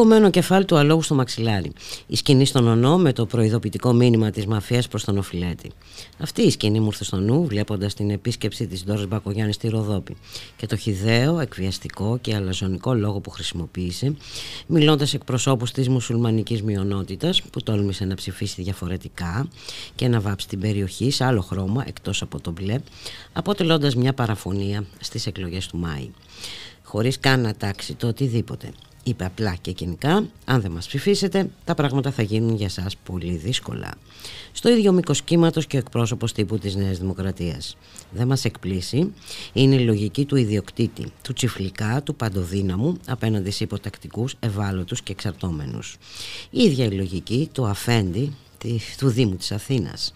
Κομμένο κεφάλι του αλόγου στο μαξιλάρι. Η σκηνή στον ονό με το προειδοποιητικό μήνυμα της μαφίας προς τον οφειλέτη. Αυτή η σκηνή μου ήρθε στο νου βλέποντας την επίσκεψη της Ντόρα Μπακογιάννης στη Ροδόπη και το χιδαίο, εκβιαστικό και αλαζονικό λόγο που χρησιμοποίησε, μιλώντας εκ της μουσουλμανικής μειονότητας που τόλμησε να ψηφίσει διαφορετικά και να βάψει την περιοχή σε άλλο χρώμα εκτός από το μπλε, αποτελώντας μια παραφωνία στις εκλογές του Μάη. Χωρίς καν να τάξει το οτιδήποτε είπε απλά και κοινικά αν δεν μας ψηφίσετε τα πράγματα θα γίνουν για σας πολύ δύσκολα στο ίδιο μήκος κύματος και ο εκπρόσωπος τύπου της Νέας Δημοκρατίας. Δεν μας εκπλήσει, είναι η λογική του ιδιοκτήτη, του τσιφλικά, του παντοδύναμου απέναντι σε υποτακτικούς, ευάλωτους και εξαρτώμενους. Η ίδια η λογική του αφέντη του Δήμου της Αθήνας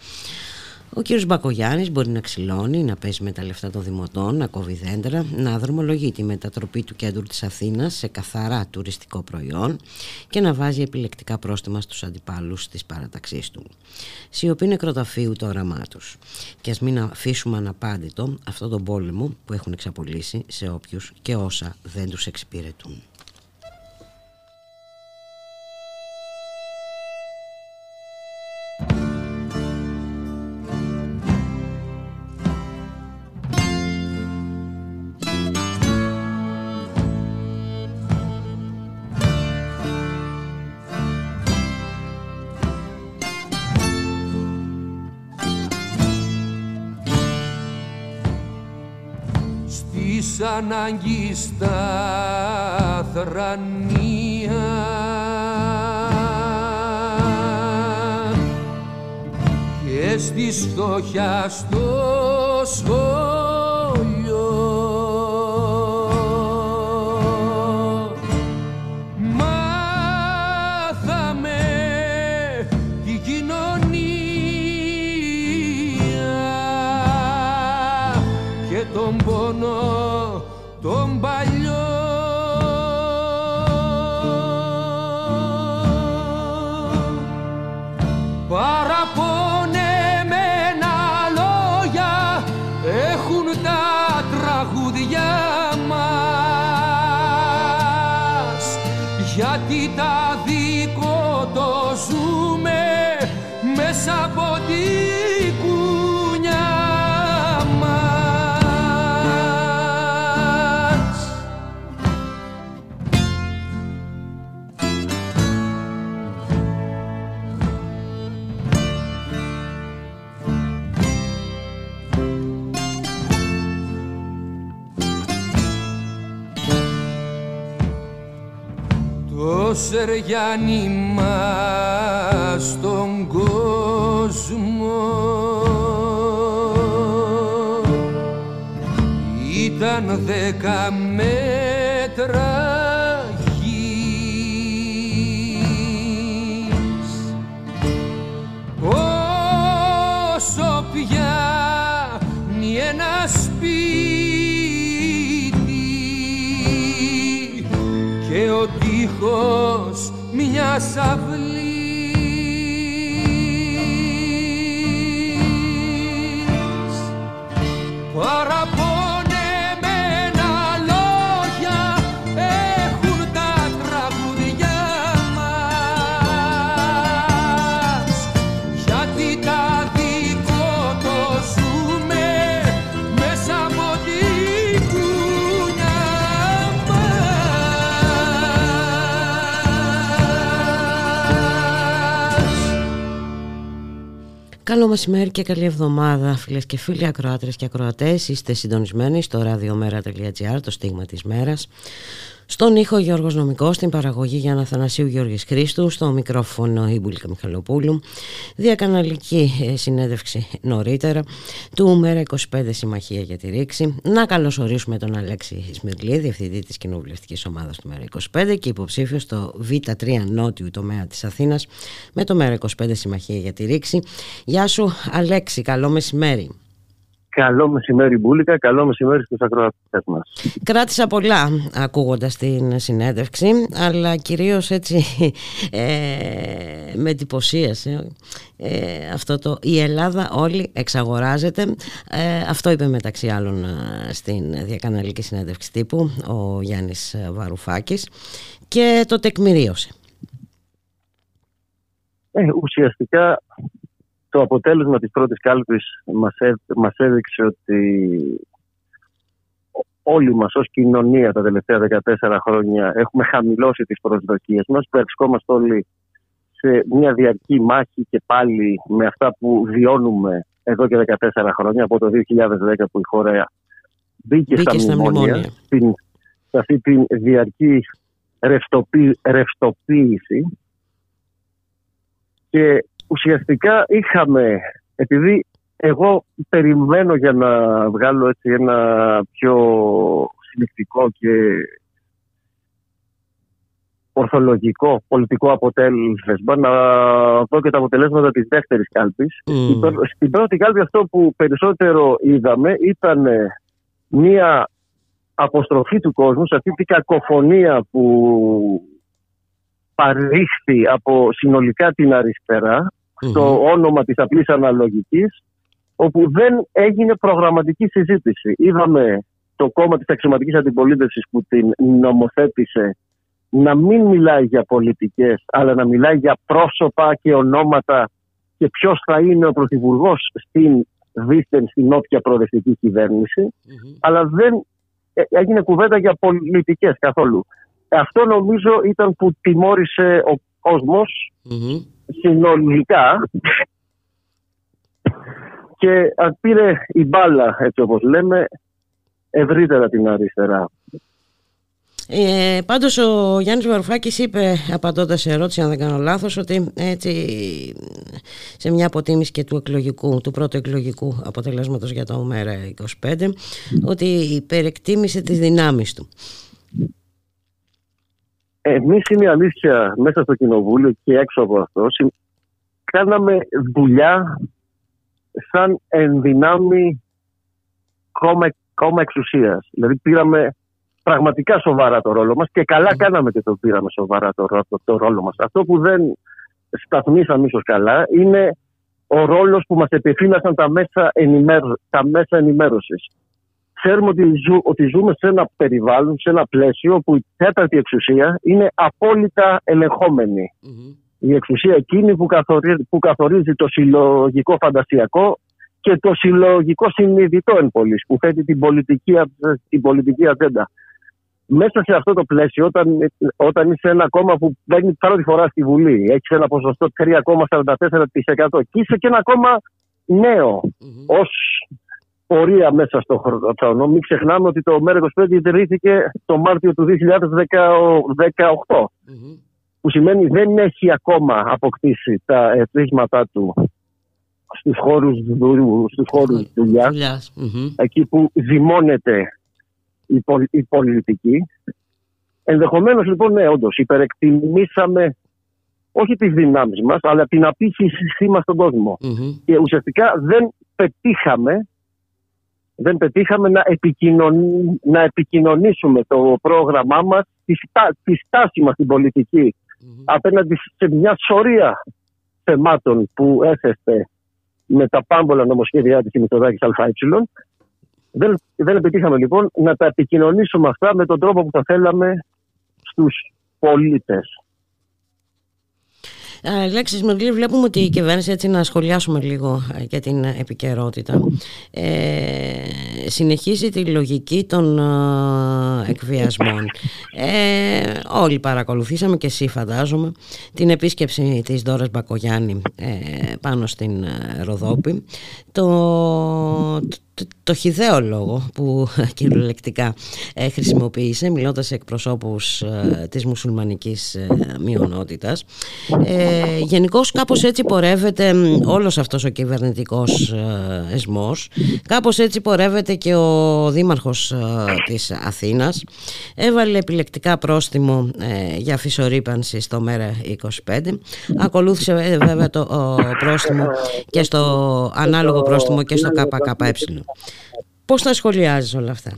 ο κύριος Μπακογιάννης μπορεί να ξυλώνει, να πέσει με τα λεφτά των δημοτών, να κόβει δέντρα, να δρομολογεί τη μετατροπή του κέντρου της Αθήνας σε καθαρά τουριστικό προϊόν και να βάζει επιλεκτικά πρόστιμα στους αντιπάλους της παραταξής του. Σιωπή νεκροταφείου το όραμά τους. Και ας μην αφήσουμε αναπάντητο αυτόν τον πόλεμο που έχουν εξαπολύσει σε όποιους και όσα δεν τους εξυπηρετούν. Ανάγκη στα θρανία. Και στη φτώχεια στο σχολείο Σεργιάννη μας στον κόσμο. Ήταν δέκα μέτρα μια αυλής Καλό μεσημέρι και καλή εβδομάδα φίλες και φίλοι ακροάτρες και ακροατές. Είστε συντονισμένοι στο radiomera.gr το στίγμα της μέρας στον ήχο Γιώργος Νομικός, στην παραγωγή Γιάννα Θανασίου Γιώργης Χρήστου, στο μικρόφωνο η Μπουλίκα Μιχαλοπούλου, διακαναλική ε, συνέντευξη νωρίτερα του Μέρα 25 Συμμαχία για τη Ρήξη. Να καλωσορίσουμε τον Αλέξη Σμυρλή, διευθυντή της κοινοβουλευτικής ομάδας του Μέρα 25 και υποψήφιος στο Β3 Νότιου τομέα της Αθήνας με το Μέρα 25 Συμμαχία για τη Ρήξη. Γεια σου Αλέξη, καλό μεσημέρι. Καλό μεσημέρι Μπούλικα, καλό μεσημέρι στους ακροατές μας. Κράτησα πολλά ακούγοντας την συνέντευξη, αλλά κυρίως έτσι ε, με εντυπωσίασε ε, αυτό το «Η Ελλάδα όλη εξαγοράζεται». Ε, αυτό είπε μεταξύ άλλων ε, στην διακαναλική συνέντευξη τύπου ο Γιάννης Βαρουφάκης και το τεκμηρίωσε. Ε, ουσιαστικά το αποτέλεσμα της πρώτης κάλπης μας, μας έδειξε ότι όλοι μας ως κοινωνία τα τελευταία 14 χρόνια έχουμε χαμηλώσει τις προσδοκίες μας. Βρισκόμαστε όλοι σε μια διαρκή μάχη και πάλι με αυτά που βιώνουμε εδώ και 14 χρόνια από το 2010 που η χώρα μπήκε, μπήκε στα, μνημόνια, στην, σε αυτή τη διαρκή ρευστοποίηση και ουσιαστικά είχαμε, επειδή εγώ περιμένω για να βγάλω έτσι ένα πιο συλληπτικό και ορθολογικό πολιτικό αποτέλεσμα να δω και τα αποτελέσματα της δεύτερης κάλπης. Στην πρώτη κάλπη αυτό που περισσότερο είδαμε ήταν μία αποστροφή του κόσμου σε αυτή την κακοφωνία που παρήχθη από συνολικά την αριστερά στο όνομα της απλής αναλογικής όπου δεν έγινε προγραμματική συζήτηση. Είδαμε το κόμμα της αξιωματικής αντιπολίτευσης που την νομοθέτησε να μην μιλάει για πολιτικές αλλά να μιλάει για πρόσωπα και ονόματα και ποιος θα είναι ο πρωθυπουργός στην δίθεν στην όποια προοδευτική αλλά δεν ε, έγινε κουβέντα για πολιτικές καθόλου. Αυτό νομίζω ήταν που τιμώρησε ο κοσμος συνολικά και πήρε η μπάλα, έτσι όπως λέμε, ευρύτερα την αριστερά. Ε, πάντως ο Γιάννης Βαρουφάκης είπε απαντώντας σε ερώτηση αν δεν κάνω λάθος ότι έτσι σε μια αποτίμηση και του εκλογικού του πρώτου εκλογικού αποτελέσματος για το ΜΕΡΑ 25 ότι υπερεκτίμησε τις δυνάμεις του Εμείς είναι η αλήθεια μέσα στο κοινοβούλιο και έξω από αυτό. Κάναμε δουλειά σαν ενδυνάμει κόμμα, κόμμα εξουσίας. Δηλαδή πήραμε πραγματικά σοβαρά το ρόλο μας και καλά κάναμε και το πήραμε σοβαρά το, το, ρόλο μας. Αυτό που δεν σταθμίσαμε ίσως καλά είναι ο ρόλος που μας επιφύλασαν τα μέσα, ενημέρω, τα μέσα ενημέρωσης ξέρουμε ότι, ζου, ότι ζούμε σε ένα περιβάλλον, σε ένα πλαίσιο που η τέταρτη εξουσία είναι απόλυτα Η εξουσία εκείνη που καθορίζει, που καθορίζει το συλλογικό φαντασιακό και το συλλογικό συνειδητό εν πόλης, που θέτει την πολιτική, την πολιτική ατζέντα. Μέσα σε αυτό το πλαίσιο, όταν, όταν είσαι ένα κόμμα που μπαίνει πρώτη φορά στη Βουλή, έχεις ένα ποσοστό 3,44% και είσαι και ένα κόμμα νέο mm-hmm. ως πορεία μέσα στο χρόνο. Μην ξεχνάμε ότι το ΜΕΡΑ25 ιδρύθηκε το Μάρτιο του 2018. Που σημαίνει δεν έχει ακόμα αποκτήσει τα εθίσματά του στους χώρους, στους χώρους δουλειάς, εκεί που ζυμώνεται η, η πολιτική. Ενδεχομένως λοιπόν, ναι, όντως, υπερεκτιμήσαμε όχι τις δυνάμεις μας, αλλά την απήχησή μας στον κόσμο. Και ουσιαστικά δεν πετύχαμε δεν πετύχαμε να, να επικοινωνήσουμε το πρόγραμμά μας, τη, τη στάση μας στην πολιτική απέναντι σε μια σωρία θεμάτων που έθεστε με τα πάμπολα νομοσχέδιά της Μητροδάκης ΑΕ. Δεν, δεν πετύχαμε λοιπόν να τα επικοινωνήσουμε αυτά με τον τρόπο που θα θέλαμε στους πολίτες. Λέξεις Μερλή, βλέπουμε ότι η κυβέρνηση, έτσι να σχολιάσουμε λίγο ε, για την επικαιρότητα, ε, συνεχίζει τη λογική των ε, εκβιασμών. Ε, όλοι παρακολουθήσαμε και εσύ φαντάζομαι την επίσκεψη της Δόρας Μπακογιάννη ε, πάνω στην Ροδόπη. Το, το χιδαίο λόγο που κυριολεκτικά ε, χρησιμοποίησε μιλώντας σε εκπροσώπους ε, της μουσουλμανικής ε, μειονότητας. Ε, Γενικώς κάπως έτσι πορεύεται όλος αυτός ο κυβερνητικός ε, εσμός. Κάπως έτσι πορεύεται και ο δήμαρχος ε, της Αθήνας. Έβαλε επιλεκτικά πρόστιμο για φυσορύπανση στο ΜΕΡΑ 25. Ακολούθησε βέβαια το πρόστιμο και στο ανάλογο πρόστιμο και στο ΚΚΕ. Πώς τα σχολιάζεις όλα αυτά;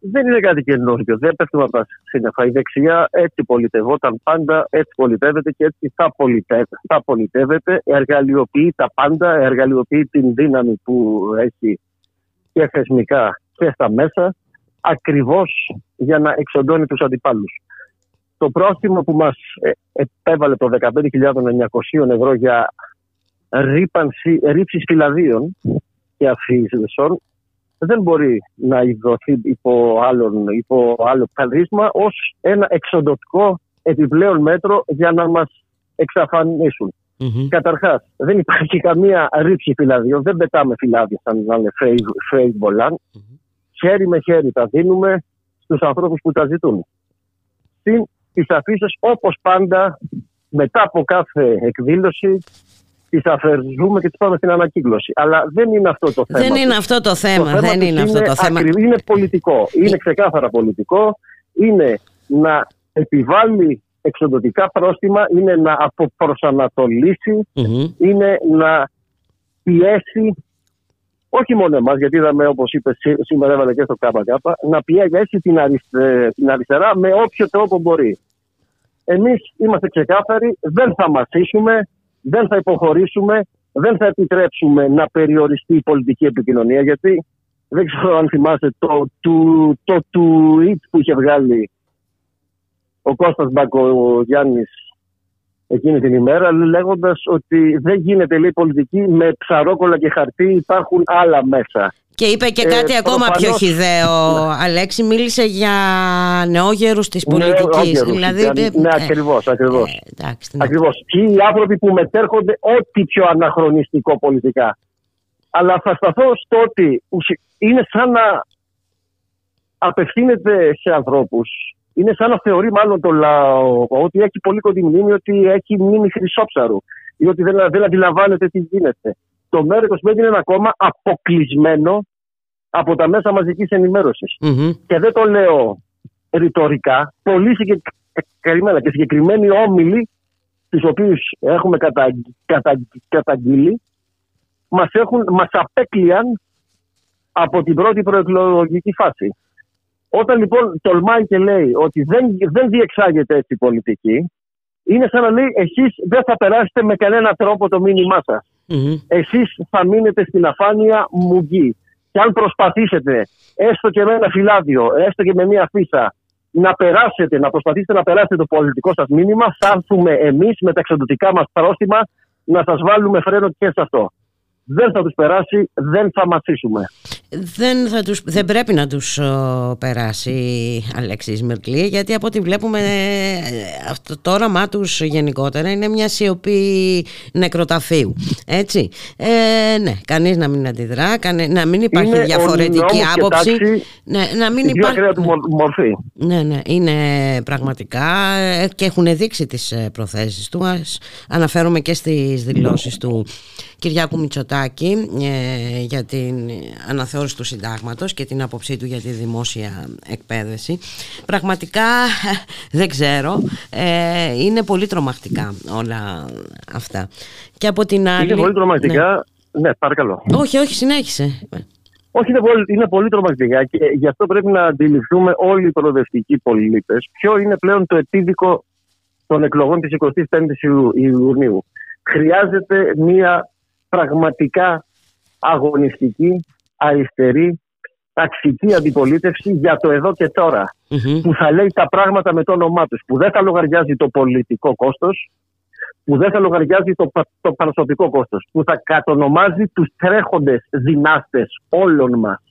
Δεν είναι κάτι καινούργιο. Δεν πέφτουμε από τα σύννεφα. Η δεξιά έτσι πολιτευόταν πάντα, έτσι πολιτεύεται και έτσι θα, πολιτεύεται. θα πολιτεύεται. Εργαλειοποιεί τα πάντα, εργαλειοποιεί την δύναμη που έχει και θεσμικά και στα μέσα, ακριβώς για να εξοντώνει τους αντιπάλους. Το πρόστιμο που μας ε, επέβαλε το 15.900 ευρώ για ρήπανση, ρήψη φυλαδίων και αφήσεων δεν μπορεί να ειδωθεί υπό, άλλον, υπό άλλο παρίσμα ως ένα εξοντοτικό επιπλέον μέτρο για να μας εξαφανίσουν. Mm-hmm. Καταρχάς, δεν υπάρχει καμία ρήψη φυλαδίων, δεν πετάμε φυλάδια σαν να είναι φρέι μπολάν. Mm-hmm. Χέρι με χέρι τα δίνουμε στους ανθρώπους που τα ζητούν. Στην τις αφήσεις όπως πάντα μετά από κάθε εκδήλωση τι αφαιρούμε και τις πάμε στην ανακύκλωση. Αλλά δεν είναι αυτό το θέμα. Δεν είναι αυτό το θέμα. Το δεν είναι, αυτό το θέμα. είναι πολιτικό. Είναι ξεκάθαρα πολιτικό. Είναι να επιβάλλει εξοδοτικά πρόστιμα, είναι να αποπροσανατολισει είναι να πιέσει όχι μόνο εμάς, γιατί είδαμε όπως είπες σήμερα έβαλε και στο ΚΚ, να πιέσει την, την αριστερά με όποιο τρόπο μπορεί. Εμείς είμαστε ξεκάθαροι, δεν θα μασίσουμε, δεν θα υποχωρήσουμε, δεν θα επιτρέψουμε να περιοριστεί η πολιτική επικοινωνία γιατί δεν ξέρω αν θυμάστε το, το, το, το tweet που είχε βγάλει ο Κώστας Μπακογιάννης εκείνη την ημέρα λέγοντας ότι δεν γίνεται λέει πολιτική με ψαρόκολα και χαρτί υπάρχουν άλλα μέσα. Και είπε και κάτι ε, ακόμα πιο χιδαίο, ναι. Αλέξη, μίλησε για νεόγερους της πολιτικής. δηλαδή, ναι, ναι, ακριβώς, ακριβώς. Ε, ακριβώς. Και οι άνθρωποι που μετέρχονται ό,τι πιο αναχρονιστικό πολιτικά. Αλλά θα σταθώ στο ότι είναι σαν να απευθύνεται σε ανθρώπους είναι σαν να θεωρεί μάλλον το λαό ότι έχει πολύ κοντινή μνήμη, ότι έχει μνήμη χρυσόψαρου ή ότι δεν, δεν αντιλαμβάνεται τι γίνεται. Το ΜΕΡΑ25 είναι ένα κόμμα αποκλεισμένο από τα μέσα μαζικής Και δεν το λέω ρητορικά. Πολύ συγκεκριμένα και συγκεκριμένοι όμιλοι, τους οποίους έχουμε κατα, κατα, καταγγείλει, μας μας απέκλειαν από την πρώτη προεκλογική φάση. Όταν λοιπόν τολμάει και λέει ότι δεν, δεν διεξάγεται έτσι η πολιτική, είναι σαν να λέει εσείς δεν θα περάσετε με κανένα τρόπο το μήνυμά σας. Mm Εσείς θα μείνετε στην αφάνεια μουγγί. Και αν προσπαθήσετε έστω και με ένα φυλάδιο, έστω και με μία φύσα, να περάσετε, να προσπαθήσετε να περάσετε το πολιτικό σας μήνυμα, θα έρθουμε εμείς με τα εξαντοτικά μας πρόστιμα να σας βάλουμε φρένο και σε αυτό δεν θα τους περάσει, δεν θα μαθήσουμε. Δεν, θα τους, δεν πρέπει να τους περάσει Αλέξης Μερκλή γιατί από ό,τι βλέπουμε ε, αυτό, το όραμά τους γενικότερα είναι μια σιωπή νεκροταφείου. Έτσι. Ε, ναι, κανείς να μην αντιδρά κανεί, να μην υπάρχει είναι διαφορετική άποψη. ναι, να μην υπάρχει του μορφή. Ναι, ναι, είναι πραγματικά ε, και έχουν δείξει τις ε, προθέσεις του. Αναφέρομαι και στις δηλώσεις του Κυριάκου Μητσοτάκη ε, για την αναθεώρηση του συντάγματος και την άποψή του για τη δημόσια εκπαίδευση. Πραγματικά δεν ξέρω, ε, είναι πολύ τρομακτικά όλα αυτά. Και από την άλλη... Είναι πολύ τρομακτικά, ναι, ναι παρακαλώ. Όχι, όχι, συνέχισε. Όχι, είναι πολύ, είναι πολύ τρομακτικά και γι' αυτό πρέπει να αντιληφθούμε όλοι οι προοδευτικοί πολίτες ποιο είναι πλέον το επίδικο των εκλογών της 25ης Ιουνίου. Χρειάζεται μια πραγματικά αγωνιστική, αριστερή, ταξική αντιπολίτευση για το εδώ και τωρα Που θα λέει τα πράγματα με το όνομά τους. Που δεν θα λογαριάζει το πολιτικό κόστος, που δεν θα λογαριάζει το, το προσωπικό κόστος. Που θα κατονομάζει τους τρέχοντες δυνάστες όλων μας.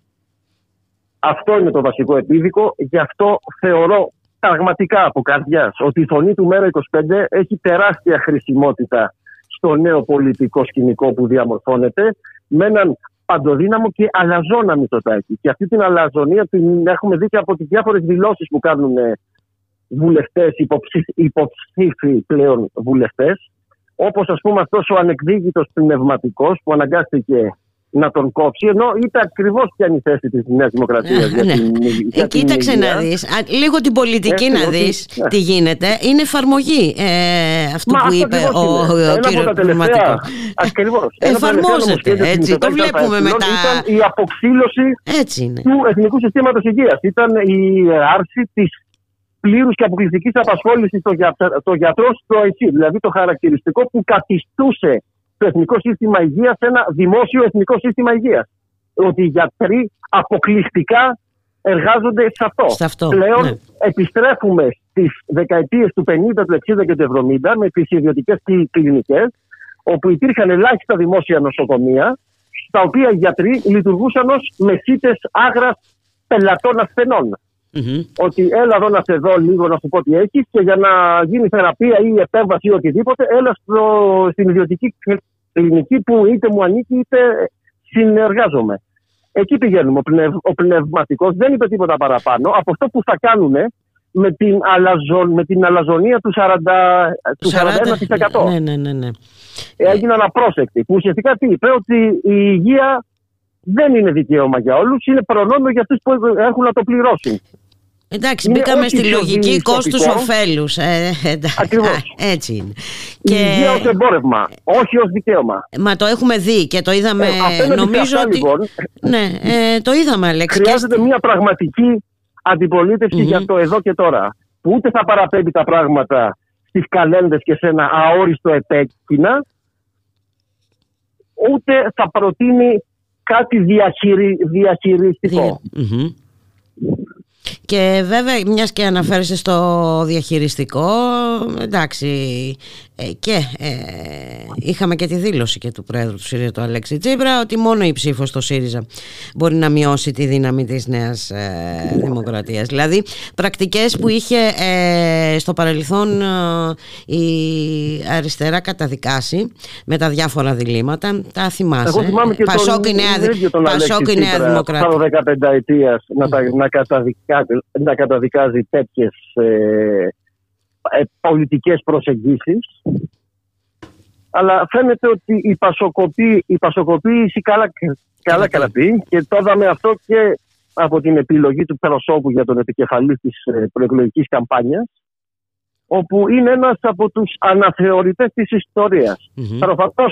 Αυτό είναι το βασικό επίδικο. Γι' αυτό θεωρώ πραγματικά από καρδιάς ότι η φωνή του Μέρα 25 έχει τεράστια χρησιμότητα στο νέο πολιτικό σκηνικό που διαμορφώνεται με έναν παντοδύναμο και αλαζόνα Μητσοτάκη. Και αυτή την αλαζονία την έχουμε δει και από τις διάφορες δηλώσεις που κάνουν βουλευτές, υποψήφοι πλέον βουλευτές. Όπως ας πούμε αυτός ο ανεκδίκητος πνευματικός που αναγκάστηκε να τον κόψει, ενώ ήταν ακριβώς ποια είναι η θέση της Νέας Δημοκρατίας. Ε, ναι. ε, κοίταξε να δεις. Λίγο την πολιτική να δεις ναι. τι γίνεται. Είναι εφαρμογή ε, αυτό που είπε ο, ο κύριος Πνευματικό. Ακριβώς. Εφαρμόζεται. Έτσι, το βλέπουμε μετά. Ήταν η αποξήλωση του Εθνικού Συστήματος Υγείας. Ήταν η άρση της πλήρους και αποκλειστικής απασχόλησης των γιατρών στο ΕΣΥ. Δηλαδή το χαρακτηριστικό που καθιστούσε το Εθνικό Σύστημα Υγείας ένα δημόσιο Εθνικό Σύστημα Υγείας. Ότι οι γιατροί αποκλειστικά εργάζονται σε αυτό. αυτό Πλέον ναι. επιστρέφουμε στις δεκαετίες του 50, του 60 και του 70 με τις ιδιωτικές κλινικές, όπου υπήρχαν ελάχιστα δημόσια νοσοκομεία, στα οποία οι γιατροί λειτουργούσαν ως μεσίτες άγρας πελατών ασθενών. Mm-hmm. Ότι έλα εδώ να σε δω λίγο να σου πω τι έχεις και για να γίνει θεραπεία ή επέμβαση ή οτιδήποτε, έλα στο, στην ιδιωτική κλινική που είτε μου ανήκει είτε συνεργάζομαι. Εκεί πηγαίνουμε. Ο, πνευ, ο πνευματικός δεν είπε τίποτα παραπάνω από αυτό που θα κάνουν με την, αλαζον, με την αλαζονία του, 40, του 41%. Ναι, ναι, ναι, ναι. Έγιναν απρόσεκτοι. Που ουσιαστικά τι είπε, ότι η υγεία δεν είναι δικαίωμα για όλους, είναι προνόμιο για αυτούς που έχουν να το πληρώσουν. Εντάξει, είναι μπήκαμε στη λογική κόστου-οφέλου. Ε, Ακριβώς. Έτσι είναι. Και... Η υγεία ως εμπόρευμα, όχι ως δικαίωμα. Μα το έχουμε δει και το είδαμε. Ε, νομίζω αυτά, ότι. Λοιπόν, ναι, ε, το είδαμε, Αλέξη. Χρειάζεται και... μια πραγματική αντιπολίτευση mm-hmm. για το εδώ και τώρα. Που ούτε θα παραπέμπει τα πράγματα στις καλένδε και σε ένα αόριστο επέκεινα, ούτε θα προτείνει κάτι διαχειρι... διαχειριστικό. Mm-hmm. Και βέβαια, μιας και αναφέρεσαι στο διαχειριστικό, εντάξει, ε, και ε, είχαμε και τη δήλωση και του Πρόεδρου του ΣΥΡΙΖΑ, του Αλέξη Τσίπρα, ότι μόνο η ψήφος στο ΣΥΡΙΖΑ μπορεί να μειώσει τη δύναμη της Νέας ε, Δημοκρατίας. Δηλαδή, πρακτικές που είχε ε, στο παρελθόν ε, η αριστερά καταδικάσει με τα διάφορα διλήμματα, τα θυμάσαι. Εγώ θυμάμαι και Πασόκ τον, η Νέα, τον Πασόκ η Νέα Δημοκρατία. Πάνω 15 ετίας να, να, καταδικάζει, να καταδικάζει τέτοιες ε, ε, πολιτικές προσεγγίσεις αλλά φαίνεται ότι η, πασοκοπή, η πασοκοποίηση καλά, καλά κρατεί και το είδαμε αυτό και από την επιλογή του προσώπου για τον επικεφαλή της ε, προεκλογικής καμπάνιας όπου είναι ένας από τους αναθεωρητές της ιστορίας. Mm-hmm.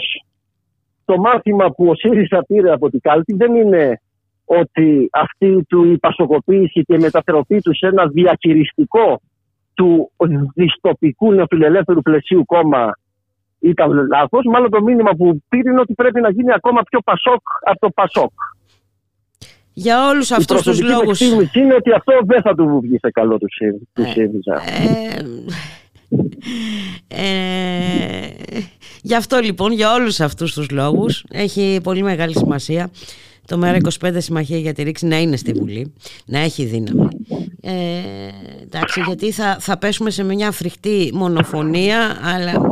το μάθημα που ο ΣΥΡΙΖΑ πήρε από την Κάλτη δεν είναι ότι αυτή του η πασοκοποίηση και η μετατροπή τους σε ένα διαχειριστικό του διστοπικού νεοφιλελεύθερου πλαισίου κόμμα ήταν λάθος. Μάλλον το μήνυμα που πήρε είναι ότι πρέπει να γίνει ακόμα πιο πασόκ από το πασόκ. Για όλους αυτούς τους λόγους. Η είναι ότι αυτό δεν θα του βγει σε καλό του ΣΥΡΙΖΑ. Ε, ε, γι' αυτό λοιπόν, για όλους αυτούς τους λόγους, έχει πολύ μεγάλη σημασία το ΜΕΡΑ25 Συμμαχία για τη Ρήξη να είναι στη Βουλή, να έχει δύναμη. Ε, εντάξει, γιατί θα, θα πέσουμε σε μια φρικτή μονοφωνία αλλά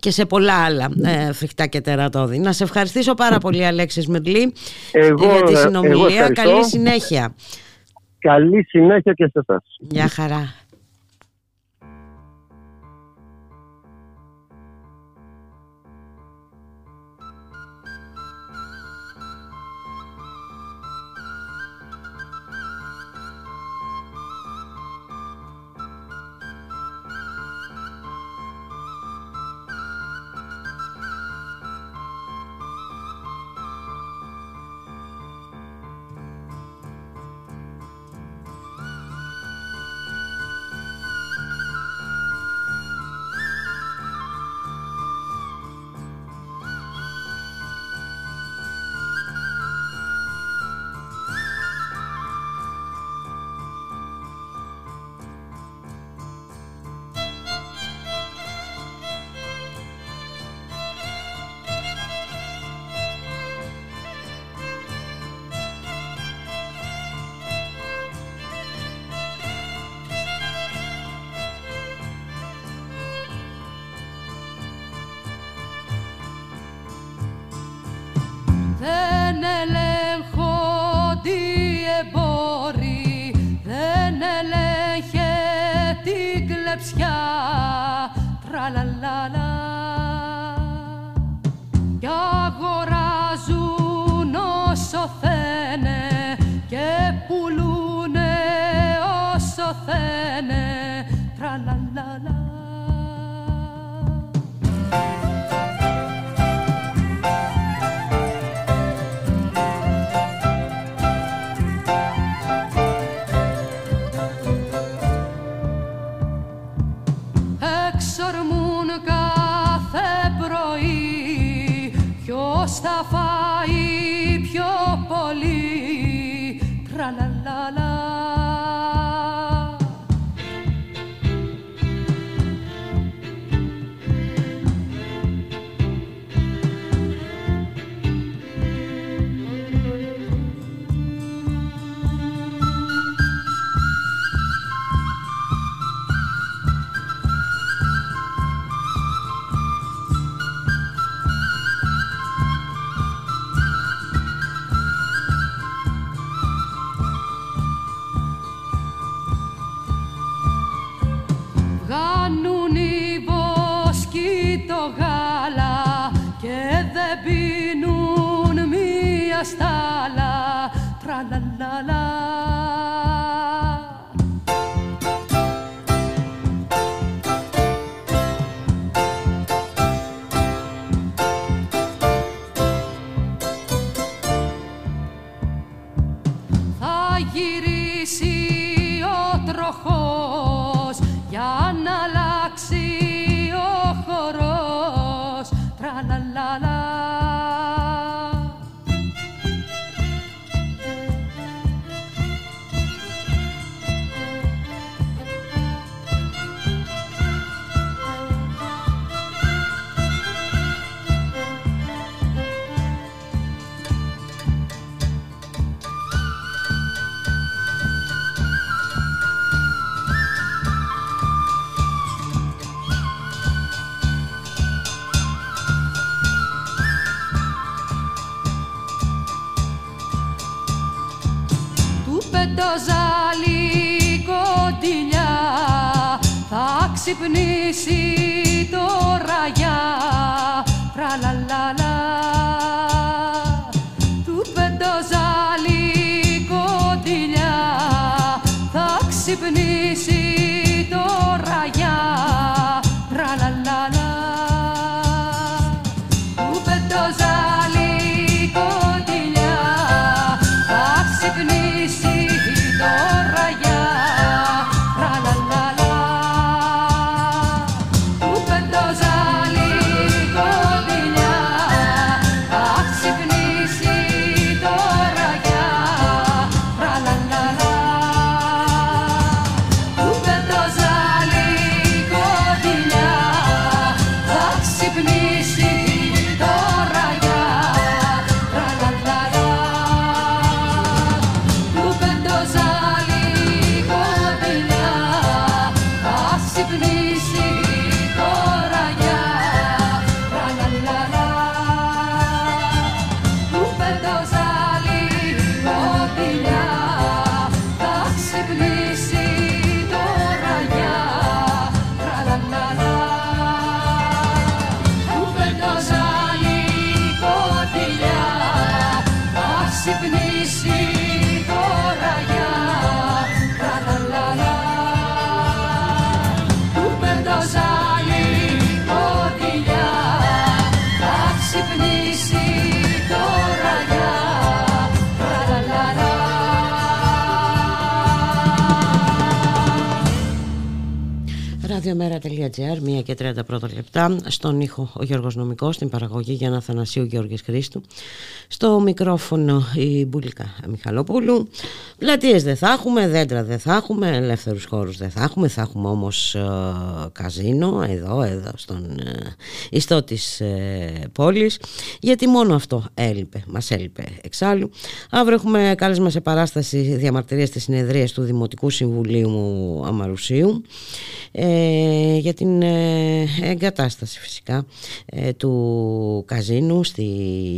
και σε πολλά άλλα ε, φρικτά και τερατώδη. Να σε ευχαριστήσω πάρα πολύ Αλέξης Μερλή για τη συνομιλία. Καλή συνέχεια. Καλή συνέχεια και σε εσάς. Γεια χαρά. Το γάλα και δεν πίνουν μία στάλα. Τραλαλαλα. Θα γυρίσει ο τροχός ξυπνήσει τώρα Ραδιομέρα.gr, 1 και 30 πρώτα λεπτά. Στον ήχο ο Γιώργος Νομικός, στην παραγωγή για να Θανασίου Γιώργης Χρήστου. Στο μικρόφωνο η Μπουλίκα Μιχαλοπούλου. Πλατείες δεν θα έχουμε, δέντρα δεν θα έχουμε, ελεύθερους χώρους δεν θα έχουμε. Θα έχουμε όμως ε, καζίνο εδώ, εδώ στον ε, ιστό της ε, πόλης. Γιατί μόνο αυτό έλειπε, μας έλειπε εξάλλου. Αύριο έχουμε κάλεσμα σε παράσταση διαμαρτυρίας της συνεδρίας του Δημοτικού Συμβουλίου Αμαρουσίου. Ε, ε, για την ε, εγκατάσταση φυσικά ε, του καζίνου στη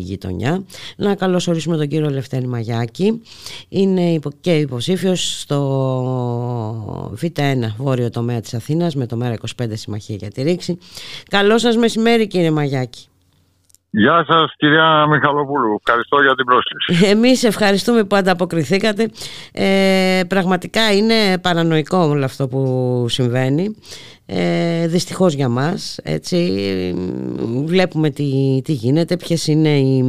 γειτονιά. Να καλωσορίσουμε τον κύριο Λευτέρη Μαγιάκη. Είναι και υποψήφιος στο Β1 βόρειο τομέα της Αθήνας με το ΜΕΡΑ25 Συμμαχία για τη Ρήξη. Καλό σας μεσημέρι κύριε Μαγιάκη. Γεια σας κυρία Μιχαλοπούλου. Ευχαριστώ για την πρόσκληση. Εμείς ευχαριστούμε που ανταποκριθήκατε. Ε, πραγματικά είναι παρανοϊκό όλο αυτό που συμβαίνει ε, δυστυχώς για μας έτσι βλέπουμε τι, τι γίνεται ποιες είναι οι,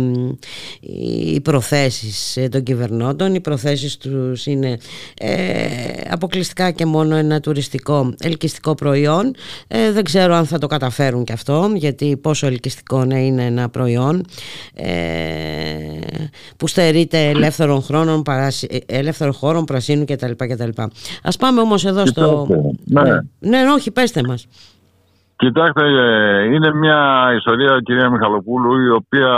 οι προθέσεις των κυβερνώντων οι προθέσεις τους είναι ε, αποκλειστικά και μόνο ένα τουριστικό ελκυστικό προϊόν ε, δεν ξέρω αν θα το καταφέρουν και αυτό γιατί πόσο ελκυστικό να είναι ένα προϊόν ε, που στερείται ελεύθερων χρόνων ελεύθερων χώρων πρασίνου κτλ. κτλ. Ας πάμε όμως εδώ στο... Ναι. ναι, όχι, πες πέστε μας. Κοιτάξτε, ε, είναι μια ιστορία, κυρία Μιχαλοπούλου, η οποία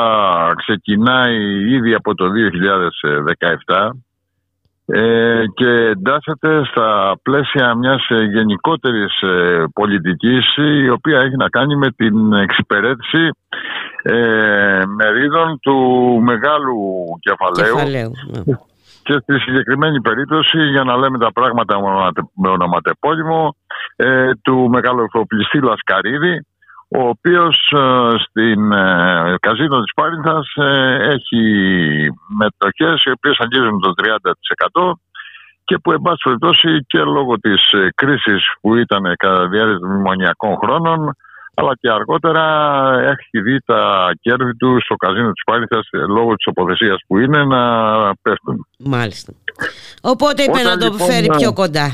ξεκινάει ήδη από το 2017 ε, και εντάσσεται στα πλαίσια μιας γενικότερης ε, πολιτικής η οποία έχει να κάνει με την εξυπηρέτηση ε, μερίδων του μεγάλου κεφαλαίου, κεφαλαίου ναι. Και στη συγκεκριμένη περίπτωση για να λέμε τα πράγματα με ονοματεπώνυμο ε, του μεγαλοεφοπλιστή Λασκαρίδη ο οποίος ε, στην ε, καζίνο της Πάρινθας ε, έχει μετοχές οι οποίες αγγίζουν το 30% και που εν πάση περιπτώσει και λόγω της κρίσης που ήταν κατά διάρκεια των μνημονιακών χρόνων αλλά και αργότερα έχει δει τα κέρδη τους στο καζίνο της Πάρηθας λόγω της αποθεσίας που είναι να πέφτουν. Μάλιστα. Οπότε είπε να το λοιπόν, φέρει πιο ε, κοντά.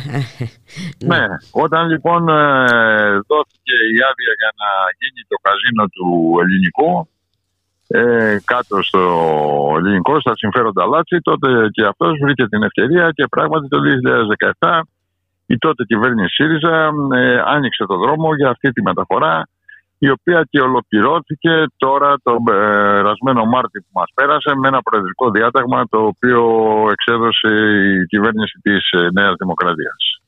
Ναι, όταν λοιπόν ε, δόθηκε η άδεια για να γίνει το καζίνο του ελληνικού ε, κάτω στο ελληνικό, στα συμφέροντα Λάτσι, τότε και αυτός βρήκε την ευκαιρία και πράγματι το 2017 η τότε κυβέρνηση ΣΥΡΙΖΑ ε, άνοιξε το δρόμο για αυτή τη μεταφορά η οποία και ολοκληρώθηκε τώρα τον περασμένο Μάρτιο που μας πέρασε με ένα προεδρικό διάταγμα το οποίο εξέδωσε η κυβέρνηση της ε, Νέας Δημοκρατίας.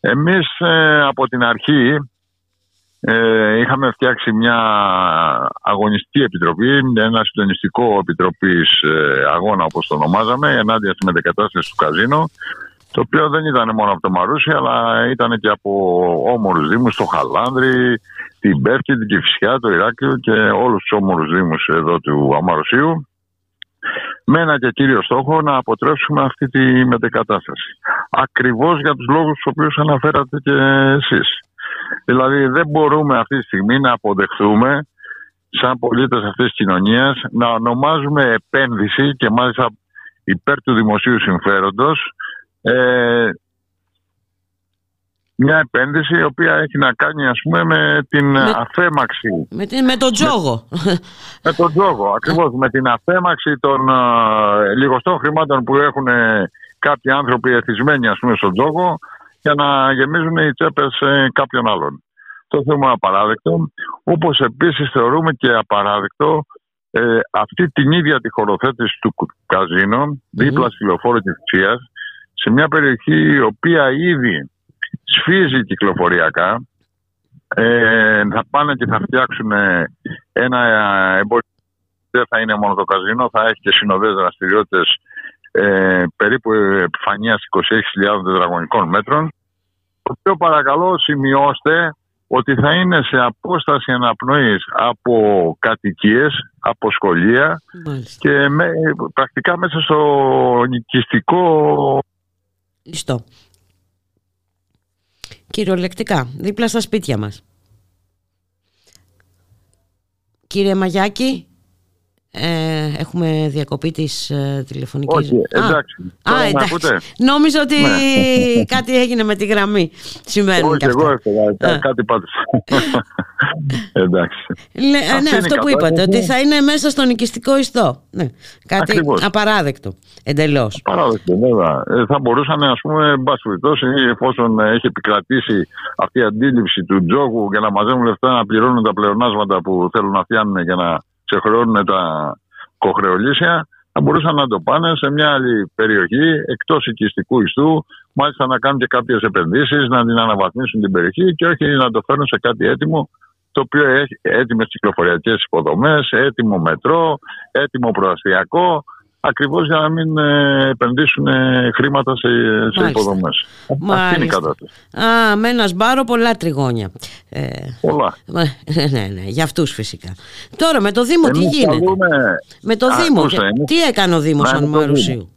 Εμείς ε, από την αρχή ε, είχαμε φτιάξει μια αγωνιστική επιτροπή, ένα συντονιστικό επιτροπής αγώνα όπως το ονομάζαμε, ενάντια στη μετεκατάσταση του καζίνο, το οποίο δεν ήταν μόνο από το Μαρούσι, αλλά ήταν και από όμορους δήμους, το Χαλάνδρη, την Πέφτη, την Κηφισιά, το Ηράκλειο και όλους τους όμορους δήμους εδώ του Αμαρουσίου με ένα και κύριο στόχο να αποτρέψουμε αυτή τη μετεκατάσταση. Ακριβώς για τους λόγους τους οποίους αναφέρατε και εσείς. Δηλαδή δεν μπορούμε αυτή τη στιγμή να αποδεχθούμε σαν πολίτες αυτής της κοινωνίας να ονομάζουμε επένδυση και μάλιστα υπέρ του δημοσίου συμφέροντος ε, μια επένδυση η οποία έχει να κάνει ας πούμε με την με, αφέμαξη. Με, την, με τον τζόγο. Με, με τον τζόγο, ακριβώς. με την αφέμαξη των ε, λιγοστών χρημάτων που έχουν κάποιοι άνθρωποι εθισμένοι ας πούμε στον τζόγο για να γεμίζουν οι τσέπες ε, κάποιων άλλων. Το θεωρούμε απαράδεκτο. Όπως επίσης θεωρούμε και απαράδεκτο ε, αυτή την ίδια τη χωροθέτηση του καζίνο, mm-hmm. δίπλα στη λεωφόρο της σε μια περιοχή η οποία ήδη σφίζει κυκλοφοριακά. Ε, θα πάνε και θα φτιάξουν ένα εμπόριο. Δεν θα είναι μόνο το καζίνο, θα έχει και συνοδές δραστηριότητες ε, περίπου επιφανείας 26.000 τετραγωνικών μέτρων. Το οποίο παρακαλώ σημειώστε ότι θα είναι σε απόσταση αναπνοής από κατοικίες, από σχολεία και με, πρακτικά μέσα στο νοικιστικό Λιστό. Κυριολεκτικά, δίπλα στα σπίτια μας. Κύριε Μαγιάκη, ε, έχουμε διακοπή της ε, τηλεφωνικής... Όχι, εντάξει. Α, α εντάξει. Νόμιζα ότι ναι. κάτι έγινε με τη γραμμή. Συμβαίνουν Όχι, εγώ έφυγα. Κάτι πάτησα. εντάξει. Λε, ναι, αυτό που είπατε, ότι θα είναι μέσα στον οικιστικό ιστό. Ναι. Κάτι Ακριβώς. απαράδεκτο. Εντελώς. Απαράδεκτο, βέβαια. Ε, θα μπορούσαν, ας πούμε, εν πάση περιπτώσει, εφόσον έχει επικρατήσει αυτή η αντίληψη του τζόγου για να μαζεύουν λεφτά να πληρώνουν τα πλεονάσματα που θέλουν να φτιάνουν για να ξεχρεώνουν τα κοχρεολύσια, θα μπορούσαν να το πάνε σε μια άλλη περιοχή εκτός οικιστικού ιστού, μάλιστα να κάνουν και κάποιες επενδύσεις, να την αναβαθμίσουν την περιοχή και όχι να το φέρουν σε κάτι έτοιμο το οποίο έχει έτοιμες κυκλοφοριακές υποδομές, έτοιμο μετρό, έτοιμο προαστιακό, ακριβώς για να μην ε, επενδύσουν ε, χρήματα σε, σε υποδομές. Αυτή είναι η κατάσταση. Α, με ένα σπάρο πολλά τριγώνια. Ε, Πολλά. ναι, ναι, ναι, για αυτούς φυσικά. Τώρα με το Δήμο τι Εμείς γίνεται; καλούμε- Με το Α, Δήμο, ακούστε, και- εμείς- τι έκανε ο Δήμος Ναι, αν με το Μαρουσίου.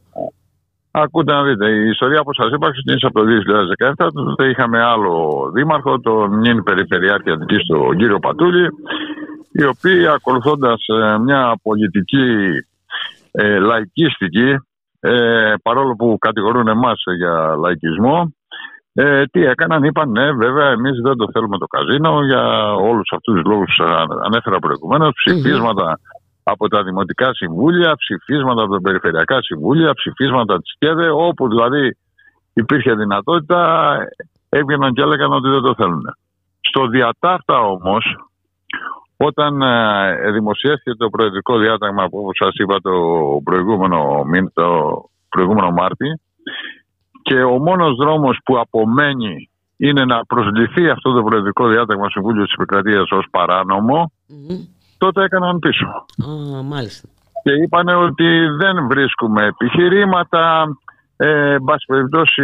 Ακούτε να δείτε, η ιστορία όπως σας είπα ξεκίνησε από το 2017. Τότε είχαμε άλλο δήμαρχο, τον νυν περιφερειάρχη Αττικής, τον κύριο Πατούλη, οι οποίοι ακολουθώντας ε, μια πολιτική ε, λαϊκίστικη, ε, παρόλο που κατηγορούν εμάς για λαϊκισμό, ε, τι έκαναν, είπαν ναι βέβαια εμείς δεν το θέλουμε το καζίνο για όλους αυτούς τους λόγους που σας ανέφερα προηγουμένως, ψηφίσματα από τα δημοτικά συμβούλια, ψηφίσματα από τα περιφερειακά συμβούλια, ψηφίσματα της ΚΕΔΕ, όπου δηλαδή υπήρχε δυνατότητα, έβγαιναν και έλεγαν ότι δεν το θέλουν. Στο διατάφτα όμως, όταν ε, δημοσιεύθηκε το προεδρικό διάταγμα που όπως σας είπα το προηγούμενο, μήνα, το προηγούμενο Μάρτι και ο μόνος δρόμος που απομένει είναι να προσληφθεί αυτό το προεδρικό διάταγμα στο Συμβούλιο της Επικρατείας ως παράνομο, Μμμ. τότε έκαναν πίσω Α, μάλιστα. και είπανε ότι δεν βρίσκουμε επιχειρήματα. Ε, εν πάση περιπτώσει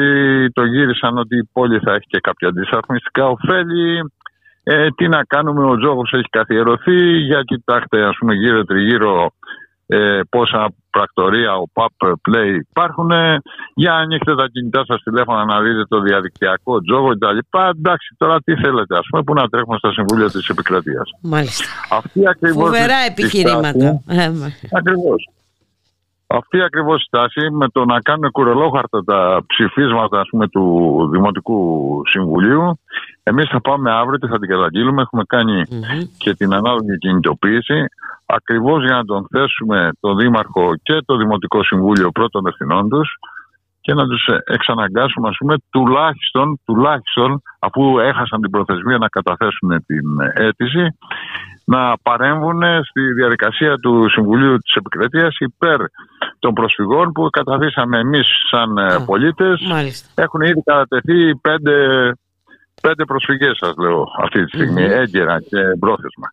το γύρισαν ότι η πόλη θα έχει και κάποια αντισταθμιστικά ωφέλη. Ε, τι να κάνουμε, ο τζόγος έχει καθιερωθεί. Για κοιτάξτε, ας πούμε, γύρω τριγύρω ε, πόσα πρακτορία, ο PAP Play υπάρχουν. Για ανοίξτε τα κινητά σας τηλέφωνα να δείτε το διαδικτυακό τζόγο κτλ. Εντάξει, τώρα τι θέλετε, ας πούμε, που να τρέχουμε στα συμβούλια της επικρατείας. Μάλιστα. Αυτή ακριβώς Φοβερά η επιχειρήματα. στάση- Ε, μα- Ακριβώς. Αυτή ακριβώς η στάση με το να κάνουν κουρελόχαρτα τα ψηφίσματα ας πούμε, του Δημοτικού Συμβουλίου εμείς θα πάμε αύριο και θα την καταγγείλουμε. Έχουμε κάνει Μμμ. και την ανάλογη κινητοποίηση ακριβώς για να τον θέσουμε το Δήμαρχο και το Δημοτικό Συμβούλιο πρώτων ευθυνών τους και να τους ε, εξαναγκάσουμε ας πούμε τουλάχιστον, τουλάχιστον αφού έχασαν την προθεσμία να καταθέσουν την ε, αίτηση να παρέμβουν στη διαδικασία του Συμβουλίου της Επικρατείας υπέρ των προσφυγών που καταθήσαμε εμείς σαν ε, Α, πολίτες. Μάλιστα. Έχουν ήδη κατατεθεί πέντε, πέντε προσφυγές σας λέω αυτή τη στιγμή, Μμμ. έγκαιρα και πρόθεσμα.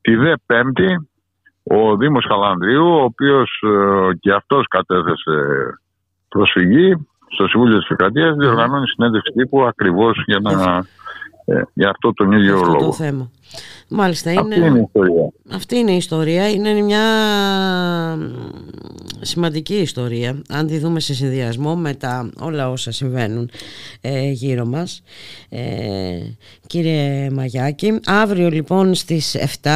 Τη δε πέμπτη ο Δήμος Χαλανδρίου, ο οποίος ε, και αυτός κατέθεσε προσφυγή στο Συμβούλιο της Επικρατείας, διοργανώνει συνέντευξη τύπου ακριβώς για, να, ε, για αυτό τον ίδιο Αυτό λόγο. το θέμα. Μάλιστα Αυτή είναι η ιστορία. Αυτή είναι η ιστορία. Είναι μια σημαντική ιστορία. Αν τη δούμε σε συνδυασμό με τα όλα όσα συμβαίνουν ε, γύρω μας. Ε, κύριε Μαγιάκη, αύριο λοιπόν στις 7,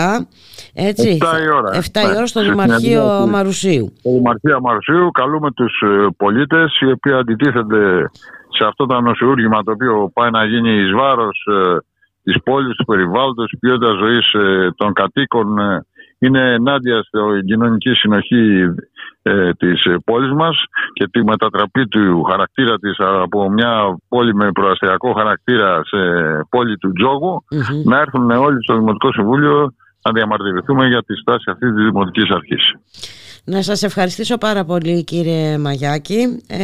έτσι, 7 η ώρα. 7 η Ναι. ώρα στο Στην Δημαρχείο συνεδρίαση. Μαρουσίου. Στο Δημαρχία Μαρσίου καλούμε τους ε, πολίτες οι οποίοι αντιτίθενται σε αυτό το νοσηούργημα το οποίο πάει να γίνει εις βάρος ε, της πόλης, του περιβάλλοντος, της ποιότητας ζωής ε, των κατοίκων ε, είναι ενάντια στην κοινωνική συνοχή ε, της ε, πόλης μας και τη μετατραπή του χαρακτήρα της από μια πόλη με προαστιακό χαρακτήρα σε πόλη του τζόγου Μμμ. να έρθουν όλοι στο Δημοτικό Συμβούλιο να διαμαρτυρηθούμε για τη στάση αυτής της Δημοτικής Αρχής. Να σας ευχαριστήσω πάρα πολύ κύριε Μαγιάκη. Ε,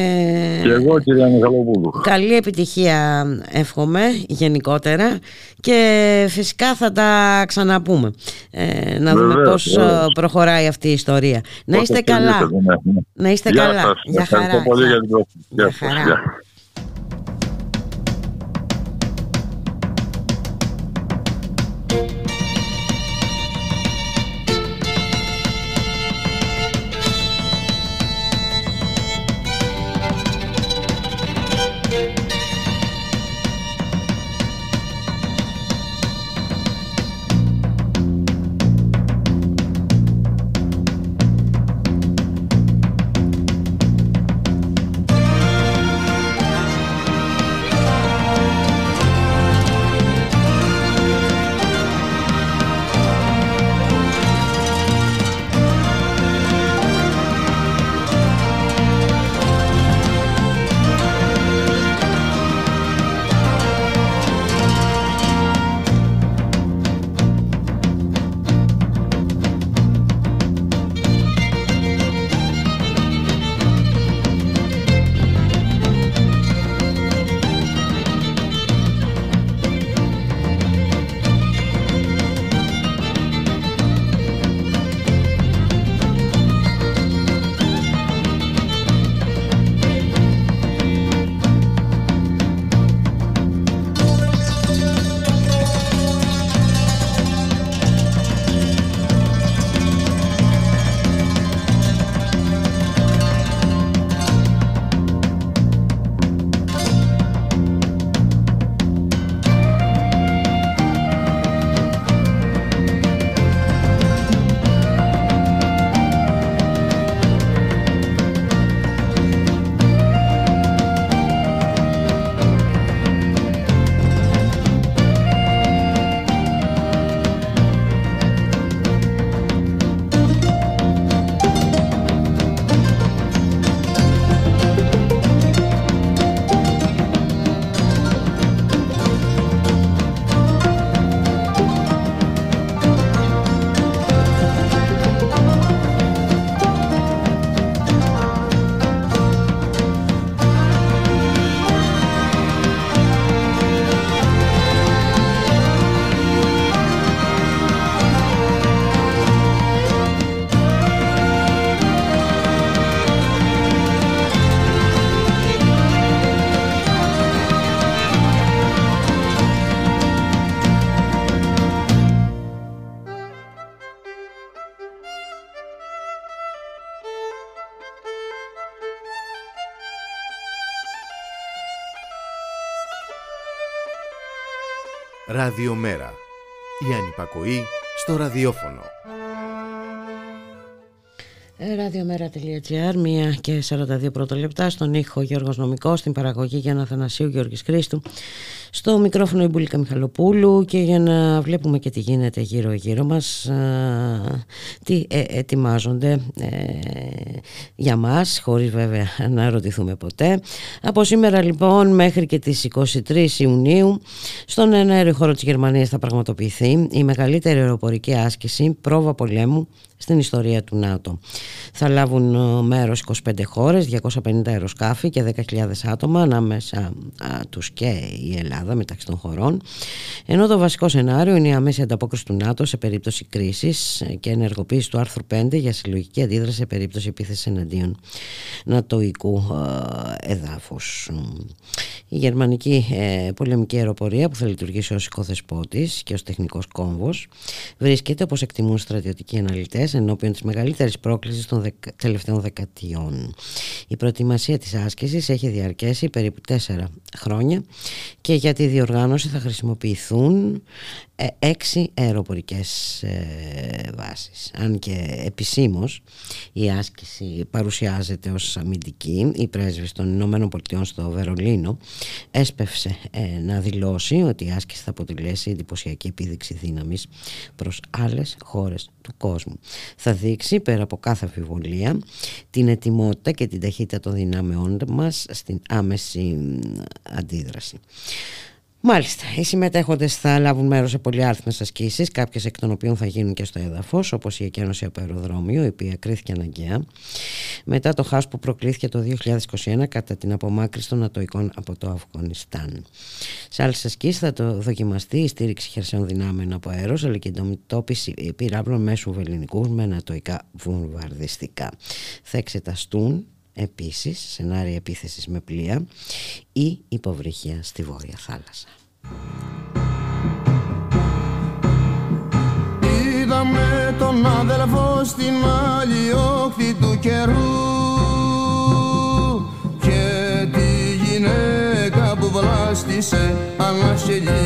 Και εγώ κυρία Μιχαλοπούλου. Καλή επιτυχία εύχομαι γενικότερα και φυσικά θα τα ξαναπούμε ε, να δούμε Βεβαίως, πώς βεβαίως. ε, προχωράει αυτή η ιστορία. Να είστε Όσο καλά. θέλετε, ναι, ναι. Να είστε Γεια καλά. σας. Για Ευχαριστώ χαρά. πολύ Γεια. για την πρόσκληση. Για Γεια σας. χαρά. Ραδιομέρα. Η ανυπακοή στο ραδιόφωνο. Ραδιομέρα.gr, 1 και 42 πρώτα λεπτά, στον ήχο Γιώργος Νομικός, στην παραγωγή Γιάννα Θανασίου Γιώργης Χρήστου, στο μικρόφωνο η Μπουλίκα Μιχαλοπούλου και για να βλέπουμε και τι γίνεται γύρω γύρω μας, τι ε, ετοιμάζονται ε, για μας, χωρίς βέβαια να ρωτηθούμε ποτέ. Από σήμερα λοιπόν μέχρι και τις 23 Ιουνίου, στον αέριο χώρο της Γερμανίας θα πραγματοποιηθεί η μεγαλύτερη αεροπορική άσκηση πρόβα πολέμου στην ιστορία του ΝΑΤΟ. Θα λάβουν ε, μέρος 25 χώρες, 250 αεροσκάφη και 10.000 άτομα ανάμεσα τους και η Ελλάδα μεταξύ των χωρών. Ενώ το βασικό σενάριο είναι η αμέση ανταπόκριση του ΝΑΤΟ σε περίπτωση κρίσης και ενεργοποίηση του άρθρου 5 για συλλογική αντίδραση σε περίπτωση επίθεσης εναντίον νατοϊκού ε, εδάφους. Η γερμανική ε, πολεμική αεροπορία που θα λειτουργήσει ως οικοθεσπότης και ως τεχνικός κόμβος βρίσκεται όπως εκτιμούν στρατιωτικοί αναλυτές ενώπιον της μεγαλύτερης πρόκλησης των τελευταίων δεκατιών. Η προετοιμασία της άσκησης έχει διαρκέσει περίπου τέσσερα χρόνια και για τη διοργάνωση θα χρησιμοποιηθούν ε, έξι αεροπορικές ε, βάσεις. Αν και επισήμως η άσκηση παρουσιάζεται ως αμυντική, η πρέσβης των Ηνωμένων Πολιτειών στο Βερολίνο έσπευσε ε, να δηλώσει ότι η άσκηση θα αποτελέσει εντυπωσιακή επίδειξη δύναμης προς άλλες χώρες του κόσμου. Θα δείξει πέρα από κάθε αμφιβολία την ετοιμότητα και την ταχύτητα των δυνάμεών μας στην άμεση αντίδραση. Μάλιστα, οι συμμετέχοντες θα λάβουν μέρος σε πολυάριθμες ασκήσεις, κάποιες εκ των οποίων θα γίνουν και στο έδαφος, όπως η εκένωση από αεροδρόμιο, η οποία κρίθηκε αναγκαία, μετά το χάος που προκλήθηκε το 2021 κατά την απομάκρυση των ατοικών από το Αφγανιστάν. Σε άλλες ασκήσεις θα το δοκιμαστεί η στήριξη χερσαίων δυνάμεων από αέρος, αλλά και η εντομιτώπιση πυράβλων μέσου βεληνικού με ανατοϊκά βομβαρδιστικά. Θα εξεταστούν επίσης σενάρια επίθεσης με πλοία ή υποβρυχία στη Βόρεια Θάλασσα. Είδαμε τον αδελφό στην άλλη όχθη του καιρού και τη γυναίκα που βλάστησε ανασχελή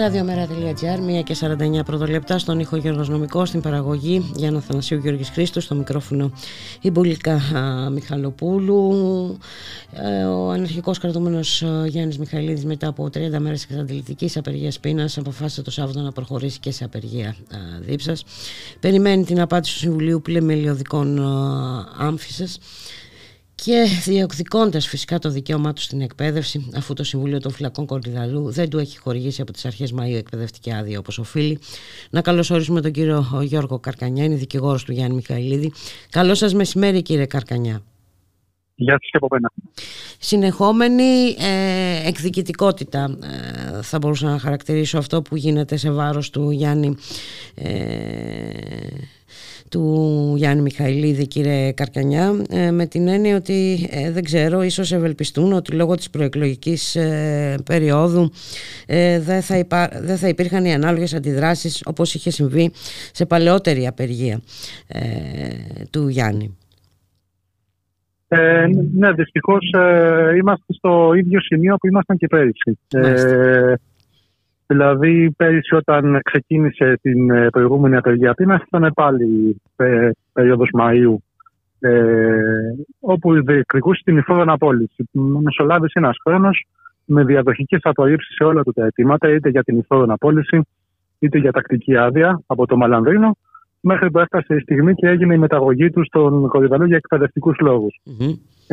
Radio Mera Ραδιομέρα.gr, 1 και 49 πρωτολεπτά στον ήχο Νομικός, στην παραγωγή Γιάννα Θανασίου Γιώργης Χρήστος, στο μικρόφωνο η Μπουλίκα Μιχαλοπούλου. Ε, ο αναρχικός κρατούμενος Γιάννης Μιχαηλίδης μετά από 30 μέρες εξαντλητικής απεργίας πείνας αποφάσισε το Σάββατο να προχωρήσει και σε απεργία δίψας. Περιμένει την απάντηση του Συμβουλίου Πλεμελιωδικών Άμφισας και διεκδικώντας φυσικά το δικαίωμά του στην εκπαίδευση, αφού το Συμβούλιο των Φυλακών Κορδιδαλού δεν του έχει χορηγήσει από τις αρχές Μαΐου εκπαιδευτική άδεια όπως οφείλει. Να καλωσορίσουμε τον κύριο Γιώργο Καρκανιά, είναι δικηγόρος του Γιάννη Μιχαηλίδη. Καλό σας μεσημέρι, κύριε Καρκανιά. Γεια σας και από μένα. Συνεχόμενη ε, εκδικητικότητα ε, θα μπορούσα να χαρακτηρίσω αυτό που γίνεται σε βάρος του Γιάννη ε, του Γιάννη Μιχαηλίδη κύριε Καρκανιά ε, με την έννοια ότι ε, δεν ξέρω ίσως ευελπιστούν ότι λόγω της προεκλογικής ε, περίοδου δεν, θα δεν θα υπήρχαν οι ανάλογες αντιδράσεις όπως είχε συμβεί σε παλαιότερη απεργία του Γιάννη. Ε, ναι, δυστυχώς είμαστε στο ίδιο σημείο που ήμασταν και πέρυσι. Δηλαδή, πέρυσι όταν ξεκίνησε την ε, προηγούμενη απεργία πείνα, ήταν πάλι ε, περίοδος Μαΐου, ε, όπου διεκδικούσε την υφόρον απόλυση. Μεσολάβησε ένας χρόνος με διαδοχικές απορρίψεις σε όλα τα αιτήματα, είτε για την υφόρον απόλυση, είτε για τακτική άδεια από το Μαλανδρίνο, μέχρι που έφτασε η στιγμή και έγινε η μεταγωγή του στον Κορυδαλό για εκπαιδευτικούς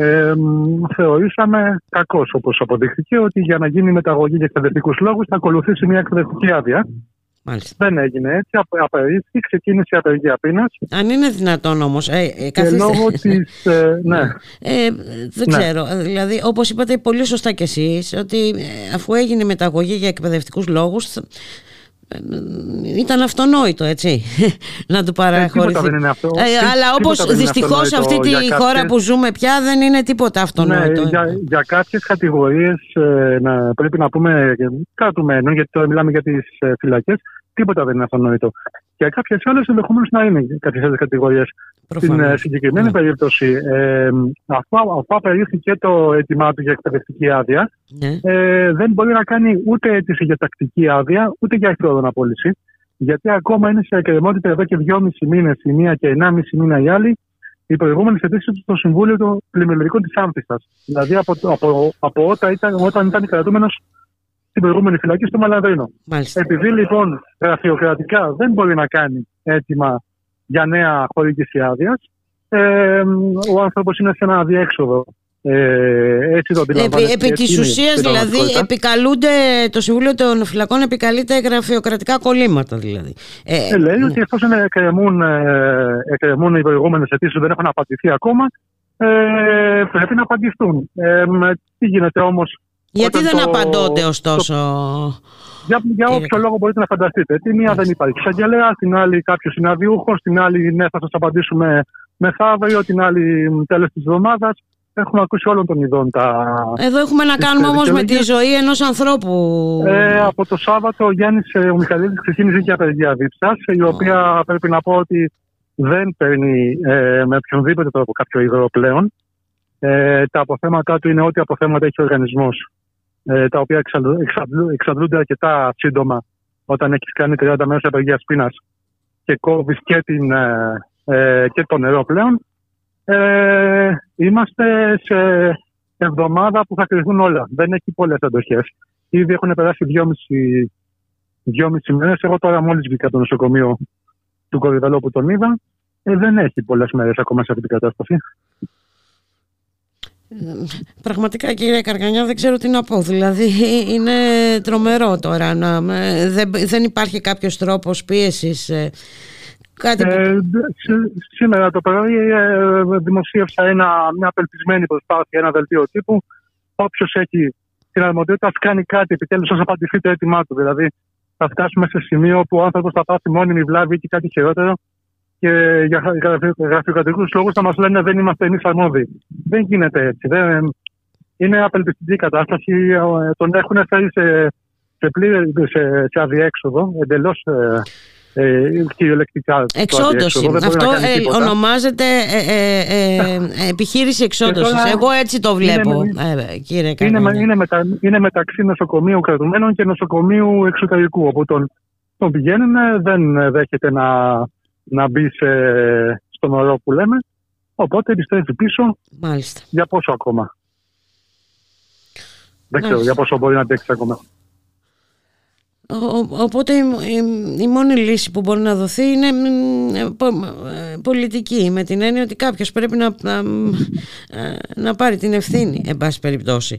ε, θεωρήσαμε κακώ, όπως αποδείχθηκε, ότι για να γίνει μεταγωγή για εκπαιδευτικούς λόγους θα ακολουθήσει μια εκπαιδευτική άδεια. Μάλιστα. Δεν έγινε έτσι. Απερίφθη, ξεκίνησε η απεργία πείνας. Αν είναι δυνατόν όμως. Ε, ε, και λόγω της. Ε, ναι. Ε, δεν ναι. ξέρω. Δηλαδή, όπως είπατε πολύ σωστά κι εσείς, ότι ε, αφού έγινε η μεταγωγή για εκπαιδευτικούς λόγους, ήταν αυτονόητο έτσι. Να του παραχωρηθεί. Δεν είναι αυτό. Ε, αλλά όπως δυστυχώς αυτή τη χώρα που ζούμε πια δεν είναι τίποτα αυτονόητο. Ναι, για, για κάποιες κατηγορίες ε, να, πρέπει να πούμε κρατουμένων γιατί τώρα μιλάμε για τις ε, φυλακές τίποτα δεν είναι αυτονόητο και κάποιες άλλες ενδεχομένως να είναι κάποιες άλλες κατηγορίες. Στην ε, συγκεκριμένη ναι. περίπτωση, ε, αφού, αφού απερίφθηκε το αίτημά του για εκπαιδευτική άδεια, ναι. ε, δεν μπορεί να κάνει ούτε αίτηση για τακτική άδεια, ούτε για εχθρόδον απόλυση. Γιατί ακόμα είναι σε εκκρεμότητα εδώ και δυόμιση μήνες η μία και ενάμιση μήνα η άλλη, οι προηγούμενες αιτήσεις στο Συμβούλιο των Πλημελικών της Άμφιστας. Δηλαδή από, από, από όταν ήταν, όταν ήταν κρατούμενος στην προηγούμενη φυλακή στο Μαλανδρίνο. Επειδή λοιπόν γραφειοκρατικά δεν μπορεί να κάνει έτοιμα για νέα χορήγηση άδειας, ε, ο άνθρωπος είναι σε ένα αδιέξοδο. Ε, έτσι το Επί, επί της ουσίας, δηλαδή, επικαλούνται, το Συμβούλιο των Φυλακών επικαλείται γραφειοκρατικά κολλήματα. Δηλαδή. Ε, ε, λέει ναι. ότι εφόσον εκκρεμούν, ε, εκκρεμούν οι προηγούμενες αιτήσεις δεν έχουν απαντηθεί ακόμα, ε, πρέπει να απαντηθούν. Ε, τι γίνεται όμως γιατί δεν το, απαντώνται ωστόσο. για, για όποιο λόγο μπορείτε να φανταστείτε. Τη μία δεν υπάρχει εισαγγελέα, την άλλη κάποιος συναντιούχο, την άλλη ναι, θα σας απαντήσουμε μεθαύριο, την άλλη τέλος της εβδομάδας. Έχουμε ακούσει όλων των ειδών τα. Εδώ έχουμε να κάνουμε όμως με τη ζωή ενός ανθρώπου. Ε, από το Σάββατο ο Γιάννης ο Μιχαλίδης ξεκίνησε και απεργία δίψα, η οποία πρέπει να πω ότι δεν παίρνει ε, με οποιονδήποτε τρόπο κάποιο ιδρύο πλέον. Ε, τα αποθέματα του είναι ό,τι αποθέματα έχει ο οργανισμός. Ε, τα οποία εξαντλούνται αρκετά σύντομα όταν έχεις κάνει 30 μέρες απεργίας πείνας και κόβεις και, ε, και το νερό πλέον. Ε, είμαστε σε εβδομάδα που θα κρυθούν όλα. Δεν έχει πολλές αντοχές. Ήδη έχουν περάσει δυόμιση, δυόμιση μέρες. Εγώ τώρα μόλις βγήκα από το νοσοκομείο του Κορυδαλό που τον είδα. Ε, δεν έχει πολλές μέρες ακόμα σε αυτή την κατάσταση. Πραγματικά κύριε Καρκανιά δεν ξέρω τι να πω Δηλαδή είναι τρομερό τώρα να, δεν, δεν υπάρχει κάποιος τρόπος πίεσης ε, κάτι Ε, σ- σήμερα το πρωί ε, δημοσίευσα ένα, μια απελπισμένη προσπάθεια, ένα δελτίο τύπου. Όποιος έχει την αρμοδιότητα, ας κάνει κάτι επιτέλους, ω απαντηθεί το αίτημά του. Δηλαδή, θα φτάσουμε σε σημείο που ο άνθρωπος θα πάθει μόνιμη βλάβη ή και κάτι χειρότερο και για γραφειοκρατικού λόγους θα μας λένε δεν είμαστε εμείς αρμόδιοι. Δεν γίνεται έτσι. Δεν, είναι απελπιστική η κατάσταση. Ε, Τον έχουν φέρει σε, σε, πλήρη, σε, σε αδιέξοδο, εντελώς ε, ε, κυριολεκτικά. το Εξόντωση. αδιέξοδο. Δεν μπορεί Αυτό να κάνει ε, τίποτα. ονομάζεται ε, ε, ε, επιχείρηση εξόντωσης. τώρα Εγώ έτσι το βλέπω, είναι- ε, κύριε Είναι, με- Καρκανιά. είναι, μετα, είναι μεταξύ νοσοκομείου κρατουμένων και νοσοκομείου εξωτερικού. Όπου τον, τον πηγαίνουν, ε, δεν δέχεται να, να μπει σε, στον ορό που λέμε. Οπότε επιστρέφει πίσω Μάλιστα. για πόσο ακόμα; Δεν ξέρω Μάλιστα. για πόσο μπορεί να αντέξει ακόμα. Ο- ο- Οπότε η, η- η μόνη λύση που μπορεί να δοθεί είναι μ, ε, πο- ε, πολιτική με την έννοια ότι κάποιος πρέπει να, να, ε, να πάρει την ευθύνη εν πάση περιπτώσει.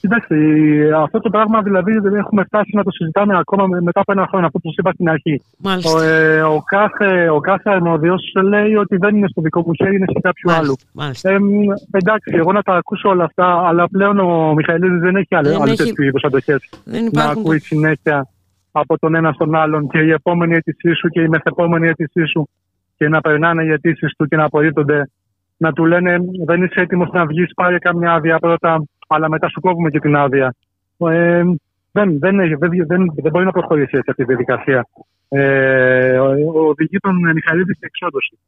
Κοιτάξτε, η- αυτό το πράγμα δηλαδή δεν έχουμε φτάσει να το συζητάμε ακόμα με- μετά από ένα χρόνο, αυτό που σας είπα στην αρχή. Μάλιστα. Ο, ε, ο κάθε, ο κάθε αρμόδιος λέει ότι δεν είναι στο δικό μου χέρι, είναι σε κάποιου άλλου. Μάλιστα. Ε, μ, εντάξει, εγώ να τα ακούσω όλα αυτά, αλλά πλέον ο Μιχαηλίδης δεν έχει άλλε Δεν άλλες έχει- τέτοιου είδους αντοχές. Δεν Να υπάρχουν ακούει συνέχεια από τον ένα στον άλλον και η επόμενη αίτησή σου και η μεθεπόμενη αίτησή σου και να περνάνε οι αιτήσεις του και να απορρίπτονται. Να του λένε δεν είσαι έτοιμος να βγεις, πάρε καμιά άδεια πρώτα, αλλά μετά σου κόβουμε και την άδεια. Ε, δεν, δεν, έχει- δεν, δεν, δεν μπορεί να προχωρήσει έτσι αυτή η διαδικασία. Ε, ο- οδηγεί τον Μιχαηλίδη στην εξόδωση.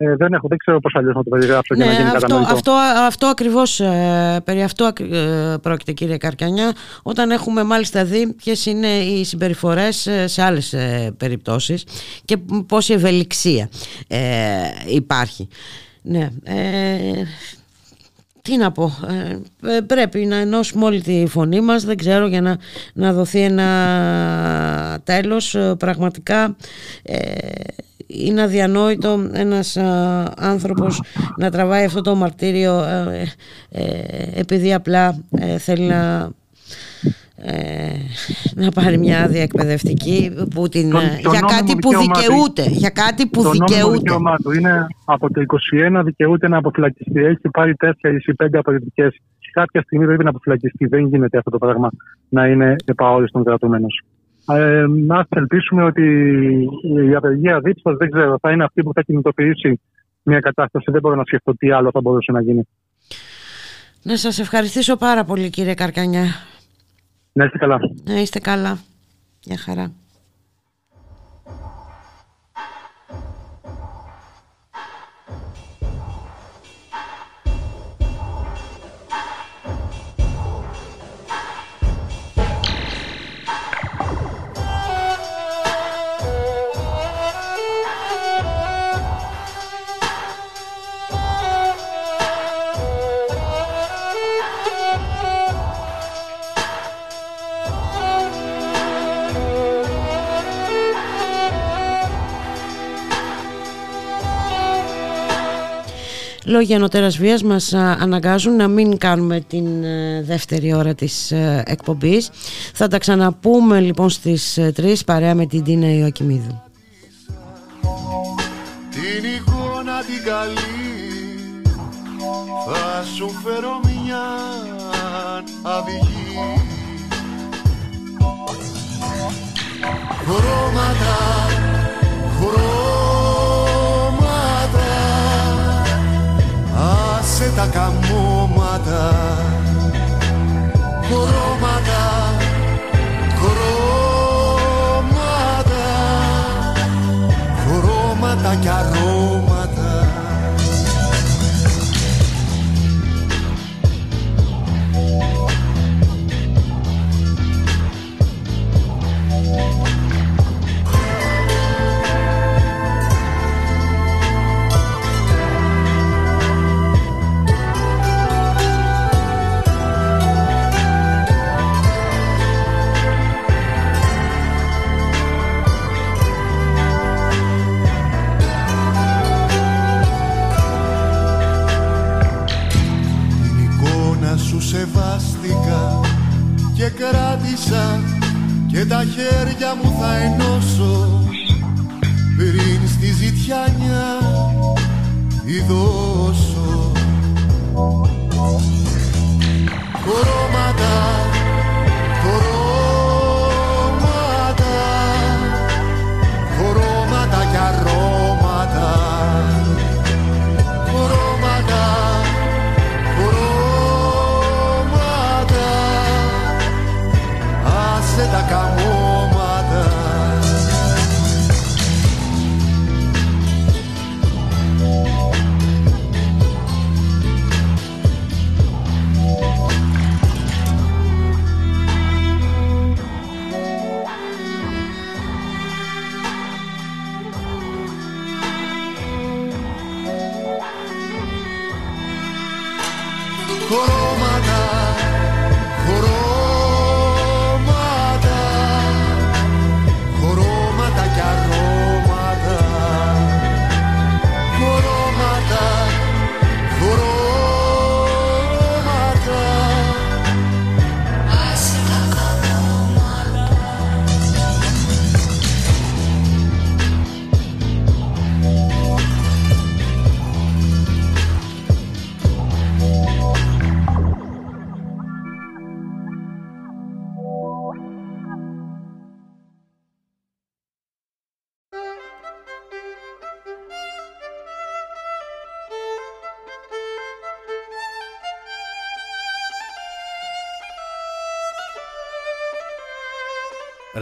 Ε, δεν, έχω, δεν ξέρω πώς αλλιώς να το περιγράψω για να Ναι, γίνει αυτό, κατανοητό. αυτό, αυτό ακριβώς ε, περί αυτού ακ- ε, πρόκειται κύριε Καρκανιά όταν έχουμε μάλιστα δει ποιες είναι οι συμπεριφορές ε, σε άλλες ε, περιπτώσεις και π- πόση ευελιξία ε, υπάρχει. Ναι, ε, τι να πω, ε, ε, πρέπει να ενώσουμε όλη τη φωνή μας, δεν ξέρω, για να, να δοθεί ένα τέλος. Ε, Πραγματικά ε, είναι αδιανόητο ένας α, άνθρωπος να τραβάει αυτό το μαρτύριο ε, ε, επειδή απλά ε, θέλει να, ε, να πάρει μια άδεια εκπαιδευτική που την, Το- ε, το για νόμιμο κάτι που δικαίωμά του. δικαιούται, για κάτι που το νόμιμο δικαιούται. δικαίωμά του είναι από το 21 δικαιούται να αποφυλακιστεί. Έχει πάρει 4 ή 5 αποδεικτικές. Κάποια στιγμή πρέπει να αποφυλακιστεί. Δεν γίνεται αυτό το πράγμα να είναι επαόριστον κρατούμενος. Ε, να ελπίσουμε ότι η απεργία δίψα δεν ξέρω, θα είναι αυτή που θα κινητοποιήσει μια κατάσταση. Δεν μπορώ να σκεφτώ τι άλλο θα μπορούσε να γίνει. Να σας ευχαριστήσω πάρα πολύ κύριε Καρκανιά. Να είστε καλά. Να είστε καλά. Γεια χαρά. Λόγια νοτέρας βίας μας α, αναγκάζουν να μην κάνουμε την ε, δεύτερη ώρα της ε, εκπομπής. Θα τα ξαναπούμε λοιπόν στις 3 παρέα με την Τίνα Ιωακημίδου. Την εικόνα την καλή Θα σου φέρω μια αυγή Χρώματα Χρώματα Άσε τα καμώματα. Χρώματα Χρώματα. Χρώματα και αρώματα σεβάστηκα και κράτησα και τα χέρια μου θα ενώσω. Πριν στη ζητιάνια ειδώσω χρώματα, χρώματα, χρώματα,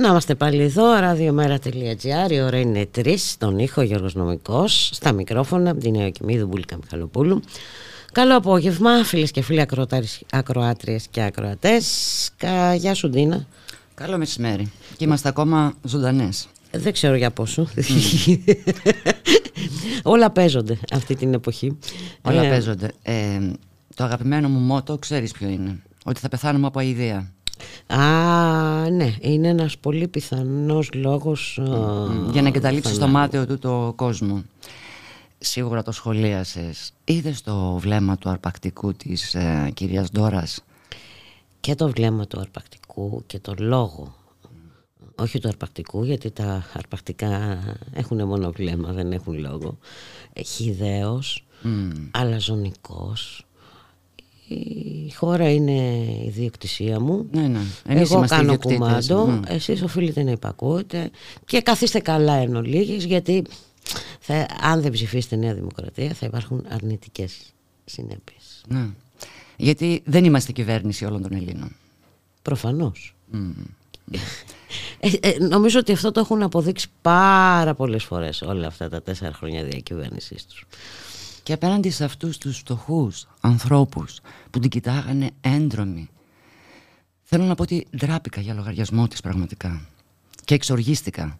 Να είμαστε πάλι εδώ, radiomera.gr, η ώρα είναι 3, στον ήχο Γιώργος Νομικός, στα μικρόφωνα, από την Νεοκοιμίδου Μπουλίκα Μιχαλοπούλου. Καλό απόγευμα, φίλες και φίλοι ακροατάρες- ακροάτριες και ακροατές. Κα- Γεια σου Ντίνα. Καλό μεσημέρι. Και είμαστε ακόμα ζωντανές. Δεν ξέρω για πόσο. Όλα παίζονται αυτή την εποχή. Όλα Ε, παίζονται. Ε, το αγαπημένο μου μότο ξέρεις ποιο είναι. Ότι θα πεθάνουμε από αηδία. Α, ναι, είναι ένας πολύ πιθανός λόγος α, Για να εγκαταλείψεις το θανάτου. μάταιο του το κόσμο. Σίγουρα το σχολίασες. Είδες το βλέμμα του αρπακτικού της ε, κυρίας Ντόρας; και το βλέμμα του αρπακτικού και το λόγο όχι του αρπακτικού γιατί τα αρπακτικά έχουν μόνο βλέμμα δεν έχουν λόγο Ε, χιδαίος αλαζονικός η χώρα είναι η διοκτησία μου Ναι, ναι. Εμείς εγώ είμαστε κάνω ιδιοκτήτες. κουμάντο Μμ. εσείς οφείλετε να υπακούετε και καθίστε καλά εν ολίγης γιατί θα, αν δεν ψηφίσετε Νέα Δημοκρατία θα υπάρχουν αρνητικές συνέπειες Ναι. Γιατί δεν είμαστε κυβέρνηση όλων των Ελλήνων. Προφανώς. Ε, ε, νομίζω ότι αυτό το έχουν αποδείξει πάρα πολλές φορές όλα αυτά τα τέσσερα χρόνια διακυβέρνησής τους. Και απέναντι σε αυτούς τους φτωχούς ανθρώπους που την κοιτάγανε έντρομοι θέλω να πω ότι ντράπηκα για λογαριασμό της πραγματικά και εξοργίστηκα.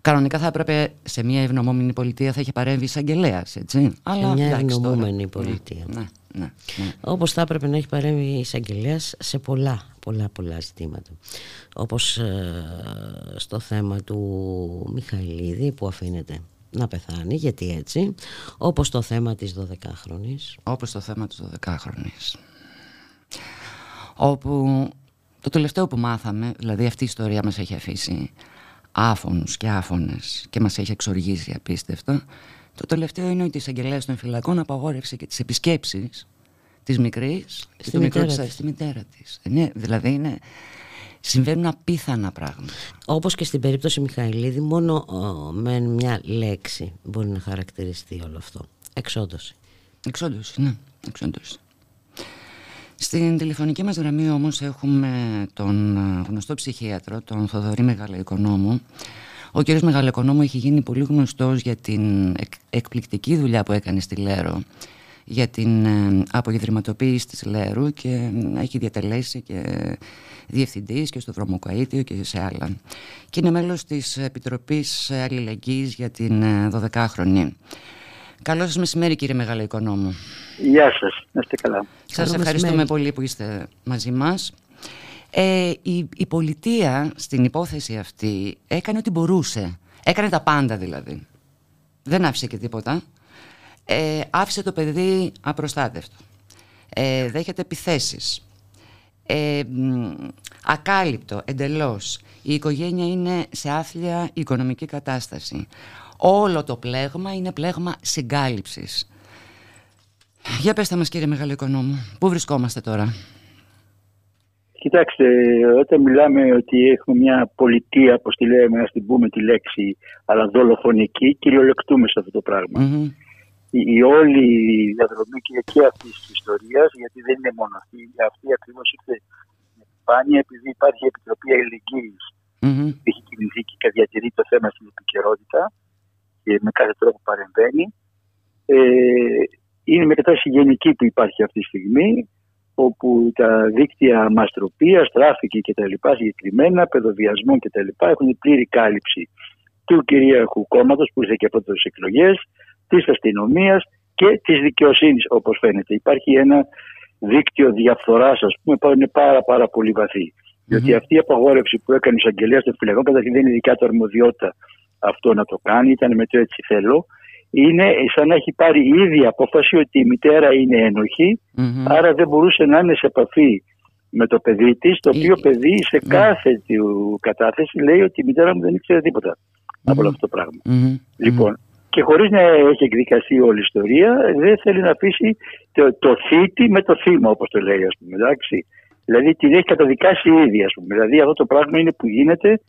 Κανονικά θα έπρεπε σε μια ευνομόμενη πολιτεία θα είχε παρέμβει εισαγγελέας, έτσι. Αλλά μια εντάξει τώρα. ευνομούμενη πολιτεία. Ναι, ναι, ναι. Όπως θα έπρεπε να έχει παρέμβει η εισαγγελέας σε πολλά, πολλά, πολλά ζητήματα. Όπως ε, στο θέμα του Μιχαηλίδη που αφήνεται να πεθάνει, γιατί έτσι. Όπως το θέμα της 12χρονης. Όπως το θέμα της 12χρονης. Όπου το τελευταίο που μάθαμε, δηλαδή αυτή η ιστορία μας έχει αφήσει άφωνους και άφωνες και μας έχει εξοργήσει απίστευτα. Το τελευταίο είναι ότι η εισαγγελέα των φυλακών απαγόρευσε και τις επισκέψεις της μικρής και Στη του μικρού μητέρα της, της. στη μητέρα της. Ε, ναι, δηλαδή είναι, συμβαίνουν απίθανα πράγματα. Όπως και στην περίπτωση Μιχαηλίδη, μόνο ε, με μια λέξη μπορεί να χαρακτηριστεί όλο αυτό. Εξόντωση. Εξόντωση, ναι, εξόντωση. Στην τηλεφωνική μας γραμμή όμως έχουμε τον α, γνωστό ψυχίατρο, τον Θοδωρή Μεγαλοοικονόμου. Ο κύριος Μεγαλοοικονόμου έχει γίνει πολύ γνωστός για την εκ- εκπληκτική δουλειά που έκανε στη Λέρο για την ε, απογεδρυματοποίηση της Λέρου και ε, έχει διατελέσει και διευθυντής και στο Δρομοκαΐτιο και σε άλλα. Και είναι μέλος της Επιτροπής Αλληλεγγύης για την 12χρονη. Καλό σας μεσημέρι κύριε Μεγάλο Οικονόμου. Γεια σας, να είστε καλά. Σας Καλό ευχαριστούμε μεσημέρι. πολύ που είστε μαζί μας. Ε, η, η πολιτεία στην υπόθεση αυτή έκανε ό,τι μπορούσε. Έκανε τα πάντα δηλαδή. Δεν άφησε και τίποτα. Ε, άφησε το παιδί απροστάτευτο. Ε, δέχεται επιθέσεις. Ε, μ, ακάλυπτο, εντελώς. Η οικογένεια είναι σε άθλια οικονομική κατάσταση. Όλο το πλέγμα είναι πλέγμα συγκάλυψης. Για πέστε μας κύριε Μεγάλο Οικονόμου, πού βρισκόμαστε τώρα; Κοιτάξτε, όταν μιλάμε ότι έχουμε μια πολιτεία, όπως τη λέμε, να την πούμε τη λέξη, αλλά δολοφονική, κυριολεκτούμε σε αυτό το πράγμα. Μμμ. Η, η όλη διαδρομή και, και αυτής της ιστορίας, γιατί δεν είναι μόνο αυτή, αυτή ακριβώς ήρθε στην επιφάνεια, επειδή υπάρχει η Επιτροπή Αλληλεγγύης Μμμ. που έχει κινηθεί και διατηρεί το θέμα στην επικαιρότητα και με κάθε τρόπο παρεμβαίνει. Ε, είναι με κατάσταση γενική που υπάρχει αυτή τη στιγμή, όπου τα δίκτυα μαστροπίας, τράφικη κτλ. συγκεκριμένα, παιδοβιασμών κτλ. έχουν πλήρη κάλυψη του κυρίαρχου κόμματος που ήρθε και από τις εκλογές, της αστυνομίας και της δικαιοσύνης, όπως φαίνεται. Υπάρχει ένα δίκτυο διαφθοράς, ας πούμε, που είναι πάρα, πάρα πολύ βαθύ. Διότι αυτή η απαγόρευση που έκανε ο εισαγγελέας των φυλακών, καταρχήν δεν είναι δικιά του αρμοδιότητα αυτό να το κάνει, ήταν με το έτσι θέλω. Είναι σαν να έχει πάρει η ίδια απόφαση ότι η μητέρα είναι ένοχη, Μμμ. άρα δεν μπορούσε να είναι σε επαφή με το παιδί της, το Η- οποίο παιδί σε Ναι. κάθε του κατάθεση λέει ότι η μητέρα μου δεν ήξερε τίποτα από όλο αυτό το πράγμα. Μμμ. Λοιπόν, και χωρίς να έχει εκδικαστεί όλη η ιστορία, δεν θέλει να αφήσει το, το θήτη με το θύμα, όπως το λέει, ας πούμε. Εντάξει. Δηλαδή την έχει καταδικάσει η ίδια, ας πούμε. Δηλαδή αυτό το πράγμα είναι που γίνεται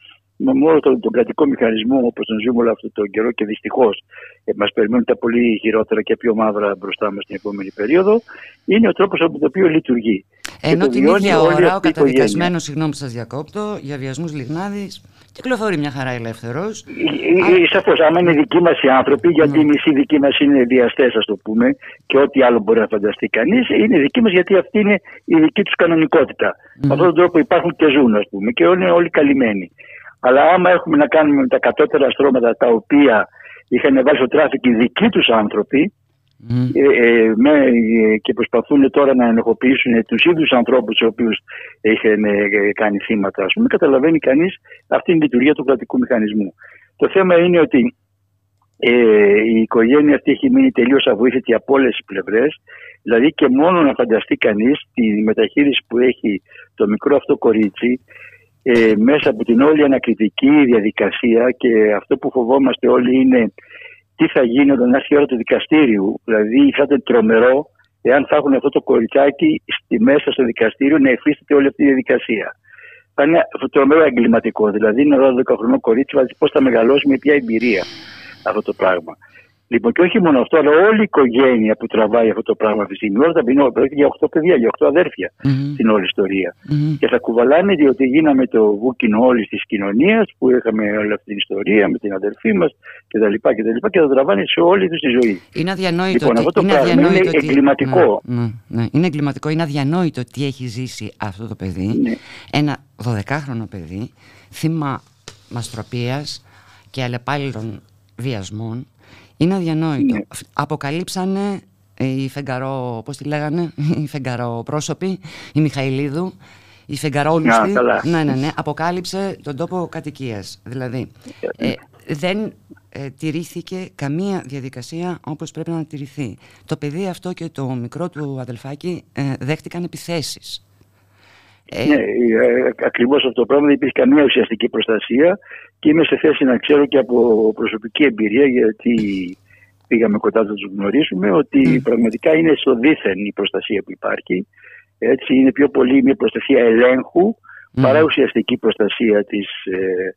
με μόνο τον, τον κρατικό μηχανισμό όπως τον ζούμε όλο αυτό τον καιρό και δυστυχώς ε, μας περιμένουν τα πολύ χειρότερα και πιο μαύρα μπροστά μας την επόμενη περίοδο. Είναι ο τρόπος από τον οποίο λειτουργεί. Και Ενώ το την βιώνει ίδια όλη ώρα ο αυτή η οικογένεια. καταδικασμένος, συγγνώμη που σας διακόπτω, για βιασμούς Λιγνάδης, κυκλοφορεί μια χαρά ελεύθερος. Σαφώς, άμα είναι δικοί μας οι άνθρωποι, γιατί οι μισοί δικοί μας είναι βιαστές, ας το πούμε, και ό,τι άλλο μπορεί να φανταστεί κανείς, είναι δικοί μας γιατί αυτή είναι η δική τους κανονικότητα. Με αυτόν τον τρόπο υπάρχουν και ζουν, ας πούμε, και είναι όλοι καλυμμένοι. Αλλά άμα έχουμε να κάνουμε με τα κατώτερα στρώματα τα οποία είχαν βάλει στο τράφικινγκ οι δικοί τους άνθρωποι, ε, ε, με, ε, και προσπαθούν τώρα να ενοχοποιήσουν τους ίδιους ανθρώπους του οποίους είχαν ε, κάνει θύματα, ας πούμε, καταλαβαίνει κανείς αυτή είναι η λειτουργία του κρατικού μηχανισμού. Το θέμα είναι ότι ε, η οικογένεια αυτή έχει μείνει τελείως αβοήθητη από όλες τις πλευρές. Δηλαδή και μόνο να φανταστεί κανείς τη μεταχείριση που έχει το μικρό αυτό κορίτσι ε, μέσα από την όλη ανακριτική διαδικασία και αυτό που φοβόμαστε όλοι είναι τι θα γίνει όταν έρθει η ώρα του δικαστήριου. Δηλαδή θα ήταν τρομερό εάν θα έχουν αυτό το κοριτσάκι στη μέσα στο δικαστήριο να εφίσταται όλη αυτή η διαδικασία. Θα είναι τρομερό εγκληματικό. Δηλαδή ένα 12χρονό κορίτσι πώς θα μεγαλώσει με ποια εμπειρία αυτό το πράγμα. Λοιπόν, και όχι μόνο αυτό, αλλά όλη η οικογένεια που τραβάει αυτό το πράγμα αυτή τη στιγμή. Όλα τα ποινό, πρόκειται για 8 παιδιά, για 8 αδέρφια στην όλη ιστορία. Και θα κουβαλάνε διότι γίναμε το βούκινο όλης της κοινωνίας που είχαμε όλη αυτή την ιστορία με την αδερφή μας κτλ. Και, και, και θα τραβάνε σε όλη τους τη ζωή. Είναι αδιανόητο Λοιπόν, ότι, αυτό το είναι πράγμα είναι αδιανόητο ότι- εγκληματικό. Ναι, ναι, ναι. Είναι εγκληματικό, είναι αδιανόητο τι έχει ζήσει αυτό το παιδί. Ναι. Ένα 12χρονο παιδί, θύμα μαστροπίας και αλλεπάλληλων βιασμών. Είναι αδιανόητο. Ναι. Αποκαλύψανε ε, οι φεγγαρό, πώς τη λέγανε, οι φεγγαροπρόσωποι, η Μιχαηλίδου, η φεγγαρόλουστη. Α, καλά. Ναι, ναι, ναι. Αποκάλυψε τον τόπο κατοικίας. Δηλαδή, ε, δεν ε, τηρήθηκε καμία διαδικασία όπως πρέπει να τηρηθεί. Το παιδί αυτό και το μικρό του αδελφάκι ε, δέχτηκαν επιθέσεις. Ε, Ναι, ε, ακριβώς αυτό το πράγμα δεν υπήρχε καμία ουσιαστική προστασία και είμαι σε θέση να ξέρω και από προσωπική εμπειρία γιατί πήγαμε κοντά να τους γνωρίσουμε ότι πραγματικά είναι στο δίθεν η προστασία που υπάρχει. Έτσι είναι πιο πολύ μια προστασία ελέγχου παρά ουσιαστική προστασία της ε,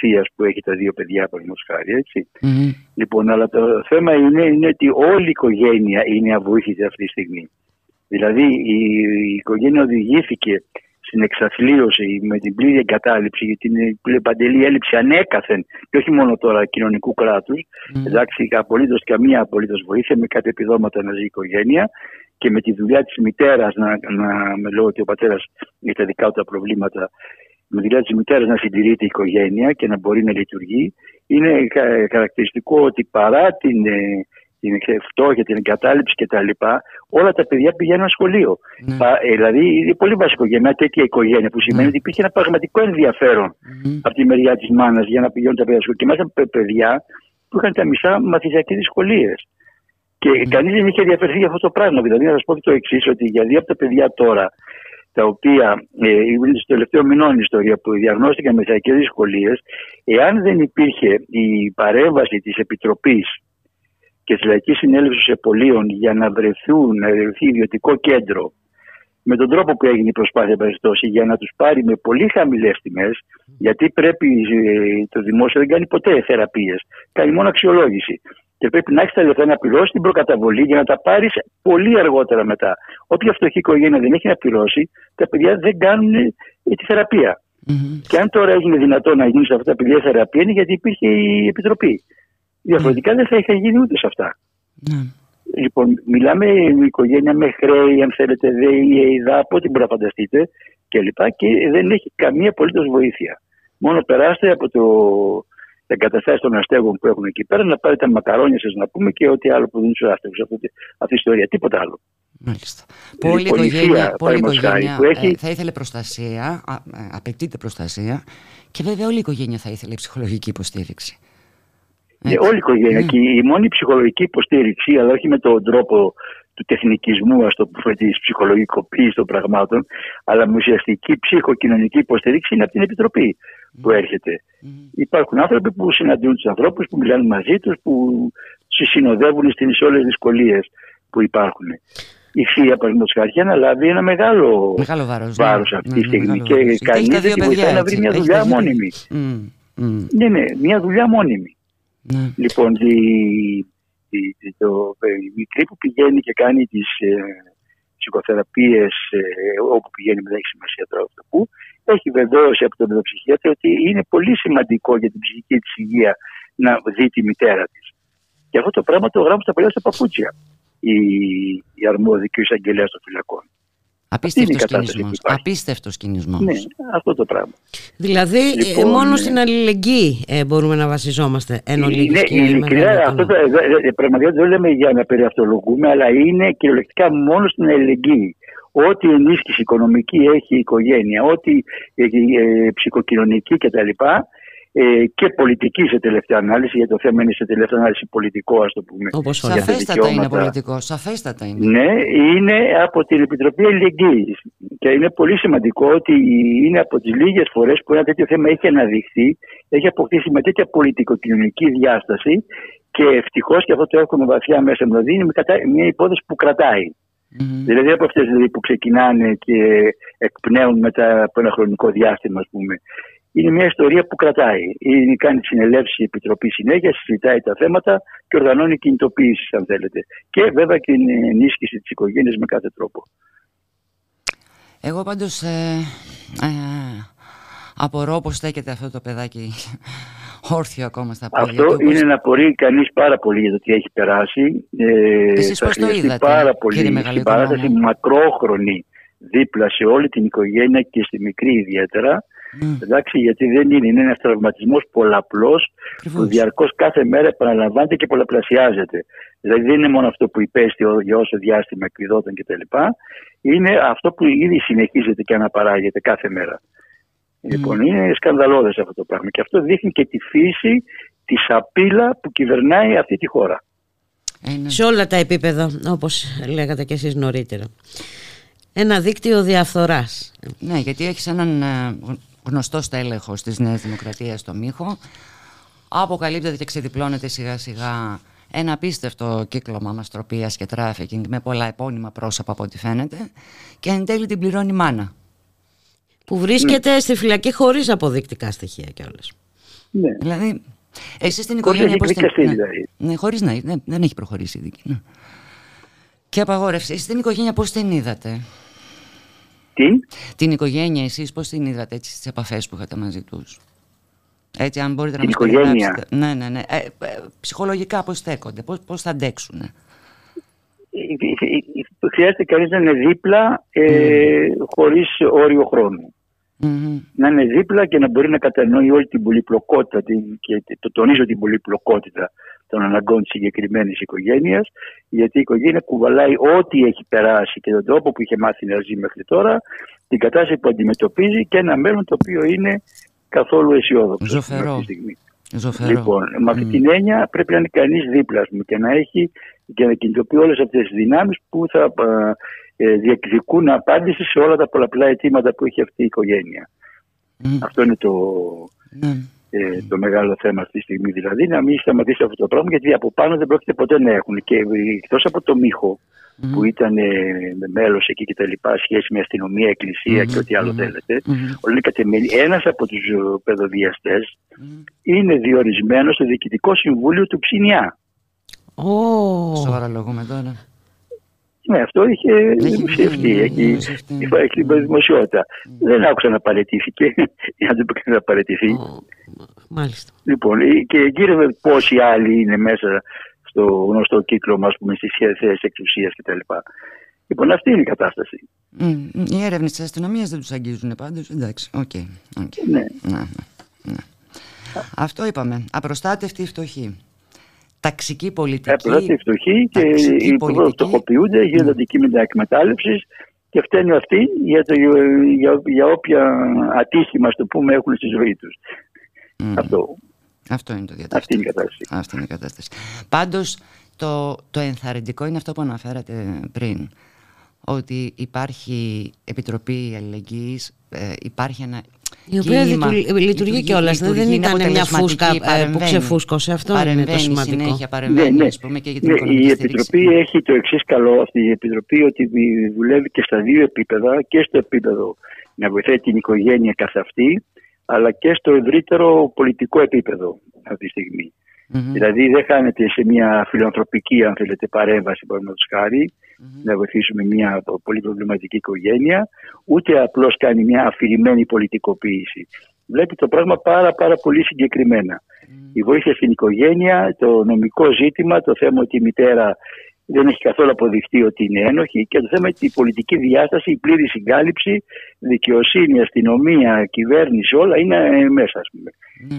θείας που έχει τα δύο παιδιά, παραδείγματος χάρη. Έτσι. μμμ. Λοιπόν, αλλά το θέμα είναι, είναι ότι όλη η οικογένεια είναι αβοήθητη αυτή τη στιγμή. Δηλαδή η, η οικογένεια οδηγήθηκε στην εξαθλίωση, με την πλήρη εγκατάλειψη, γιατί είναι πλήρη παντελή έλλειψη ανέκαθεν και όχι μόνο τώρα κοινωνικού κράτους. Mm. Εντάξει, απολύτως καμία απολύτως βοήθεια, με κάτι επιδόματα να ζει η οικογένεια και με τη δουλειά της μητέρας, να, να, με λόγω ότι ο πατέρας έχει τα δικά του τα προβλήματα, με τη δουλειά της μητέρας να συντηρείται η οικογένεια και να μπορεί να λειτουργεί. Είναι κα- χαρακτηριστικό ότι παρά την, ε, την φτώχεια, την εγκατάλειψη κτλ., όλα τα παιδιά πηγαίνουν σχολείο. Ναι. Πα- ε, δηλαδή είναι πολύ βασικό για μια τέτοια οικογένεια που σημαίνει Ναι. ότι υπήρχε ένα πραγματικό ενδιαφέρον Μμμ. από τη μεριά της μάνας για να πηγαίνουν τα παιδιά σχολείο. Και μάλιστα παι- παιδιά που είχαν τα μισά μαθησιακές δυσκολίες. Και Ναι. κανείς δεν είχε ενδιαφερθεί για αυτό το πράγμα. Δηλαδή, να σας πω και το εξής, ότι για δύο από τα παιδιά τώρα, τα οποία ε, είναι στο τελευταίο μηνών η ιστορία που διαγνώστηκαν με μαθησιακές δυσκολίες, εάν δεν υπήρχε η παρέμβαση της Επιτροπής και τη Λαϊκή Συνέλευση Επολίων για να βρεθούν, να βρεθεί ιδιωτικό κέντρο με τον τρόπο που έγινε η προσπάθεια περιπτώσει για να τους πάρει με πολύ χαμηλές τιμές, γιατί πρέπει ε, το δημόσιο δεν κάνει ποτέ θεραπείες, κάνει μόνο αξιολόγηση. Και πρέπει να έχεις τα λεφτά να πληρώσεις την προκαταβολή για να τα πάρεις πολύ αργότερα μετά. Όποια φτωχή οικογένεια δεν έχει να πληρώσει, τα παιδιά δεν κάνουν ε, τη θεραπεία. Μμμ. Και αν τώρα έγινε δυνατό να γίνει σε αυτά τα παιδιά θεραπεία, είναι γιατί υπήρχε η επιτροπή. Διαφορετικά δεν θα είχε γίνει ούτε σε αυτά. Ναι. Λοιπόν, μιλάμε με οικογένεια με χρέη, αν θέλετε, ΔΕΗ, ΕΙΔΑ, από ό,τι μπορεί να φανταστείτε κλπ. Και, δεν έχει καμία απολύτως βοήθεια. Μόνο περάστε από το, τα εγκαταστάσεις των αστέγων που έχουν εκεί πέρα να πάρετε τα μακαρόνια σας να πούμε και ό,τι άλλο που δίνουν στου άστεγου. Αυτή, αυτή η ιστορία. Τίποτα άλλο. Μάλιστα. Η Πολλή πολυθεία, οικογένεια, πολλή παραδείγματος χάρη, οικογένεια που έχει- ε, θα ήθελε προστασία, α, ε, απαιτείται προστασία και βέβαια όλη η οικογένεια θα ήθελε ψυχολογική υποστήριξη. Ναι, Έτσι. όλη η οικογένεια. Ναι. Και η μόνη ψυχολογική υποστήριξη, αλλά όχι με τον τρόπο του τεχνικισμού, ας το πούμε, της ψυχολογικοποίησης των πραγμάτων, αλλά με ουσιαστική ψυχοκοινωνική υποστήριξη είναι από την Επιτροπή που έρχεται. Μμμ. Υπάρχουν άνθρωποι που συναντούν τους ανθρώπους, που μιλάνε μαζί τους, που του συνοδεύουν στις όλες τις δυσκολίες που υπάρχουν. Η θεία, παραδείγματος χάρη, έχει αναλάβει ένα μεγάλο Μεγάλο βάρος. βάρος ναι. αυτή Ναι, τη ναι, στιγμή. μεγάλο Και βάρος. Γιατί κανείς έχει τα δεν δύο τη παιδιά βοηθάει να έτσι. βρει μια Έχει δουλειά τα δύο παιδιά. μόνιμη. Μμ, μμ. Ναι, ναι, μια δουλειά μόνιμη. Ναι. Λοιπόν, η, η, η- το, η μικρή που πηγαίνει και κάνει τις ε, ψυχοθεραπείες ε, όπου πηγαίνει δεν έχει σημασία τώρα αυτό που έχει βεβαίωση από τον παιδοψυχίατρο ότι είναι πολύ σημαντικό για την ψυχική της υγεία να δει τη μητέρα της. Και αυτό το πράγμα το γράφουν στα παλιά στα παπούτσια η, η αρμόδια και ο εισαγγελέα των φυλακών. Απίστευτος η κατάσταση που κινησμός. υπάρχει. Απίστευτος κινησμός. Ναι, αυτό το πράγμα. Δηλαδή, ε, Λοιπόν, μόνο ναι. στην αλληλεγγύη ε, μπορούμε να βασιζόμαστε. Εν ολίγης Είναι και ειλικρινά, μεγάλο αυτό καλό. το, ε, ε, πραγματικά δεν λέμε για να περιαυτολογούμε, αλλά είναι κυριολεκτικά μόνο στην αλληλεγγύη. Ό,τι ενίσχυση οικονομική έχει η οικογένεια, ό,τι ε, ε, ψυχοκοινωνική κτλ. Ε, και πολιτική σε τελευταία ανάλυση, γιατί το θέμα είναι σε τελευταία ανάλυση πολιτικό, ας το πούμε. Όπως όλα. για τα Σαφέστατα είναι δικαιώματα. πολιτικό. Σαφέστατα είναι. Ναι, είναι από την Επιτροπή Αλληλεγγύης. Και είναι πολύ σημαντικό ότι είναι από τις λίγες φορές που ένα τέτοιο θέμα έχει αναδειχθεί, έχει αποκτήσει με τέτοια πολιτικο-κοινωνική διάσταση και ευτυχώς και αυτό το έχουμε βαθιά μέσα μου. Δηλαδή είναι μια κατα- μια υπόθεση που κρατάει. Μμμ. Δηλαδή από αυτές δηλαδή, που ξεκινάνε και εκπνέουν μετά από ένα χρονικό διάστημα, ας πούμε. Είναι μια ιστορία που κρατάει. Είναι, κάνει συνελεύσεις η Επιτροπή συνέχεια, συζητάει τα θέματα και οργανώνει κινητοποίηση, αν θέλετε. Και βέβαια και την ενίσχυση της οικογένειας με κάθε τρόπο. Εγώ πάντως ε, ε, απορώ πως στέκεται αυτό το παιδάκι όρθιο ακόμα στα πόδια Αυτό του. πως- είναι να απορεί κανείς πάρα πολύ για το τι έχει περάσει. Ε, Εσείς θα πώς το χρειαστεί είδατε, πάρα κύριε πολύ Μεγαλοοικονόμου; συμπαράσταση μακρόχρονη δίπλα σε όλη την οικογένεια και στη μικρή ιδιαίτερα. Μμ, Εντάξει, γιατί δεν είναι, είναι ένας τραυματισμός πολλαπλός που ακριβώς. διαρκώς κάθε μέρα επαναλαμβάνεται και πολλαπλασιάζεται. Δηλαδή δεν είναι μόνο αυτό που υπέστη ο- για όσο διάστημα εκπηδόταν κτλ. Είναι αυτό που ήδη συνεχίζεται και αναπαράγεται κάθε μέρα. Λοιπόν, είναι σκανδαλώδες αυτό το πράγμα. Και αυτό δείχνει και τη φύση τη απειλά που κυβερνάει αυτή τη χώρα. Ε, ναι. Σε όλα τα επίπεδα, όπως λέγατε και εσείς νωρίτερα. Ένα δίκτυο διαφθοράς. Ναι, γιατί έχεις έναν ε, γνωστό στέλεχος της Νέας Δημοκρατίας στο Μίχο. Αποκαλύπτεται και ξεδιπλώνεται σιγά σιγά ένα απίστευτο κύκλωμα μαστροπίας και τράφικινγκ με πολλά επώνυμα πρόσωπα από ό,τι φαίνεται και εν τέλει την πληρώνει η μάνα. Που βρίσκεται στη φυλακή χωρίς αποδεικτικά στοιχεία κιόλας. Ναι. Δηλαδή, εσείς στην Χωρίς οικογένεια να πώς έχει την... δικαστεί, ναι, δηλαδή. ναι, χωρίς να... Ναι, δεν έχει προχωρήσει η δίκη. Ναι. Και απαγόρευση. Εσείς στην οικογένεια πώς την είδατε; Τι; Την οικογένεια εσείς πώς την είδατε έτσι στις επαφές που είχατε μαζί τους; Έτσι αν μπορείτε Την να μας οικογένεια. περιγράψετε. Ναι, ναι, ναι. Ε, ε, ψυχολογικά πώς στέκονται, πώς, πώς θα αντέξουν. Ε, Χρειάζεται κανείς να είναι δίπλα ε, χωρίς όριο χρόνου. Να είναι δίπλα και να μπορεί να κατανοεί όλη την πολυπλοκότητα την- και το τονίζω την πολυπλοκότητα των αναγκών της συγκεκριμένης οικογένειας γιατί η οικογένεια κουβαλάει ό,τι έχει περάσει και τον τρόπο που είχε μάθει να ζει μέχρι τώρα την κατάσταση που αντιμετωπίζει και ένα μέλλον το οποίο είναι καθόλου αισιόδοξο Ζωφερό. αυτή τη στιγμή. Ζωφερό. Λοιπόν, με αυτή την έννοια πρέπει να είναι κανείς δίπλα ας πούμε, και να έχει και να κινητοποιεί όλες αυτές τις δυνάμεις που θα α, ε, διεκδικούν απάντηση σε όλα τα πολλαπλά αιτήματα που έχει αυτή η οικογένεια. Αυτό είναι το, ε, το μεγάλο θέμα αυτή τη στιγμή. Δηλαδή να μην σταματήσει αυτό το πράγμα γιατί από πάνω δεν πρόκειται ποτέ να έχουν. Και εκτός από το μίχο που ήταν ε, μέλος εκεί και τα λοιπά, σχέση με αστυνομία, εκκλησία και ό,τι άλλο θέλετε, όλα είναι κατεμένη. Ένας από τους παιδοδιαστέ είναι διορισμένος στο διοικητικό συμβούλιο του Ψινιά. Σοβαρολογούμε τώρα. Ναι, αυτό είχε δημοσιευτεί. Έχει έχει δημοσιότητα. Δεν άκουσα να παραιτήθηκε. Για να δεν πρέπει να παραιτηθεί. Μάλιστα. Λοιπόν, ε, και γύρω πόσοι άλλοι είναι μέσα στο γνωστό κύκλωμα που στις θέσεις εξουσίας κτλ. Λοιπόν, αυτή είναι η κατάσταση. Μμ, Οι έρευνες της αστυνομίας δεν τους αγγίζουν πάντως. Εντάξει, OK. OK. Ναι. Ναι, ναι, ναι. Αυτό είπαμε. Απροστάτευτη φτωχή. Ταξική πολιτική. Απλά της φτωχή και ταξική οι πολιτική. φτωχοποιούνται, γίνονται αντικείμενα εκμετάλλευσης και φταίνει αυτοί για, το, για, για όποια ατύχημα, στο πούμε, έχουν στη ζωή τους. Αυτό. Αυτό είναι το διατάφυλλο. Αυτή είναι η κατάσταση. Αυτή είναι η κατάσταση. Πάντως το, το ενθαρρυντικό είναι αυτό που αναφέρατε πριν. Ότι υπάρχει Επιτροπή Αλληλεγγύης, ε, υπάρχει ένα Η οποία κύμα, λειτουργεί- λειτουργεί κιόλας, δεν λειτουργεί, είναι ήταν μια αποτελεσματική, φούσκα, ε, που παρεμβαίνει. ξεφούσκωσε. Αυτό είναι το Παρεμβαίνει σημαντικό. συνέχεια, παρεμβαίνει, ας πούμε, και για την Ναι, οικονομική η στήριξη. Επιτροπή έχει το εξής καλό αυτή η Επιτροπή ότι δουλεύει και στα δύο επίπεδα και στο επίπεδο να βοηθάει την οικογένεια καθ' αυτή αλλά και στο ευρύτερο πολιτικό επίπεδο αυτή τη στιγμή. Δηλαδή δεν χάνεται σε μια φιλανθρωπική αν θέλετε παρέμβαση παραδείγματος χάρη, να βοηθήσουμε μια πολύ προβληματική οικογένεια ούτε απλώς κάνει μια αφηρημένη πολιτικοποίηση. Βλέπει το πράγμα πάρα πάρα πολύ συγκεκριμένα. Η βοήθεια στην οικογένεια, το νομικό ζήτημα, το θέμα ότι η μητέρα δεν έχει καθόλου αποδειχτεί ότι είναι ένοχη και το θέμα ότι η πολιτική διάσταση, η πλήρη συγκάλυψη, δικαιοσύνη, αστυνομία, κυβέρνηση, όλα είναι ε, μέσα, ας πούμε.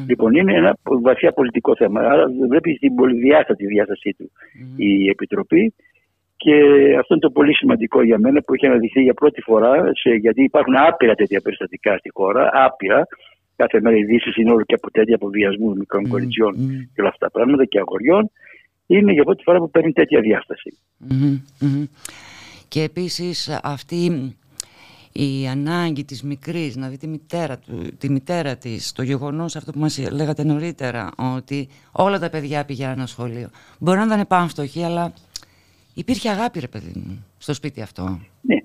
Λοιπόν, είναι ένα βαθιά πολιτικό θέμα. Άρα βλέπει την πολυδιάστατη διάστασή του η Επιτροπή και αυτό είναι το πολύ σημαντικό για μένα που έχει αναδειχθεί για πρώτη φορά, σε, γιατί υπάρχουν άπειρα τέτοια περιστατικά στη χώρα, άπειρα. Κάθε μέρα οι ειδήσεις είναι όλο και από τέτοια από βιασμούς μικρών κοριτσιών και όλα αυτά τα πράγματα και αγοριών. Είναι για πρώτη φορά που παίρνει τέτοια διάσταση. Μμμ, μμμ. Και επίσης αυτή η ανάγκη της μικρής να δει τη μητέρα, του, τη μητέρα της, το γεγονός αυτό που μας λέγατε νωρίτερα, ότι όλα τα παιδιά πηγαίνουν σχολείο. Μπορεί να ήταν πανφτωχοί, αλλά υπήρχε αγάπη ρε παιδί μου στο σπίτι αυτό. Ναι.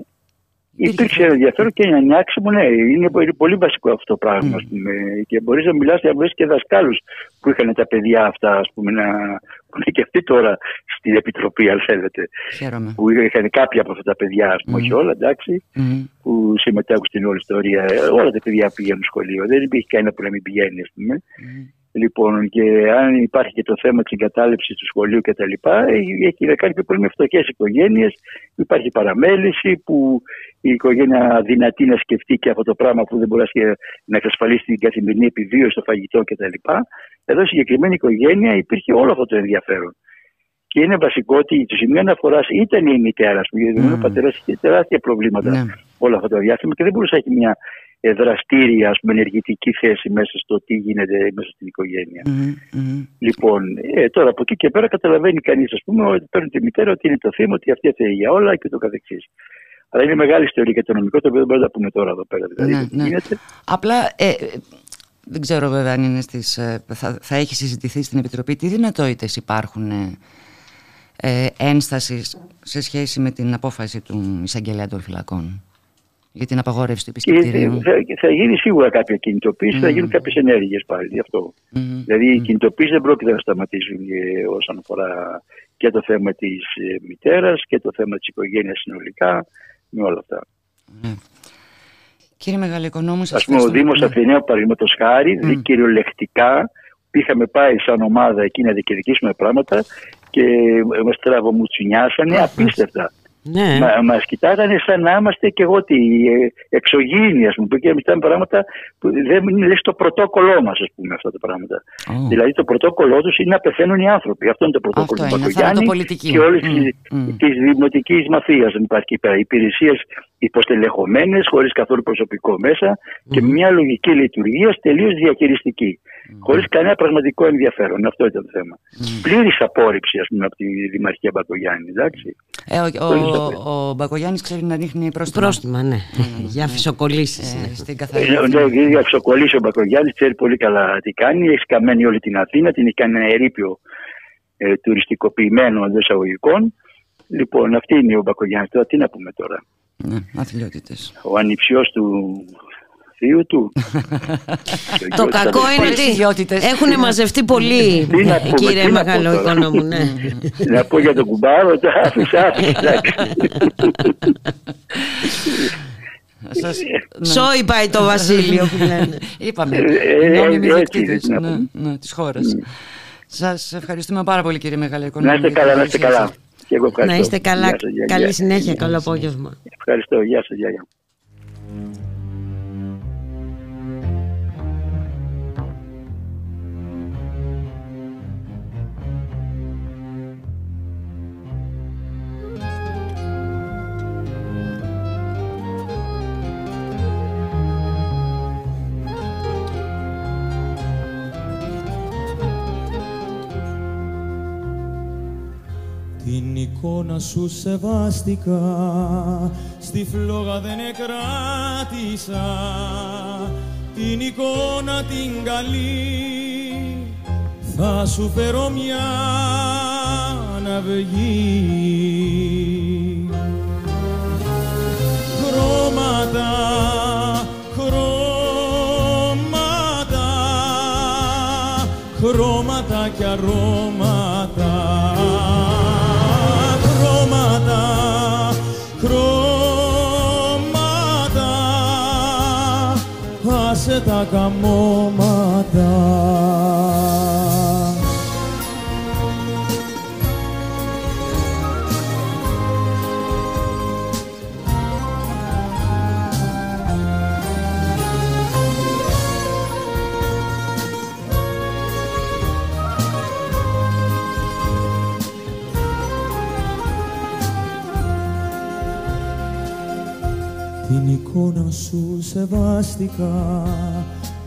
Υπήρξε ενδιαφέρον και ανιάξιμο, ναι. Είναι πολύ- πολύ βασικό αυτό το πράγμα. ας πούμε. Και μπορείς να μιλάς και βρεις και δασκάλους που είχαν τα παιδιά αυτά, ας πούμε, να. που είναι και αυτοί τώρα στην επιτροπή, αν θέλετε. Χαίρομαι. Που είχαν κάποια από αυτά τα παιδιά, ας πούμε, όχι όλα, εντάξει, Μμμ. που συμμετέχουν στην όλη ιστορία. Ε, Όλα τα παιδιά πηγαίνουν σχολείο. Δεν υπήρχε κανένα που να μην πηγαίνει, ας πούμε. Λοιπόν, και αν υπάρχει και το θέμα της εγκατάλειψης του σχολείου κτλ., έχει να κάνει πιο πολύ με φτωχές οικογένειες. Υπάρχει παραμέληση που η οικογένεια δυνατή να σκεφτεί και αυτό το πράγμα που δεν μπορείς να σκε- να εξασφαλίσει την καθημερινή επιβίωση, το φαγητό κτλ. Εδώ, η συγκεκριμένη οικογένεια υπήρχε όλο αυτό το ενδιαφέρον. Και είναι βασικό ότι το σημείο αναφοράς ήταν η μητέρα, α πούμε, γιατί ο πατέρας είχε τεράστια προβλήματα όλο αυτό το διάστημα και δεν μπορούσε να έχει μια ε, δραστήρια, ας πούμε, ενεργητική θέση μέσα στο τι γίνεται μέσα στην οικογένεια. Λοιπόν, ε, τώρα από εκεί και πέρα καταλαβαίνει κανείς, ας πούμε, ότι παίρνει τη μητέρα ότι είναι το θύμα, ότι αυτή θέλει για όλα και το καθεξής. Αλλά είναι μεγάλη ιστορία και το νομικό, το οποίο δεν μπορούμε να τα πούμε τώρα εδώ πέρα. Δηλαδή, Ναι, το τι ναι. γίνεται. Απλά ε, ε, δεν ξέρω βέβαια αν είναι στις, ε, θα, θα έχει συζητηθεί στην Επιτροπή τι δυνατότητες υπάρχουν ε, ε, ένστασης σε σχέση με την απόφαση του εισαγγελέα των φυλακών; Για την απαγόρευση του Και επισκεπτηρίου. θα, θα γίνει σίγουρα κάποια κινητοποίηση, θα Μμμ. γίνουν κάποιες ενέργειες πάλι γι' αυτό. Μμμ. Δηλαδή οι κινητοποίησεις δεν πρόκειται να σταματήσουν ε, όσον αφορά και το θέμα της ε, μητέρας και το θέμα της οικογένειας συνολικά, με όλα αυτά. Ναι. Κύριε Μεγαλοοικονόμου, Α πούμε, ο Δήμος Αθηναίων, παραδείγματος χάρη, mm. κυριολεκτικά είχαμε πάει σαν ομάδα εκεί να διεκδικήσουμε πράγματα και μα τραβομουτσινιάσανε απίστευτα. Ναι. Μα μας κοιτάγανε σαν να είμαστε και εγώ τι ε, εξωγήινοι, ας πούμε, και μιλάμε πράγματα που δεν είναι στο πρωτόκολλό μας, ας πούμε, αυτά τα πράγματα. Oh. Δηλαδή, το πρωτόκολλό τους είναι να πεθαίνουν οι άνθρωποι. Αυτό είναι το πρωτόκολλο Αυτό του είναι, Μπακογιάννη θανατοπολιτική. και όλης Μμ, mm. της δημοτικής μαφίας. Δεν υπάρχει εκεί πέρα. Υπηρεσίες υποστελεχωμένες, χωρίς καθόλου προσωπικό μέσα και με μια λογική λειτουργίας τελείως διαχειριστική. Χωρίς κανένα πραγματικό ενδιαφέρον. Αυτό ήταν το θέμα. Πλήρης απόρριψη, ας πούμε, από τη Δημαρχία Μπακογιάννη. Εντάξει. Ε, ο, Πλήρης ο, απόρριψη. ο Μπακογιάννης ξέρει να ρίχνει πρόστιμα. Πρόστιμα, ναι. Για φυσοκολλήσεις. Ε, ναι. στην Ε, καθαρή Ναι, Αθήνα. ναι, για ψοκολλήσει ο Μπακογιάννη ξέρει πολύ καλά τι κάνει. Έχει καμένη όλη την Αθήνα, την έχει κάνει ένα ερείπιο ε, τουριστικοποιημένο εντός εισαγωγικών. Λοιπόν, αυτή είναι ο Μπακογιάννη. Τώρα τι να πούμε τώρα. Ναι, αθλειότητες. Ο ανιψιός του θείου του. Και ο Το γιος κακό αδερφός. είναι Πολλές ιδιότητες. ότι έχουν μαζευτεί πολλοί, Τι να πούμε, κύριε τι να πω Μεγάλο τώρα. Οικονόμου. Ναι. Να πω για τον κουμπάρο, το άφησα, άφησα. εντάξει. Σας, ναι. Σόι πάει το βασίλειο που λένε. Είπαμε, Ε, ε, νόμιμοι ε, διοκτήτες έτσι, να ναι, πούμε. ναι, της χώρας. Σας ευχαριστούμε πάρα πολύ κύριε Μεγάλο Να Οικονόμου. είστε για την καλά, να είστε παρουσία καλά. σας. Και εγώ ευχαριστώ. Να είστε καλά. Γεια σας, γεια, Καλή γεια. συνέχεια. Καλό απόγευμα. Ευχαριστώ. Γεια σας. Γεια, γεια. Την εικόνα σου σεβάστηκα, στη φλόγα δεν εκράτησα. Την εικόνα την καλή θα σου φέρω μια ναυγή χρώματα, χρώματα χρώματα και αρώματα άσε τα καμώματα σεβάστηκα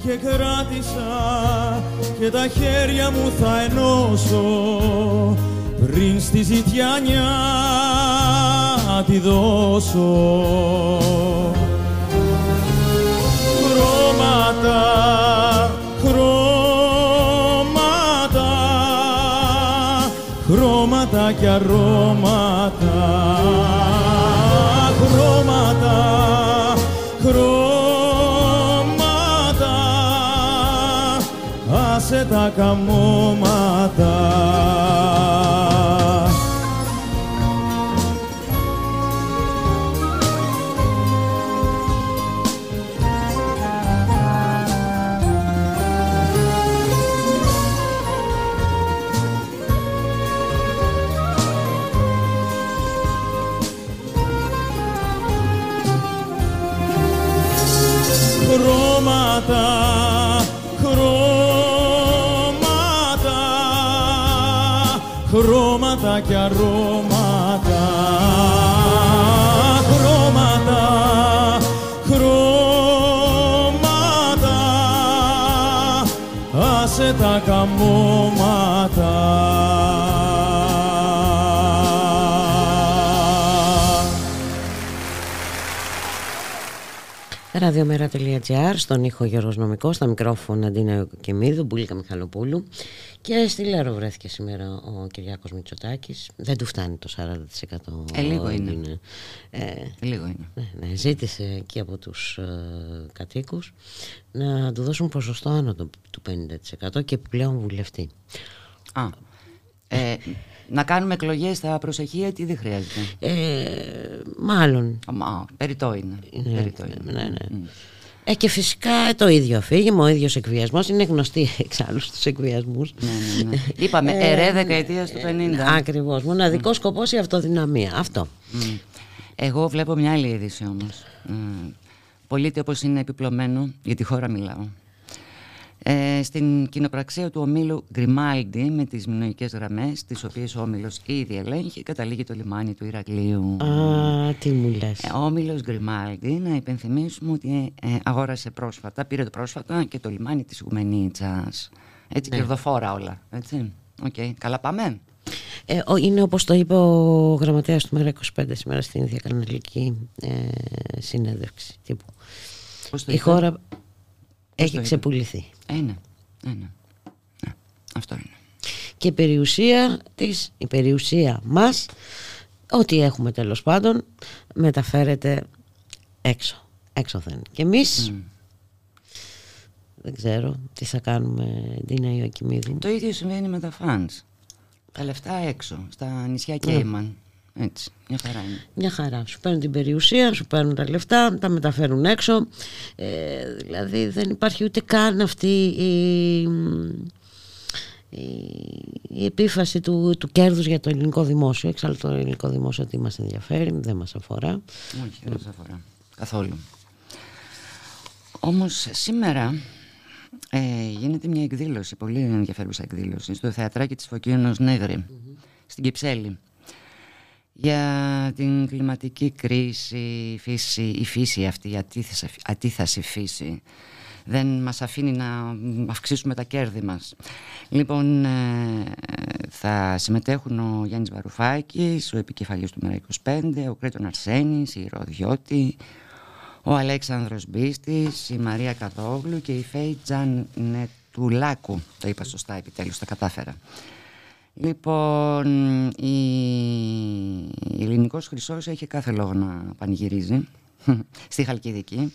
και κράτησα και τα χέρια μου θα ενώσω πριν στη ζητιάνια τη δώσω. Χρώματα, χρώματα, χρώματα και αρώματα τα καμώματα χρώματα και αρώματα, χρώματα, χρώματα, άσε τα καμώματα. Ραδιομέρα.gr στον ήχο Γιώργος Νομικός, στα μικρόφωνα Αντίνα Κεμίδου, Μπουλίκα Μιχαλοπούλου και στη Λέρο βρέθηκε σήμερα ο Κυριάκος Μητσοτάκης. Δεν του φτάνει το 40%. Ε, λίγο είναι. Ε, Λίγο είναι. ναι, ναι, ζήτησε εκεί από τους ε, κατοίκους να του δώσουν ποσοστό άνω του του 50% και επιπλέον βουλευτή. Α, ε, Να κάνουμε εκλογές στα προσεχή έτη δεν χρειάζεται. Ε, μάλλον. Μα, περιττό είναι. Ναι, περιττό ναι, ναι. Ε, και φυσικά το ίδιο αφήγημα, ο ίδιος εκβιασμός είναι γνωστή εξάλλου στους εκβιασμούς. Ναι, ναι, ναι. Είπαμε, Ε, ερέ δεκαετία του 50. Ακριβώς, μοναδικός σκοπός η αυτοδυναμία, αυτό. Μμ. Εγώ βλέπω μια άλλη είδηση όμως. Ε, πολίτη όπως είναι επιπλωμένο, για τη χώρα μιλάω. Ε, στην κοινοπραξία του ομίλου Γκριμάλντι με τις μηνοϊκές γραμμές, τις οποίες ο όμιλος ήδη ελέγχει, καταλήγει το λιμάνι του Ηρακλείου. Α, τι μου λες. Ε, Ο όμιλος Γκριμάλντι, να υπενθυμίσουμε ότι ε, αγόρασε πρόσφατα, πήρε το πρόσφατα και το λιμάνι της Γουμενίτσας. Έτσι, Ναι. κερδοφόρα όλα. Έτσι. Οκ, καλά πάμε. Ε, ο- είναι όπως το είπε ο γραμματέας του Μέρα 25 σήμερα στην διακαναλική ε, συνέντευξη τύπου. Πώς το Η είπε; χώρα το έχει είπε; ξεπουληθεί. Ε, ναι. Ε, ναι. Ναι, Αυτό είναι. Και η περιουσία της, η περιουσία μας, ό,τι έχουμε τέλος πάντων, μεταφέρεται έξω. Έξωθεν. Και εμείς, δεν ξέρω τι θα κάνουμε, Ντίνα Ιωακημίδου. Το ίδιο συμβαίνει με τα φανς. Τα λεφτά έξω, στα νησιά Ναι. Κέιμαν. Έτσι, μια χαρά είναι. Μια χαρά. Σου παίρνουν την περιουσία, σου παίρνουν τα λεφτά, τα μεταφέρουν έξω. Ε, δηλαδή δεν υπάρχει ούτε καν αυτή η, η, η επίφαση του, του κέρδους για το ελληνικό δημόσιο. Εξάλλου το ελληνικό δημόσιο τι μας ενδιαφέρει, δεν μας αφορά. Όχι, δεν μας αφορά. Καθόλου. Όμως σήμερα ε, γίνεται μια εκδήλωση, πολύ ενδιαφέρουσα εκδήλωση, στο θεατράκι της Φωκίωνος Νέγρη, στην Κυψέλη. Για την κλιματική κρίση, η φύση, η φύση αυτή, η αντίθεση, αντίθαση φύση, δεν μας αφήνει να αυξήσουμε τα κέρδη μας. Λοιπόν, ε, θα συμμετέχουν ο Γιάννης Βαρουφάκης, ο επικεφαλής του ΜΕΡΑ25, ο Κρέτον Αρσένης, η Ροδιώτη, ο Αλέξανδρος Μπίστης, η Μαρία Καδόγλου και η Φέη Τζανετουλάκου. Το είπα σωστά επιτέλους, τα κατάφερα. Λοιπόν, η η Ελληνικός Χρυσός έχει κάθε λόγο να πανηγυρίζει στη Χαλκιδική.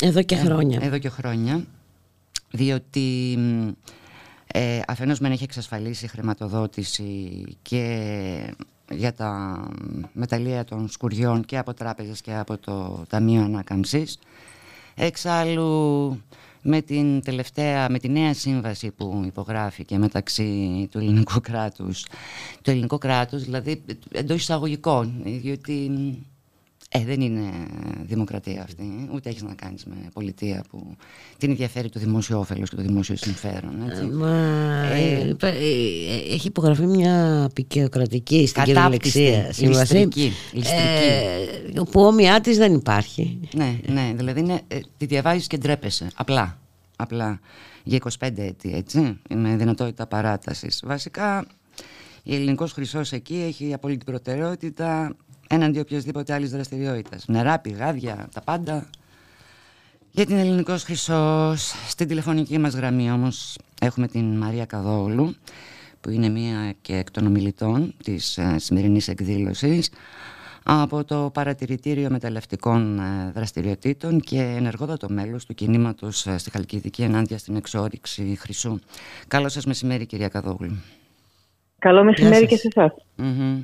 Εδώ και χρόνια. Εδώ και χρόνια. Διότι μ, ε, αφενός μεν έχει εξασφαλίσει χρηματοδότηση και για τα μεταλλεία των σκουριών και από τράπεζες και από το Ταμείο Ανάκαμψης. Εξάλλου με την τελευταία, με τη νέα σύμβαση που υπογράφηκε μεταξύ του ελληνικού κράτους, το ελληνικό κράτος δηλαδή εντός εισαγωγικών, διότι ε, δεν είναι δημοκρατία αυτή, ούτε έχεις να κάνεις με πολιτεία που την ενδιαφέρει το δημόσιο όφελος και το δημόσιο συμφέρον. Έτσι. Μα Ε, ε, υπά- ε, έχει υπογραφεί μια απεικιοκρατική στην Κατάπτυστη, κυριολεξία σύμβαση ληστρική, ληστρική. ε, που ομοιά της δεν υπάρχει. Ναι, ναι, δηλαδή είναι, ε, τη διαβάζεις και ντρέπεσαι, απλά, απλά, για 25 έτη, έτσι, με δυνατότητα παράτασης. Βασικά, η ελληνικός χρυσός εκεί έχει απόλυτη προτεραιότητα έναντι οποιασδήποτε άλλης δραστηριότητας. Νερά, πηγάδια, τα πάντα. Για την ελληνικός χρυσός, στην τηλεφωνική μας γραμμή όμως έχουμε την Μαρία Καδόλου, που είναι μία και εκ των ομιλητών της ε, σημερινής εκδήλωσης από το Παρατηρητήριο Μεταλλευτικών ε, Δραστηριοτήτων και ενεργότατο μέλος του κινήματος ε, στη Χαλκιδική ενάντια στην εξόριξη χρυσού. Καλό σας μεσημέρι κυρία Καδόγλου. Καλό μεσημέρι Γεια και σας. σε εσάς. Μμμ.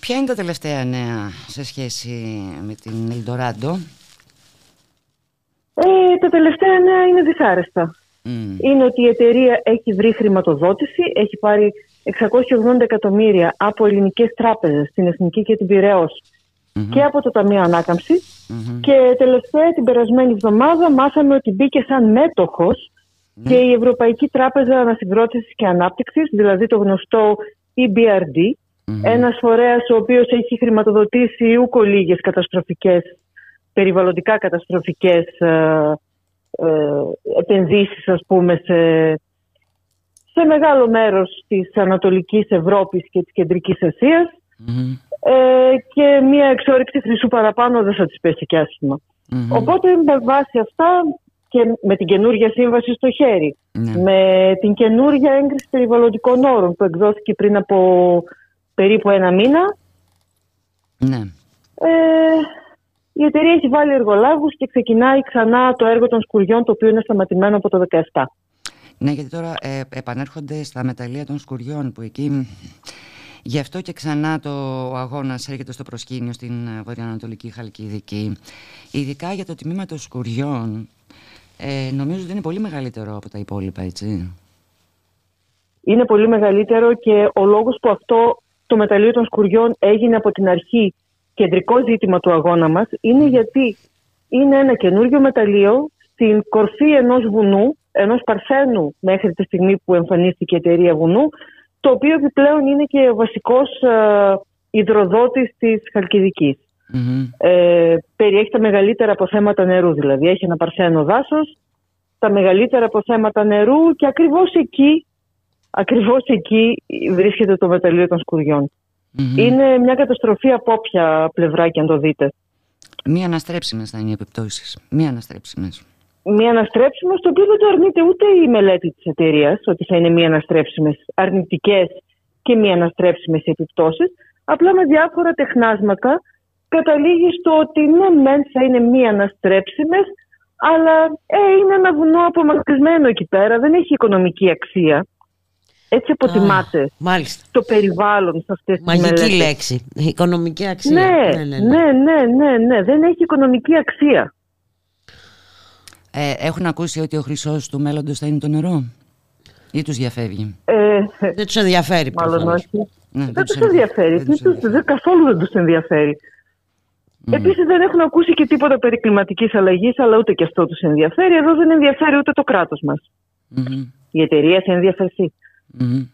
Ποια είναι τα τελευταία νέα σε σχέση με την Ελντοράντο; Ε, τα τελευταία νέα είναι δυσάρεστα. Μμ. Είναι ότι η εταιρεία έχει βρει χρηματοδότηση, έχει πάρει 680 εκατομμύρια από ελληνικές τράπεζες, την Εθνική και την πειραιως και από το Ταμείο Ανάκαμψης. Και τελευταία την περασμένη εβδομάδα μάθαμε ότι μπήκε σαν μέτοχος και η Ευρωπαϊκή Τράπεζα Ανασυγκρότησης και Ανάπτυξης, δηλαδή το γνωστό EBRD, ένας φορέας ο οποίος έχει χρηματοδοτήσει ούκο λίγες καταστροφικές, περιβαλλοντικά καταστροφικές ε, ε, επενδύσεις ας πούμε σε, σε μεγάλο μέρος της Ανατολικής Ευρώπης και της Κεντρικής Ασίας. Ε, και μια εξόρυξη χρυσού παραπάνω δεν θα της πέσει και ασχημα Οπότε με βάση αυτά και με την καινούργια σύμβαση στο χέρι, με την καινούργια έγκριση περιβαλλοντικών όρων που εκδόθηκε πριν από περίπου ένα μήνα, Ναι. ε, η εταιρεία έχει βάλει εργολάβους και ξεκινάει ξανά το έργο των σκουριών το οποίο είναι σταματημένο από το 2017. Ναι, γιατί τώρα ε, επανέρχονται στα μεταλλεία των σκουριών που εκεί Γι' αυτό και ξανά το ο αγώνας έρχεται στο προσκήνιο στην ε, βορειοανατολική Χαλκιδική. Ειδικά για το τμήμα των σκουριών, ε, νομίζω ότι είναι πολύ μεγαλύτερο από τα υπόλοιπα, έτσι. είναι πολύ μεγαλύτερο και ο λόγος που αυτό το μεταλλείο των σκουριών έγινε από την αρχή κεντρικό ζήτημα του αγώνα μας είναι γιατί είναι ένα καινούριο μεταλλείο στην κορφή ενός βουνού, ενός παρθένου μέχρι τη στιγμή που εμφανίστηκε η εταιρεία βουνού, το οποίο επιπλέον είναι και ο βασικός ε, υδροδότης της Χαλκιδικής. Ε, περιέχει τα μεγαλύτερα αποθέματα νερού, δηλαδή έχει ένα παρθένο δάσος, τα μεγαλύτερα αποθέματα νερού και ακριβώς εκεί Ακριβώς εκεί βρίσκεται το μεταλλείο των σκουριων Είναι μια καταστροφή από όποια πλευρά και αν το δείτε. Μία αναστρέψιμες θα είναι οι επιπτώσεις. Μία αναστρέψιμες. Μία αναστρέψιμες, το οποίο δεν το αρνείται ούτε η μελέτη της εταιρείας ότι θα είναι μία αναστρέψιμες αρνητικές και μία αναστρέψιμες επιπτώσεις. Απλά με διάφορα τεχνάσματα καταλήγει στο ότι ναι μεν θα είναι μία αναστρέψιμες αλλά ε, είναι ένα βουνό απομακρυσμένο εκεί πέρα, δεν έχει οικονομική αξία. Έτσι αποτιμάται μάλιστα. το περιβάλλον σε αυτές τις Μαγική μελέτες. λέξη. Οικονομική αξία. Ναι, ναι, ναι, ναι, ναι, δεν έχει οικονομική αξία. Ε, έχουν ακούσει ότι ο χρυσός του μέλλοντος θα είναι το νερό; Ή τους διαφεύγει; Ε, δεν τους ενδιαφέρει Μάλλον προφανώς. όχι. Ναι, δεν τους ενδιαφέρει. Δεν τους Δεν τους- δεν- καθόλου δεν τους ενδιαφέρει. Επίσης δεν έχουν ακούσει και τίποτα περί κλιματικής αλλαγής, αλλά ούτε και αυτό τους ενδιαφέρει. Εδώ δεν ενδιαφέρει ούτε το κράτος μας. Μμμ. Η εταιρεία θα ενδιαφερθεί. Μμμ.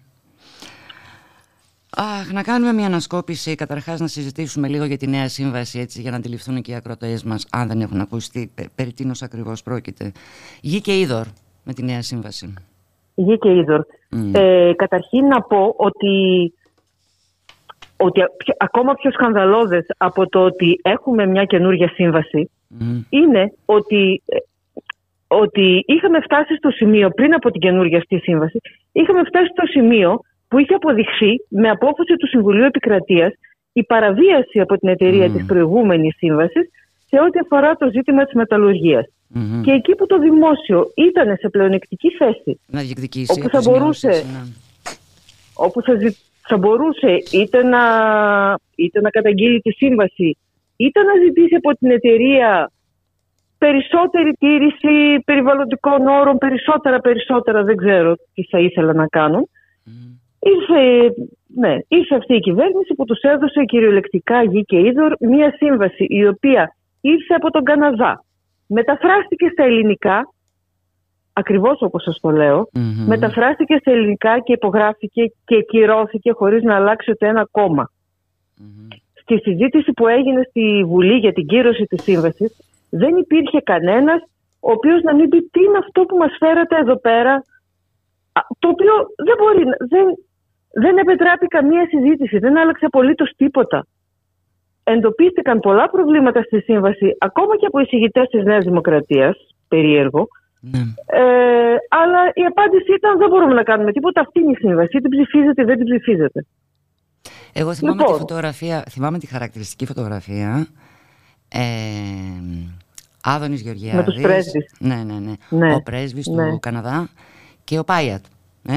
Αχ, να κάνουμε μια ανασκόπηση, καταρχάς να συζητήσουμε λίγο για τη νέα σύμβαση έτσι, για να αντιληφθούν και οι ακροτές μας, αν δεν έχουν ακούσει τι, πε- περί τίνος ακριβώς πρόκειται. Γη και είδωρ με τη νέα σύμβαση. Γη και είδωρ. Ε, καταρχήν να πω ότι, ότι α- πιο- ακόμα πιο σκανδαλώδες από το ότι έχουμε μια καινούργια σύμβαση είναι ότι, ε, ότι είχαμε φτάσει στο σημείο πριν από την καινούργια αυτή σύμβαση είχαμε φτάσει στο σημείο που είχε αποδειχθεί με απόφαση του Συμβουλίου Επικρατείας η παραβίαση από την εταιρεία της προηγούμενης σύμβασης σε ό,τι αφορά το ζήτημα της μεταλλουργίας. Και εκεί που το δημόσιο ήταν σε πλεονεκτική θέση Να διεκδικήσει όπου θα μπορούσε, αποζημιώσεις, ναι. όπου θα, ζη- θα μπορούσε είτε να, είτε να καταγγείλει τη σύμβαση είτε να ζητήσει από την εταιρεία περισσότερη τήρηση περιβαλλοντικών όρων, περισσότερα, περισσότερα, δεν ξέρω τι θα ήθελα να κάνουν. Ήρθε, ναι, ήρθε αυτή η κυβέρνηση που τους έδωσε κυριολεκτικά γη και είδωρ μια σύμβαση η οποία ήρθε από τον Καναδά. Μεταφράστηκε στα ελληνικά, ακριβώς όπως σας το λέω, μεταφράστηκε στα ελληνικά και υπογράφηκε και κυρώθηκε χωρίς να αλλάξει ούτε ένα κόμμα. Στη συζήτηση που έγινε στη Βουλή για την κύρωση της σύμβασης δεν υπήρχε κανένας ο οποίος να μην πει τι είναι αυτό που μας φέρατε εδώ πέρα; Α, το οποίο δεν μπορεί, να- δεν, δεν επιτράπει καμία συζήτηση, δεν άλλαξε απολύτως τίποτα. Εντοπίστηκαν πολλά προβλήματα στη σύμβαση, ακόμα και από εισηγητές της Νέας Δημοκρατίας, περίεργο, ε, αλλά η απάντηση ήταν δεν μπορούμε να κάνουμε τίποτα, αυτή είναι η σύμβαση, την ψηφίζετε, δεν την ψηφίζετε. Εγώ θυμάμαι Λοιπόν. τη φωτογραφία, θυμάμαι τη χαρακτηριστική φωτογραφία. Ε, Άδωνης Γεωργιάδης. Με τους πρέσβεις. Ναι, ναι, ναι. Ναι, Ο πρέσβης ναι. του Καναδά και ο Πάιατ. Ε;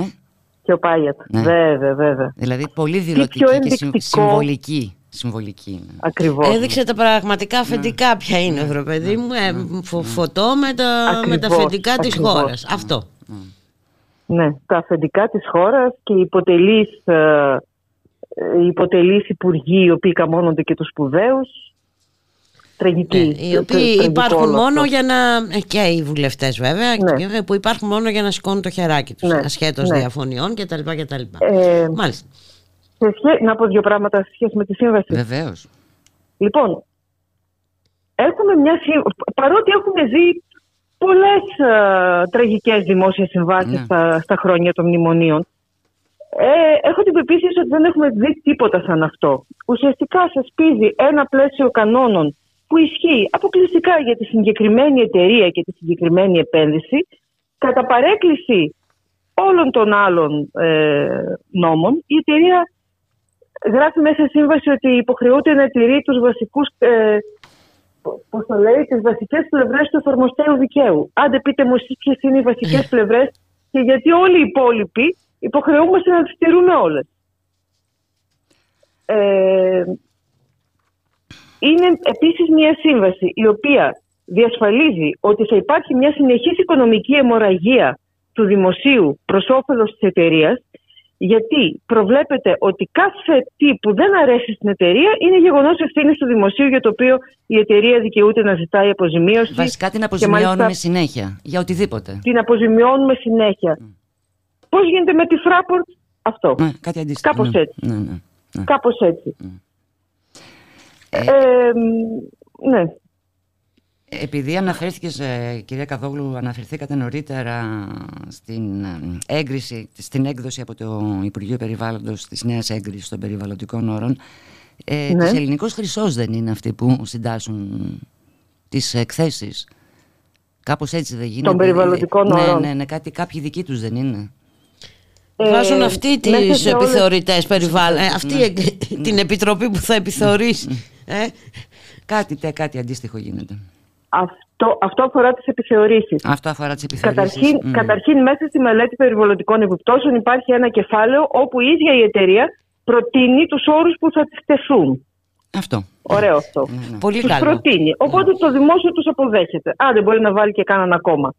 Και ο Πάιατ, Ναι. βέβαια, βέβαια. Δηλαδή πολύ Τι δηλωτική πιο και ενδεικτικό. συμ- συμβολική. Συμβολική. ναι. Ακριβώς. Έδειξε τα πραγματικά αφεντικά ποια είναι, βρε παιδί μου. Ε, φω- φωτό με τα, με τα Ακριβώς, αφεντικά της ακριβώς. χώρας. Αυτό. Ναι, τα αφεντικά της χώρας και οι υποτελείς, ε, ε, οι υποτελείς υπουργοί οι οποίοι καμώνονται και τους σπουδαίους. Τραγική. Ναι, οι τρα- οποίοι τραγικό υπάρχουν όλο μόνο αυτό. για να. ε, και οι βουλευτές βέβαια, Ναι. και- που υπάρχουν μόνο για να σηκώνουν το χεράκι τους. Ναι, Ασχέτως ναι. διαφωνιών κτλ. κτλ. Ε, Μάλιστα. σε σχέ- Να πω δύο πράγματα σε σχέση με τη σύμβαση. Βεβαίως. Λοιπόν, έχουμε μια σύμ- παρότι έχουμε δει πολλές ε, τραγικές δημόσιες συμβάσεις Ναι. στα, στα χρόνια των μνημονίων, ε, έχω την πεποίθηση ότι δεν έχουμε δει τίποτα σαν αυτό. Ουσιαστικά σας πείζει ένα πλαίσιο κανόνων που ισχύει αποκλειστικά για τη συγκεκριμένη εταιρεία και τη συγκεκριμένη επένδυση, κατά παρέκκληση όλων των άλλων ε, νόμων, η εταιρεία γράφει μέσα στη σύμβαση ότι υποχρεούται να τηρεί τους βασικούς, ε, πώς το λέει, τις βασικές πλευρές του εφαρμοστέου δικαίου. Άντε πείτε μου εσείς ποιες είναι οι βασικές πλευρές και γιατί όλοι οι υπόλοιποι υποχρεούμαστε να τις τηρούμε όλες. ε, είναι επίσης μια σύμβαση η οποία διασφαλίζει ότι θα υπάρχει μια συνεχής οικονομική αιμορραγία του δημοσίου προς όφελος της εταιρείας, γιατί προβλέπεται ότι κάθε τι που δεν αρέσει στην εταιρεία είναι γεγονός ευθύνης του δημοσίου για το οποίο η εταιρεία δικαιούται να ζητάει αποζημίωση. Βασικά την και αποζημιώνουμε μάλιστα συνέχεια για οτιδήποτε. Την αποζημιώνουμε συνέχεια. Πώς γίνεται με τη Fraport; Αυτό. Ναι, κάτι αντίστοιχο. Κάπως ναι. έτσι. Ναι, ναι, ναι. Κάπως έτσι. Ε, Ε, ναι. Επειδή αναφέρθηκες, ε, κυρία Καδόγλου, αναφερθήκατε νωρίτερα στην ε, έγκριση, στην έκδοση από το Υπουργείο Περιβάλλοντος της νέας έγκρισης των περιβαλλοντικών όρων, ε, Ναι. της Ελληνικός Χρυσός δεν είναι αυτοί που συντάσσουν τις εκθέσεις. Κάπως έτσι δεν γίνεται. περιβαλλοντικών ναι, όρων. Ναι, ναι, κάτι, κάποιοι δικοί τους δεν είναι. Ε, Βάζουν αυτοί μέσα τις σε όλες- επιθεωρητές περιβάλλον. ε, αυτή Ναι. την επιτροπή που θα επιθεωρήσει. Ε. Κάτι, τε, κάτι αντίστοιχο γίνεται. Αυτό, αυτό αφορά τις επιθεωρήσεις. Αυτό αφορά τις επιθεωρήσεις. Καταρχήν, Μμ. καταρχήν, μέσα στη μελέτη περιβαλλοντικών επιπτώσεων υπάρχει ένα κεφάλαιο όπου η ίδια η εταιρεία προτείνει τους όρους που θα τις τεθούν. Αυτό. Ωραίο αυτό. Πολύ τους καλό. προτείνει. Οπότε το δημόσιο τους αποδέχεται. Α, δεν μπορεί να βάλει και κανέναν ακόμα.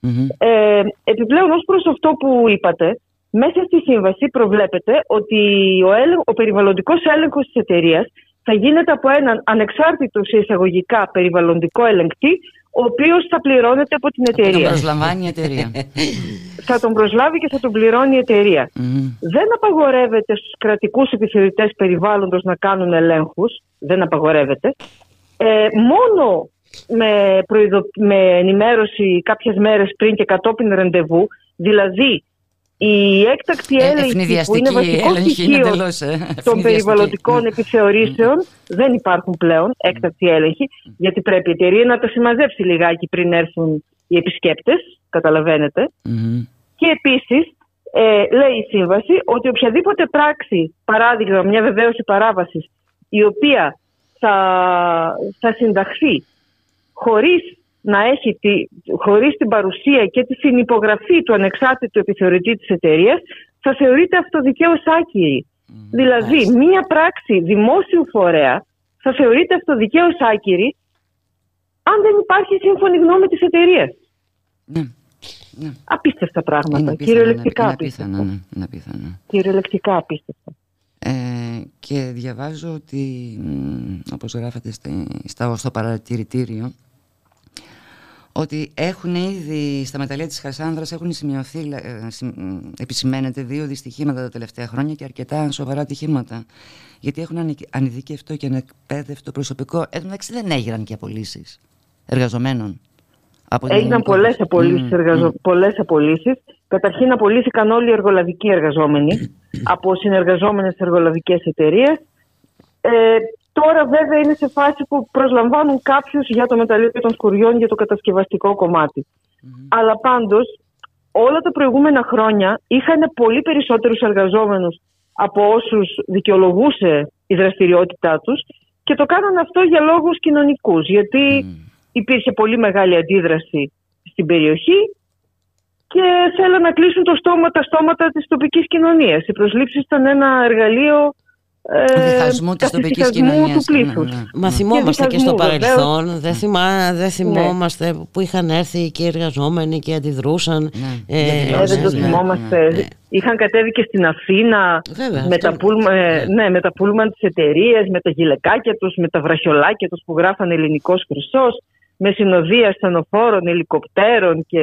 Μμμ. Ε, επιπλέον, ως προς αυτό που είπατε, μέσα στη σύμβαση προβλέπεται ότι ο, έλεγ, ο περιβαλλοντικός έλεγχος της εταιρείας θα γίνεται από έναν ανεξάρτητος σε εισαγωγικά περιβαλλοντικό ελεγκτή, ο οποίος θα πληρώνεται από την Τον εταιρεία. προσλαμβάνει η εταιρεία. θα τον προσλάβει και θα τον πληρώνει η εταιρεία. Μμμ. Δεν απαγορεύεται στους κρατικούς επιθεωρητές περιβάλλοντος να κάνουν ελέγχους. Δεν απαγορεύεται. Ε, μόνο με, προειδο... με ενημέρωση κάποιες μέρες πριν και κατόπιν ραντεβού, δηλαδή η έκτακτη Ε, έλεγχη που ευνηδιαστική είναι βασικό έλεγχη είναι στοιχείο εντελώς, ε, των ευνηδιαστική. περιβαλλοντικών Ναι. επιθεωρήσεων δεν υπάρχουν πλέον έκτακτη έλεγχη, γιατί πρέπει η εταιρεία να τα συμμαζέψει λιγάκι πριν έρθουν οι επισκέπτες, καταλαβαίνετε. Μμμ. Και επίσης ε, λέει η σύμβαση ότι οποιαδήποτε πράξη, παράδειγμα μια βεβαίωση παράβασης, η οποία θα, θα συνταχθεί χωρίς να έχει τη, χωρίς την παρουσία και τη συνυπογραφή του ανεξάρτητου επιθεωρητή της εταιρείας, θα θεωρείται αυτοδικαίως άκυρη. Δηλαδή, μία πράξη δημόσιου φορέα θα θεωρείται αυτοδικαίως άκυρη αν δεν υπάρχει σύμφωνη γνώμη της εταιρείας. Ναι. Ναι. Απίστευτα πράγματα. Είναι απίθανο, Κυριολεκτικά είναι απίστευτα. απίθανο, ναι, είναι απίθανο. Κυριολεκτικά απίστευτα. Ε, και διαβάζω ότι, μ, όπως γράφεται στη, στα, στο παρατηρητήριο, ότι έχουν ήδη στα μεταλλεία της Χασάνδρας έχουν σημειωθεί, ε, συμ- μ, επισημαίνεται δύο δυστυχήματα τα τελευταία χρόνια και αρκετά σοβαρά ατυχήματα. Γιατί έχουν ανη- ανειδικευτό και ανεκπαίδευτο προσωπικό. Εν τω μεταξύ δεν έγιναν και απολύσεις εργαζομένων. Από την Έγιναν ελληνικό πολλές χώρο. απολύσεις. Μμ, Εργαζο... μμ. πολλές απολύσεις. Καταρχήν απολύθηκαν όλοι οι εργολαβικοί εργαζόμενοι από συνεργαζόμενες εργολαβικές εταιρείες. Ε, τώρα βέβαια είναι σε φάση που προσλαμβάνουν κάποιους για το μεταλλείο των σκουριών για το κατασκευαστικό κομμάτι. Αλλά πάντως όλα τα προηγούμενα χρόνια είχαν πολύ περισσότερους εργαζόμενους από όσους δικαιολογούσε η δραστηριότητά τους και το κάνανε αυτό για λόγους κοινωνικούς. Γιατί υπήρχε πολύ μεγάλη αντίδραση στην περιοχή και θέλαν να κλείσουν το στόμα, τα στόματα της τοπικής κοινωνίας. Οι προσλήψεις ήταν ένα εργαλείο ε, Διχασμού της τοπικής καθησυχασμού κοινωνίας. του πλήθους. Ναι, ναι. Μα θυμόμαστε και στο διχασμού, βεβαίως. παρελθόν, δεν, θυμά, δεν θυμόμαστε που είχαν έρθει και οι εργαζόμενοι και αντιδρούσαν. Ναι, ε, δεν Ε, δεν το ναι, θυμόμαστε. ναι. Είχαν κατέβει και στην Αθήνα Βέβαια, με, αυτό- τα πούλμα, ε, ναι, με τα πούλμαν της εταιρείας, με τα γυλαικάκια τους, με τα βραχιολάκια τους που γράφαν ελληνικός χρυσός, με συνοδεία στενοφόρων, ελικοπτέρων και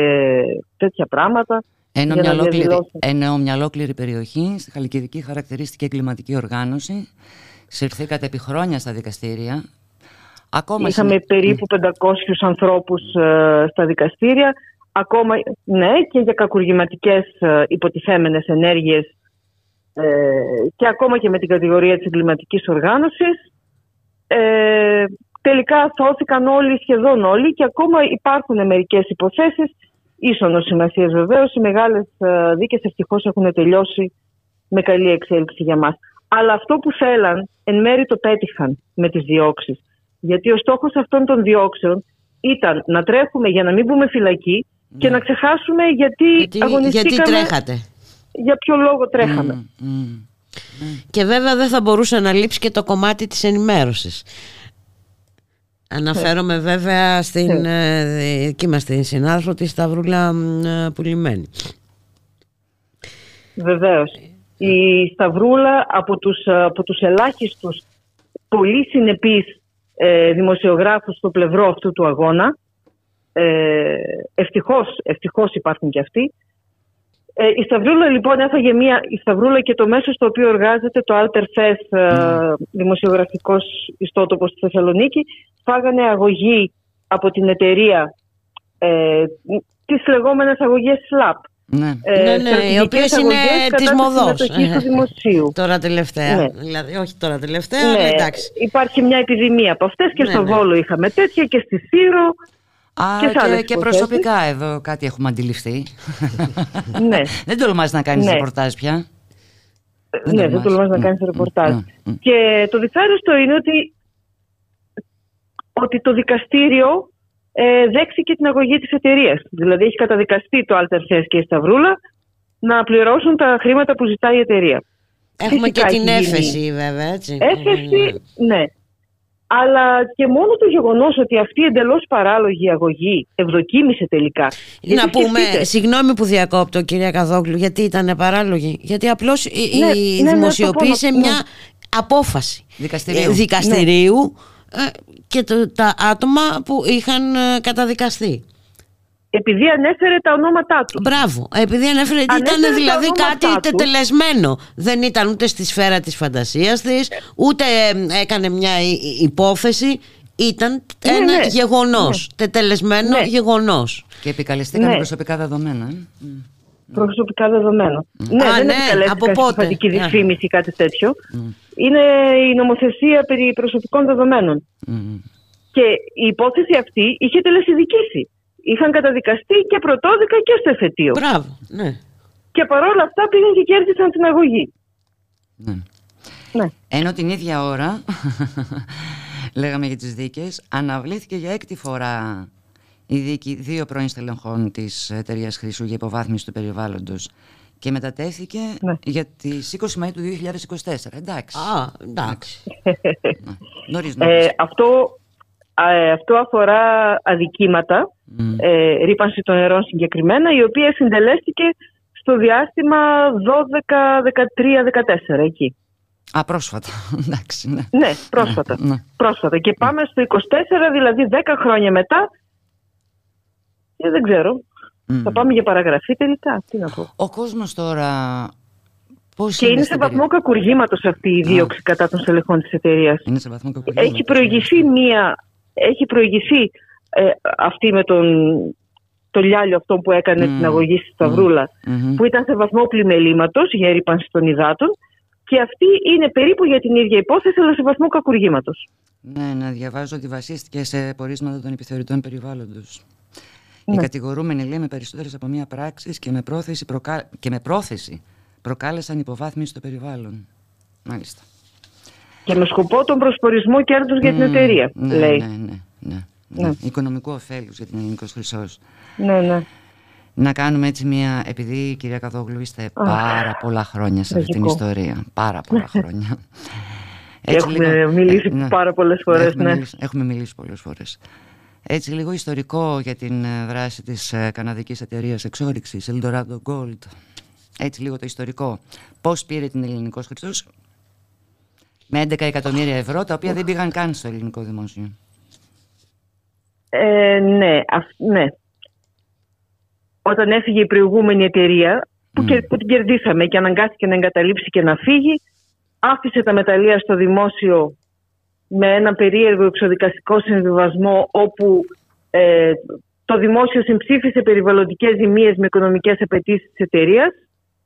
τέτοια πράγματα. Ενώ για μια, να ολόκληρη, διαδηλώσουν. ενώ μια ολόκληρη περιοχή στη Χαλκιδική χαρακτηρίστηκε εγκληματική οργάνωση. Συρθήκατε επί χρόνια στα δικαστήρια. Ακόμα Είχαμε συνε- περίπου 500 ανθρώπους ε, στα δικαστήρια. Ακόμα, ναι, και για κακουργηματικές ε, υποτιθέμενες ενέργειες ε, και ακόμα και με την κατηγορία της εγκληματικής οργάνωσης. Ε, τελικά θώθηκαν όλοι, σχεδόν όλοι και ακόμα υπάρχουν μερικές υποθέσεις ίσονος σημασίας βεβαίως. Οι μεγάλες ε, δίκες ευτυχώς έχουν τελειώσει με καλή εξέλιξη για μας. Αλλά αυτό που θέλαν εν μέρη το πέτυχαν με τις διώξεις. Γιατί ο στόχος αυτών των διώξεων ήταν να τρέχουμε για να μην μπούμε φυλακή και να ξεχάσουμε γιατί, Γιατί, γιατί αγωνιστήκαμε, τρέχατε. για ποιο λόγο τρέχαμε. Μμ, μμ. Και βέβαια δεν θα μπορούσε να λείψει και το κομμάτι της ενημέρωσης. Αναφέρομαι βέβαια στην ε, εκεί μας την συνάδελφο της Σταυρούλα ε, Πουλημένη. Βεβαίως. Η Σταυρούλα από τους, από τους ελάχιστους πολύ συνεπείς ε, δημοσιογράφους στο πλευρό αυτού του αγώνα ε, ευτυχώς, ευτυχώς υπάρχουν και αυτοί ε, η Σταυρούλα λοιπόν έφαγε μία, η Σταυρούλα και το μέσο στο οποίο εργάζεται το Alter Fest, ε, Ναι. δημοσιογραφικός ιστότοπος στη Θεσσαλονίκη, φάγανε αγωγή από την εταιρεία ε, τις λεγόμενες αγωγές SLAP. Ναι, Ε, ναι, ναι, οι στρατηγικές οποίες είναι αγωγές κατά της της μοδός. συμμετοχής του δημοσίου. Τώρα τελευταία. Ναι. Δηλαδή, όχι τώρα τελευταία, Ναι, αλλά εντάξει. υπάρχει μια επιδημία από αυτές και Ναι, στο ναι. Βόλο είχαμε τέτοια και στη Σύρο Α, και σε άλλες και, και υποθέσεις. προσωπικά εδώ κάτι έχουμε αντιληφθεί. Ναι. δεν τολμάς να κάνεις Ναι. ρεπορτάζ πια. ναι, δεν τολμάς να κάνεις ρεπορτάζ. Και το δυσάρεστο είναι ότι, ότι το δικαστήριο ε, δέχθηκε την αγωγή της εταιρείας. Δηλαδή έχει καταδικαστεί το Alter Fest και η Σταυρούλα να πληρώσουν τα χρήματα που ζητάει η εταιρεία. Έχουμε Φυσικά και την έχει γίνει έφεση βέβαια, έτσι. Έφεση, ναι. Αλλά και μόνο το γεγονός ότι αυτή η εντελώς παράλογη αγωγή ευδοκίμησε τελικά. Να Γιατί πούμε, σκεφτείτε, συγγνώμη που διακόπτω κυρία Καδόγλου, γιατί ήταν παράλογη. Γιατί απλώς η, Ναι, η ναι, ναι, δημοσιοποίησε το πω, ναι. μια απόφαση Δικαστηρίου. ε, δικαστηρίου ε, και το- τα άτομα που είχαν ε, καταδικαστεί. Επειδή ανέφερε τα ονόματά του. Μπράβο. Επειδή ανέφερε, Ανέφερε ήταν τα δηλαδή ονόματά κάτι του. τετελεσμένο. Δεν ήταν ούτε στη σφαίρα της φαντασίας της, ούτε ε, έκανε μια υ- υ- υπόθεση. Ήταν Ναι, ένα ναι. γεγονός, τετελεσμένο Ναι. γεγονός. Και επικαλεστήκαμε Ναι. προσωπικά δεδομένα. ε. προσωπικά δεδομένα. Ναι, Α, δεν ναι, επικαλέστηκαν από πότε; συμπαθητική Α. δυσφήμιση ή κάτι τέτοιο. Είναι η νομοθεσία περί προσωπικών δεδομένων. Και η υπόθεση αυτή είχε τελεσυδικήσει. Είχαν καταδικαστεί και πρωτόδικα και στο εφετείο. Μπράβο, ναι. Και παρόλα αυτά πήγαν και κέρδισαν την αγωγή. Ναι. Ενώ την ίδια ώρα, λέγαμε για τις δίκες, αναβλήθηκε για έκτη φορά η δίκη δύο πρώην στελεχών της εταιρείας Χρυσού για υποβάθμιση του περιβάλλοντος και μετατέθηκε Ναι. για τις 20 Μαΐου του 2024. Εντάξει. Α, εντάξει. Νωρίς, νωρίς. Ε, αυτό, ε, αυτό αφορά αδικήματα, ε, ρήπανση των νερών συγκεκριμένα, η οποία συντελέστηκε στο διάστημα 12, 13, 14 εκεί. Α, πρόσφατα. Εντάξει, ναι. Ναι, πρόσφατα. Ναι. πρόσφατα. Και πάμε στο 24, δηλαδή 10 χρόνια μετά. Και δεν ξέρω. Θα πάμε για παραγραφή τελικά. Τι να πω. Ο κόσμος τώρα πώς Και είναι σε στην βαθμό κακουργήματος αυτή η δίωξη κατά των στελεχών της εταιρείας. Είναι σε βαθμό κακουργήματος. Έχει προηγηθεί μία. Έχει προηγηθεί ε, αυτή με τον το λιάλιο αυτό που έκανε την αγωγή στη Σταυρούλα, Μμμ. που ήταν σε βαθμό πλημελήματος για ρήπανση των υδάτων. Και αυτή είναι περίπου για την ίδια υπόθεση, αλλά σε βαθμό κακουργήματος. Ναι, να διαβάζω ότι βασίστηκε σε πορίσματα των επιθεωρητών περιβάλλοντος. Οι Ναι. κατηγορούμενοι λέει με περισσότερες από μία πράξη και με πρόθεση, προκα... και με πρόθεση προκάλεσαν υποβάθμιση στο περιβάλλον. Μάλιστα. Και με σκοπό τον προσπορισμό κέρδους για την Μμμ, εταιρεία, ναι, λέει. Ναι, ναι, ναι. Ναι. ναι. Οικονομικού ωφέλους για την ελληνικό χρυσός. Ναι, ναι. Να κάνουμε έτσι μια. Επειδή κυρία Καδόγλου είστε πάρα πολλά χρόνια σε αυτή την τραγικό. ιστορία. Πάρα πολλά χρόνια. Έχουμε μιλήσει πάρα πολλές φορές, Έχουμε, ναι. μιλήσει, έχουμε μιλήσει πολλές φορές. Έτσι λίγο ιστορικό για την ε, δράση της ε, καναδικής εταιρείας εξόριξης Eldorado Gold. Έτσι λίγο το ιστορικό. Πώς πήρε την ελληνικός χρυσός; Με 11 εκατομμύρια ευρώ τα οποία δεν πήγαν καν στο ελληνικό δημόσιο. Ε, ναι, αυ- ναι. Όταν έφυγε η προηγούμενη εταιρεία που, και, που την κερδίσαμε και αναγκάστηκε να εγκαταλείψει και να φύγει, άφησε τα μεταλλεία στο δημόσιο με ένα περίεργο εξοδικαστικό συμβιβασμό όπου ε, το δημόσιο συμψήφισε περιβαλλοντικές ζημίες με οικονομικές απαιτήσεις της εταιρείας.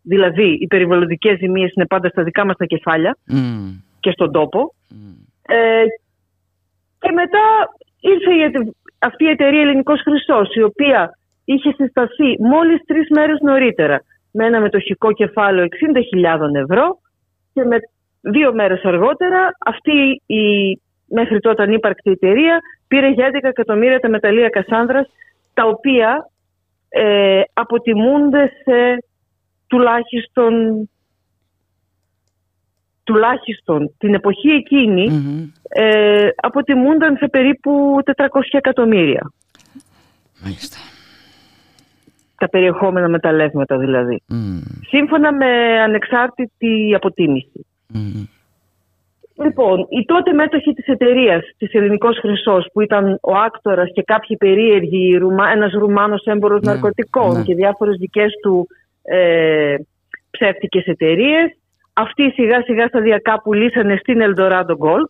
Δηλαδή, οι περιβαλλοντικές ζημίες είναι πάντα στα δικά μας τα κεφάλια Μμμ. και στον τόπο. Ε, και μετά ήρθε η εται- αυτή η εταιρεία Ελληνικός Χρυσός, η οποία είχε συσταθεί μόλις τρεις μέρες νωρίτερα με ένα μετοχικό κεφάλαιο 60.000 ευρώ και με δύο μέρες αργότερα αυτή η μέχρι τότε ανύπαρκτη εταιρεία πήρε για 11 εκατομμύρια τα μεταλλεία Κασάνδρας τα οποία ε, αποτιμούνται σε τουλάχιστον τουλάχιστον την εποχή εκείνη ε, αποτιμούνταν σε περίπου 400 εκατομμύρια. Μάλιστα. Τα περιεχόμενα μεταλλεύματα δηλαδή. Σύμφωνα με ανεξάρτητη αποτίμηση. Λοιπόν, οι τότε μέτοχοι της εταιρείας της Ελληνικός Χρυσός που ήταν ο Άκτορας και κάποιοι περίεργοι, Ρουμά, ένας Ρουμάνος έμπορος ναρκωτικών ναι. και διάφορες δικές του ε, ψεύτικες εταιρείες. Αυτοί σιγά σιγά σταδιακά πουλήσανε στην Eldorado Gold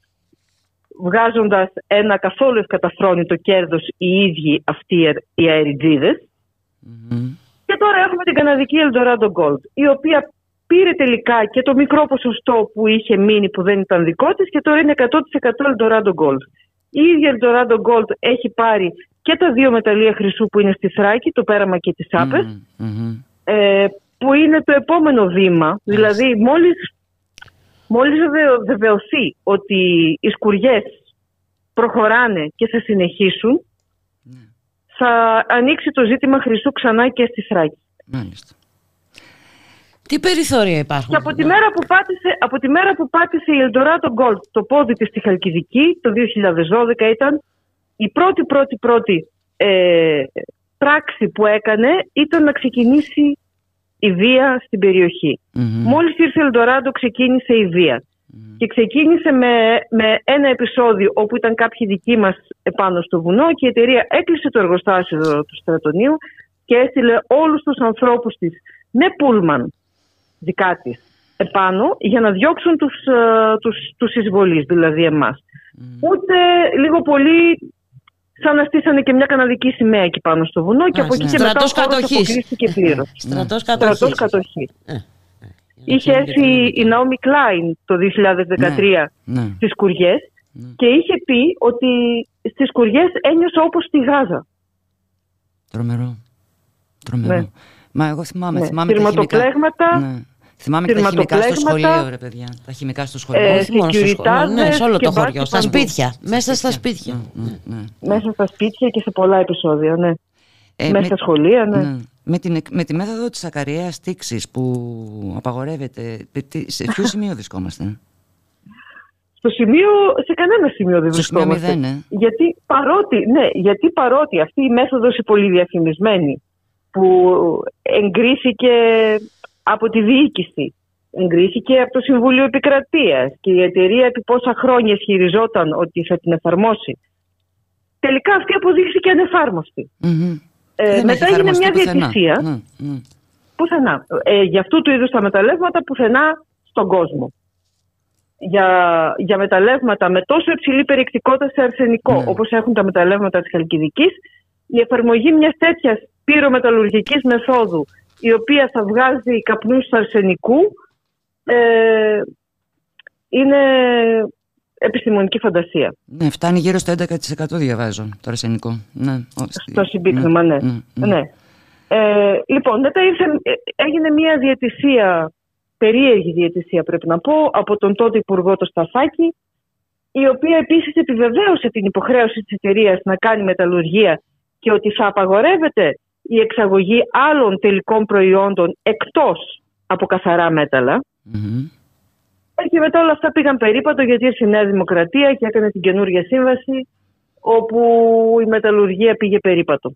βγάζοντας ένα καθόλου ευκαταφρόνητο κέρδος οι ίδιοι αυτοί οι αεριτζίδες. Και τώρα έχουμε την καναδική Eldorado Gold, η οποία πήρε τελικά και το μικρό ποσοστό που είχε μείνει που δεν ήταν δικό της και τώρα είναι 100% Eldorado Gold. Η ίδια Eldorado Gold έχει πάρει και τα δύο μεταλλεία χρυσού που είναι στη Θράκη, το πέραμα και τις άπες, ε, που είναι το επόμενο βήμα. Δηλαδή μόλις, μόλις βεβαιο- βεβαιωθεί ότι οι σκουριές προχωράνε και θα συνεχίσουν, θα ανοίξει το ζήτημα χρυσού ξανά και στη Θράκη. Μάλιστα. Τι περιθώρια υπάρχουν; Και από τη, μέρα που πάτησε, από τη μέρα που πάτησε η Eldorado Gold το πόδι της στη Χαλκιδική, το 2012 ήταν η πρώτη πρώτη πρώτη ε, πράξη που έκανε ήταν να ξεκινήσει η βία στην περιοχή. Μόλις ήρθε η Eldorado ξεκίνησε η βία. Και ξεκίνησε με, με ένα επεισόδιο όπου ήταν κάποιοι δικοί μας επάνω στο βουνό και η εταιρεία έκλεισε το εργοστάσιο του στρατονίου και έστειλε όλους τους ανθρώπους της με πούλμαν δικά της επάνω για να διώξουν τους, ε, τους, τους εισβολείς, δηλαδή εμάς. Ούτε λίγο πολύ σαν να στήσανε και μια καναδική σημαία εκεί πάνω στο βουνό και Α, από εκεί ναι. και μετά ο Στρατός χώρος κατοχής. αποκλείστηκε πλήρως. Στρατός κατοχής. Στρατός κατοχής. Ε, Είχε έρθει η Ναόμι Κλάιν το 2013 Ναι. στις Κουριές και είχε πει ότι στις Κουριές ένιωσε όπως στη Γάζα. Τρομερό. Τρομερό. Ναι. Μα εγώ θυμάμαι, Ναι. θυμάμαι τα χημικά. Πυρματοπλέγματα, Ναι. Θυμάμαι και τα χημικά στο πυρματοπλέγματα, σχολείο, ρε παιδιά. Τα χημικά στο σχολείο. ε, Όχι μόνο στο σχολείο, ναι, σε όλο και το μπάσκετ χωριό. Στα παντού. σπίτια. Μέσα στα σπίτια. Μέσα στα σπίτια και σε πολλά επεισόδια, ναι. Ε, Μέσα με- στα σχολεία, ναι. Με, την, εκ- με τη μέθοδο της ακαριαίας τήξης που απαγορεύεται, πε- τι- σε ποιο σημείο βρισκόμαστε; Στο σημείο, σε κανένα σημείο δεν Στο σημείο βρισκόμαστε. μηδέν, ε. Γιατί παρότι, ναι, γιατί παρότι αυτή η μέθοδος η πολύ διαφημισμένη που εγκρίθηκε από τη διοίκηση, εγκρίθηκε από το Συμβούλιο Επικρατείας και η εταιρεία επί πόσα χρόνια ισχυριζόταν ότι θα την εφαρμόσει. Τελικά αυτή αποδείχθηκε ανεφάρμοστη. Ε, Δεν μετά έχει έγινε εφαρμοστεί μια πουθενά. διατησία Ναι, ναι. πουθενά. Ε, για αυτού του είδους τα μεταλλεύματα πουθενά στον κόσμο. Για, για μεταλλεύματα με τόσο υψηλή περιεκτικότητα σε αρσενικό, Ναι. όπως έχουν τα μεταλλεύματα της Χαλκιδικής, η εφαρμογή μιας τέτοιας πυρομεταλλουργικής μεθόδου, η οποία θα βγάζει καπνούς αρσενικού, ε, είναι επιστημονική φαντασία. Ναι, φτάνει γύρω στο 11% διαβάζω το αρσενικό. Ναι, ο- Στο συμπίκνωμα, ναι. ναι. Ε, λοιπόν, μετά ήρθε, ε, έγινε μια διαιτησία, περίεργη διαιτησία πρέπει να πω, από τον τότε Υπουργό το Σταφάκη, η οποία επίσης επιβεβαίωσε την υποχρέωση της εταιρείας να κάνει μεταλλουργία και ότι θα απαγορεύεται η εξαγωγή άλλων τελικών προϊόντων εκτός από καθαρά μέταλλα. Ε, Και μετά όλα αυτά πήγαν περίπατο γιατί ήρθε η Νέα Δημοκρατία και έκανε την καινούργια σύμβαση όπου η μεταλλουργία πήγε περίπατο.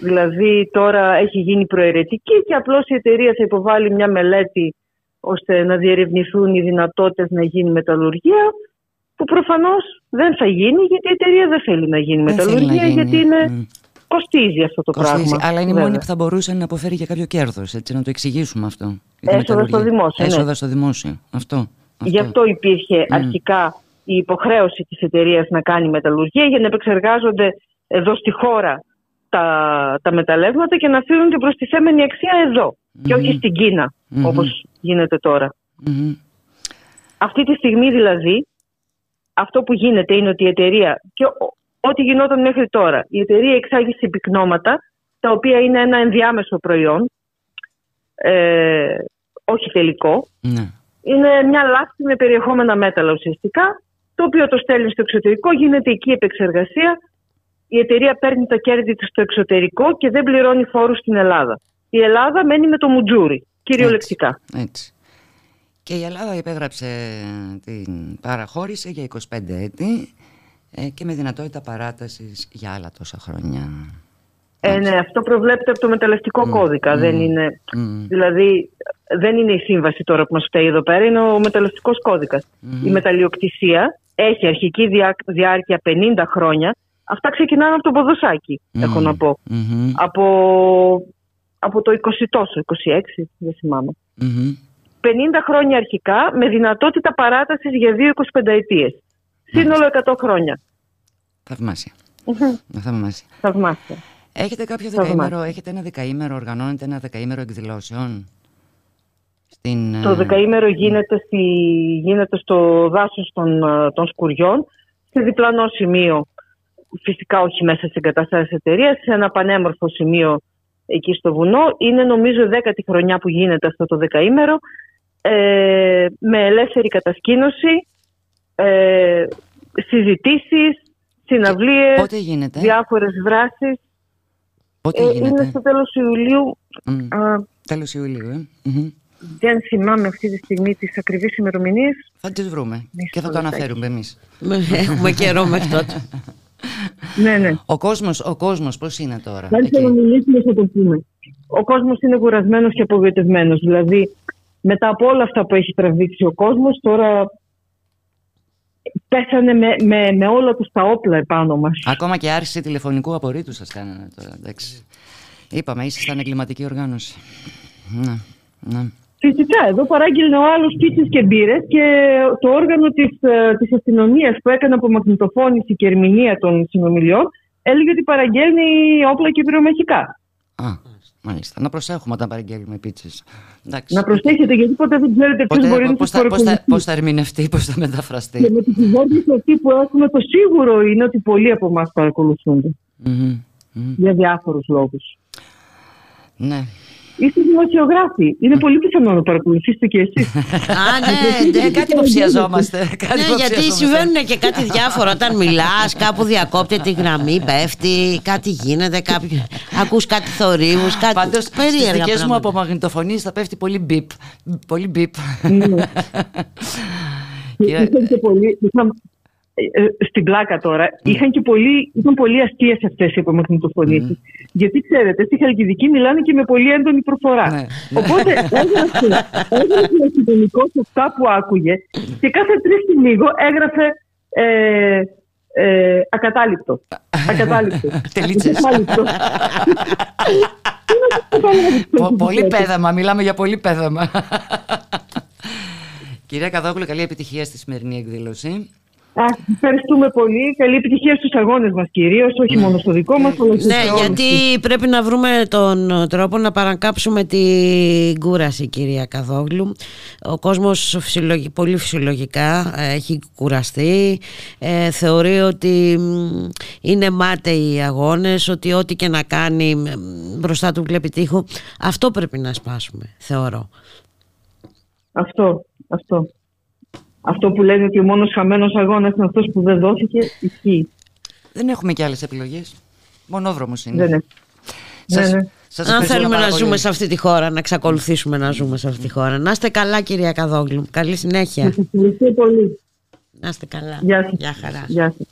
Δηλαδή τώρα έχει γίνει προαιρετική και απλώς η εταιρεία θα υποβάλει μια μελέτη ώστε να διερευνηθούν οι δυνατότητες να γίνει μεταλλουργία που προφανώς δεν θα γίνει γιατί η εταιρεία δεν θέλει να γίνει Δεν θέλει να μεταλλουργία γίνει, γιατί είναι, κοστίζει αυτό το Κοστίζει, πράγμα. αλλά είναι η βέβαια. μόνη που θα μπορούσε να αποφέρει και κάποιο κέρδος. Έτσι, να το εξηγήσουμε αυτό. Η Έσοδα στο μεταλλουργία. δημόσιο, ναι. Έσοδα στο δημόσιο. Αυτό. Γι' αυτό υπήρχε Mm. αρχικά η υποχρέωση της εταιρείας να κάνει μεταλλουργία για να επεξεργάζονται εδώ στη χώρα τα, τα μεταλλεύματα και να αφήνουν την προστιθέμενη αξία εδώ και όχι στην Κίνα Μμμ. όπως γίνεται τώρα. Μμμ. Αυτή τη στιγμή δηλαδή αυτό που γίνεται είναι ότι η εταιρεία και ό- ό,τι γινόταν μέχρι τώρα η εταιρεία εξάγει συμπυκνώματα τα οποία είναι ένα ενδιάμεσο προϊόν ε, όχι τελικό Ναι. είναι μια λάσπη με περιεχόμενα μέταλλα ουσιαστικά, το οποίο το στέλνει στο εξωτερικό, γίνεται εκεί η επεξεργασία. Η εταιρεία παίρνει τα κέρδη της στο εξωτερικό και δεν πληρώνει φόρους στην Ελλάδα. Η Ελλάδα μένει με το μουτζούρι, κυριολεκτικά. Έτσι. Και η Ελλάδα υπέγραψε την παραχώρηση για 25 έτη ε, και με δυνατότητα παράτασης για άλλα τόσα χρόνια. Ε, ναι, αυτό προβλέπεται από το μεταλλευτικό κώδικα. Δεν είναι, Δηλαδή, δεν είναι η σύμβαση τώρα που μας φταίει εδώ πέρα, είναι ο μεταλλευτικός κώδικας. Η μεταλλιοκτησία έχει αρχική διά, διάρκεια 50 χρόνια. Αυτά ξεκινάνε από το ποδοσάκι, έχω να πω. Από, από το 20 τόσο, 26, δεν θυμάμαι. 50 χρόνια αρχικά με δυνατότητα παράτασης για 2-25 ετίες. Σύνολο 100 χρόνια. Θαυμάσια. Μμμ. Θαυμάσια. Θαυμάσια. Έχετε κάποιο Θαυμάσια. δεκαήμερο, έχετε ένα δεκαήμερο, οργανώνετε ένα δεκαήμερο εκδηλώσεων. Στην, Το ε, δεκαήμερο γίνεται, στη, γίνεται στο δάσος των, ε, των σκουριών, σε διπλανό σημείο, φυσικά όχι μέσα σε εγκαταστάσεις εταιρείας, σε ένα πανέμορφο σημείο εκεί στο βουνό. Είναι νομίζω η δέκατη χρονιά που γίνεται αυτό το δεκαήμερο, ε, με ελεύθερη κατασκήνωση, ε, συζητήσεις, συναυλίες, Πότε γίνεται; διάφορες δράσεις. Πότε Ε, γίνεται; είναι στο τέλος Ιουλίου. Μμ. Α, Τέλος Ιουλίου, ε. Μμμ. δεν θυμάμαι αυτή τη στιγμή τις ακριβείς ημερομηνίες. Θα τις βρούμε και θα το λεπτάκι. αναφέρουμε εμείς. Έχουμε καιρό μέχρι τότε. Ναι, ναι. Ο κόσμος, ο κόσμος πώς είναι τώρα; Αν εκεί; θέλω να μιλήσουμε, θα το πούμε. Ο κόσμος είναι κουρασμένος και απογοητευμένος. Δηλαδή, μετά από όλα αυτά που έχει τραβήξει ο κόσμος, τώρα πέσανε με, με, με όλα τους τα όπλα επάνω μας. Ακόμα και άρση τηλεφωνικού απορρίτου σας κάνανε τώρα, εντάξει. Είπαμε, ήσασταν εγκληματική οργάνωση. Ναι, ναι. Φυσικά, εδώ παράγγειλε ο άλλος πίτσες και μπύρες και το όργανο της της αστυνομίας που έκανε απομαγνητοφώνηση και ερμηνεία των συνομιλιών έλεγε ότι παραγγέλνει όπλα και πυρομαχικά. Α, μάλιστα. Να προσέχουμε όταν παραγγέλνουμε πίτσες. Εντάξει. Να προσέχετε, γιατί ποτέ δεν ξέρετε ποιος Πότε- μπορεί να πώς σας θα, πώς, θα, παρακολουθεί. πώς θα ερμηνευτεί, πώς θα μεταφραστεί. Και με την κυβέρνηση αυτή που έχουμε, το σίγουρο είναι ότι πολλοί από εμάς παρακολουθούνται. Μμμ, μμμ. Για διάφορους λόγους. Ναι. Είστε δημοσιογράφοι. Είναι πολύ πιθανό να παρακολουθήσετε και εσείς. Α, ναι, ναι, κάτι υποψιαζόμαστε. Κάτι Ναι, γιατί υποψιαζόμαστε. συμβαίνουν και κάτι διάφορο όταν μιλάς, κάπου διακόπτεται η γραμμή, πέφτει, κάτι γίνεται, κάποιο... ακούς κάτι θορύβους, κάτι Πάντως στις περίεργα δικές μου πράγματα. απομαγνητοφωνίες θα πέφτει πολύ μπιπ. Πολύ μπιπ. Ναι. Κυρία- Είχαν και πολύ, είχαν, ε, ε, στην πλάκα τώρα, είχαν και πολύ, ήταν πολύ αστείες αυτές οι απομαγνητοφωνήσει. Γιατί ξέρετε, στη Χαλκιδική μιλάνε και με πολύ έντονη προφορά. Ναι. Οπότε έγραφε, έγραφε ο αστυνομικό αυτά που άκουγε και κάθε τρεις και λίγο έγραφε ε, ε, ακατάληπτο. Ακατάληπτο. Τελίτσες. Ακατάληπτο. Πο- Πολύ πέδαμα, μιλάμε για πολύ πέδαμα. Κυρία Καδόγλου, καλή επιτυχία στη σημερινή εκδήλωση. Α, ευχαριστούμε πολύ. Καλή επιτυχία στους αγώνες μας κυρίως, όχι μόνο στο δικό μας, αλλά και Ναι, σε όλους γιατί πρέπει να βρούμε τον τρόπο να παρακάψουμε την κούραση, κυρία Καδόγλου. Ο κόσμος φυσιολογι- πολύ φυσιολογικά ε, έχει κουραστεί. Ε, θεωρεί ότι μ, είναι μάταιοι οι αγώνες, ότι ό,τι και να κάνει μ, μπροστά του βλέπει τείχο. Αυτό πρέπει να σπάσουμε, θεωρώ. Αυτό, αυτό. Αυτό που λένε ότι ο μόνος χαμένος αγώνας είναι αυτός που δεν δόθηκε, ισχύει. Δεν έχουμε και άλλες επιλογές. Μονόδρομος είναι. Δεν είναι. Σας, Ναι, ναι. σας Αν ευχαριστούμε θέλουμε πάρα να πολύ. ζούμε σε αυτή τη χώρα, να εξακολουθήσουμε να ζούμε σε αυτή τη χώρα. Να είστε καλά, κυρία Καδόγλου. Καλή συνέχεια. Σας ευχαριστώ πολύ. Να είστε καλά. Γεια σας. Γεια χαρά. Γεια σας.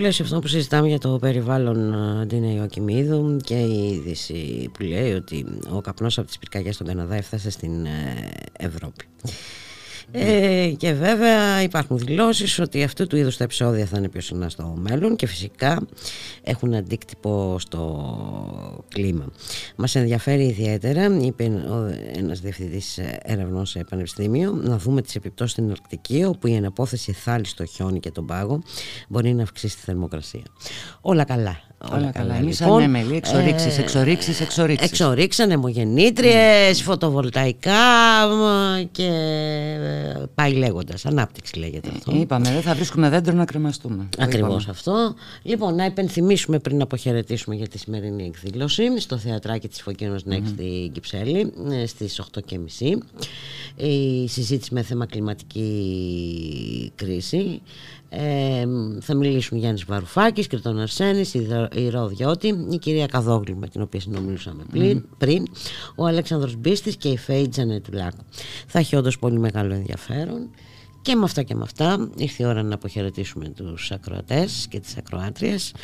Πλαίσιο αυτό που συζητάμε για το περιβάλλον Ντίνα Ιωακημίδου και η είδηση που λέει ότι ο καπνός από τις πυρκαγιές στον Καναδά έφτασε στην ε, Ευρώπη. Ε, και βέβαια υπάρχουν δηλώσεις ότι αυτού του είδους τα επεισόδια θα είναι πιο συχνά στο μέλλον και φυσικά έχουν αντίκτυπο στο κλίμα. Μας ενδιαφέρει ιδιαίτερα, είπε ένας διευθυντής έρευνων σε πανεπιστήμιο, να δούμε τις επιπτώσεις στην Αρκτική όπου η εναπόθεση θάλη στο χιόνι και τον πάγο μπορεί να αυξήσει τη θερμοκρασία. Όλα καλά Όλα, καλά. Εμεί λοιπόν, ανέμελοι, εξορίξει, ε, εξορίξεις, εξορίξεις. Εξορίξει, ανεμογεννήτριε, φωτοβολταϊκά και ε, πάει λέγοντας. Ανάπτυξη λέγεται αυτό. Είπαμε, δεν θα βρίσκουμε δέντρο να κρεμαστούμε. Ακριβώς αυτό. Λοιπόν, να υπενθυμίσουμε πριν αποχαιρετήσουμε για τη σημερινή εκδήλωση στο θεατράκι της Φωκίνος mm-hmm. στην Κυψέλη ε, στις 8.30. Η συζήτηση με θέμα κλιματική κρίση. Ε, θα μιλήσουν Γιάννης Βαρουφάκης, Κρητών Αρσένης, η Ροδιώτη, η κυρία Καδόγλου με την οποία συνομιλούσαμε πριν, ο Αλέξανδρος Μπίστης και η Φέη Τζανετουλάκου. Θα έχει όντως πολύ μεγάλο ενδιαφέρον. Και με αυτά και με αυτά ήρθε η ώρα να αποχαιρετήσουμε τους ακροατές και τις ακροάτριες.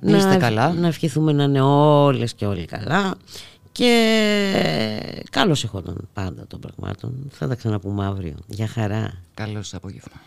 Να, καλά. να ευχηθούμε να είναι όλες και όλοι καλά. Και καλώς εχόταν πάντα των πραγμάτων. Θα τα ξαναπούμε αύριο. Για χαρά. Καλώς απόγευμα.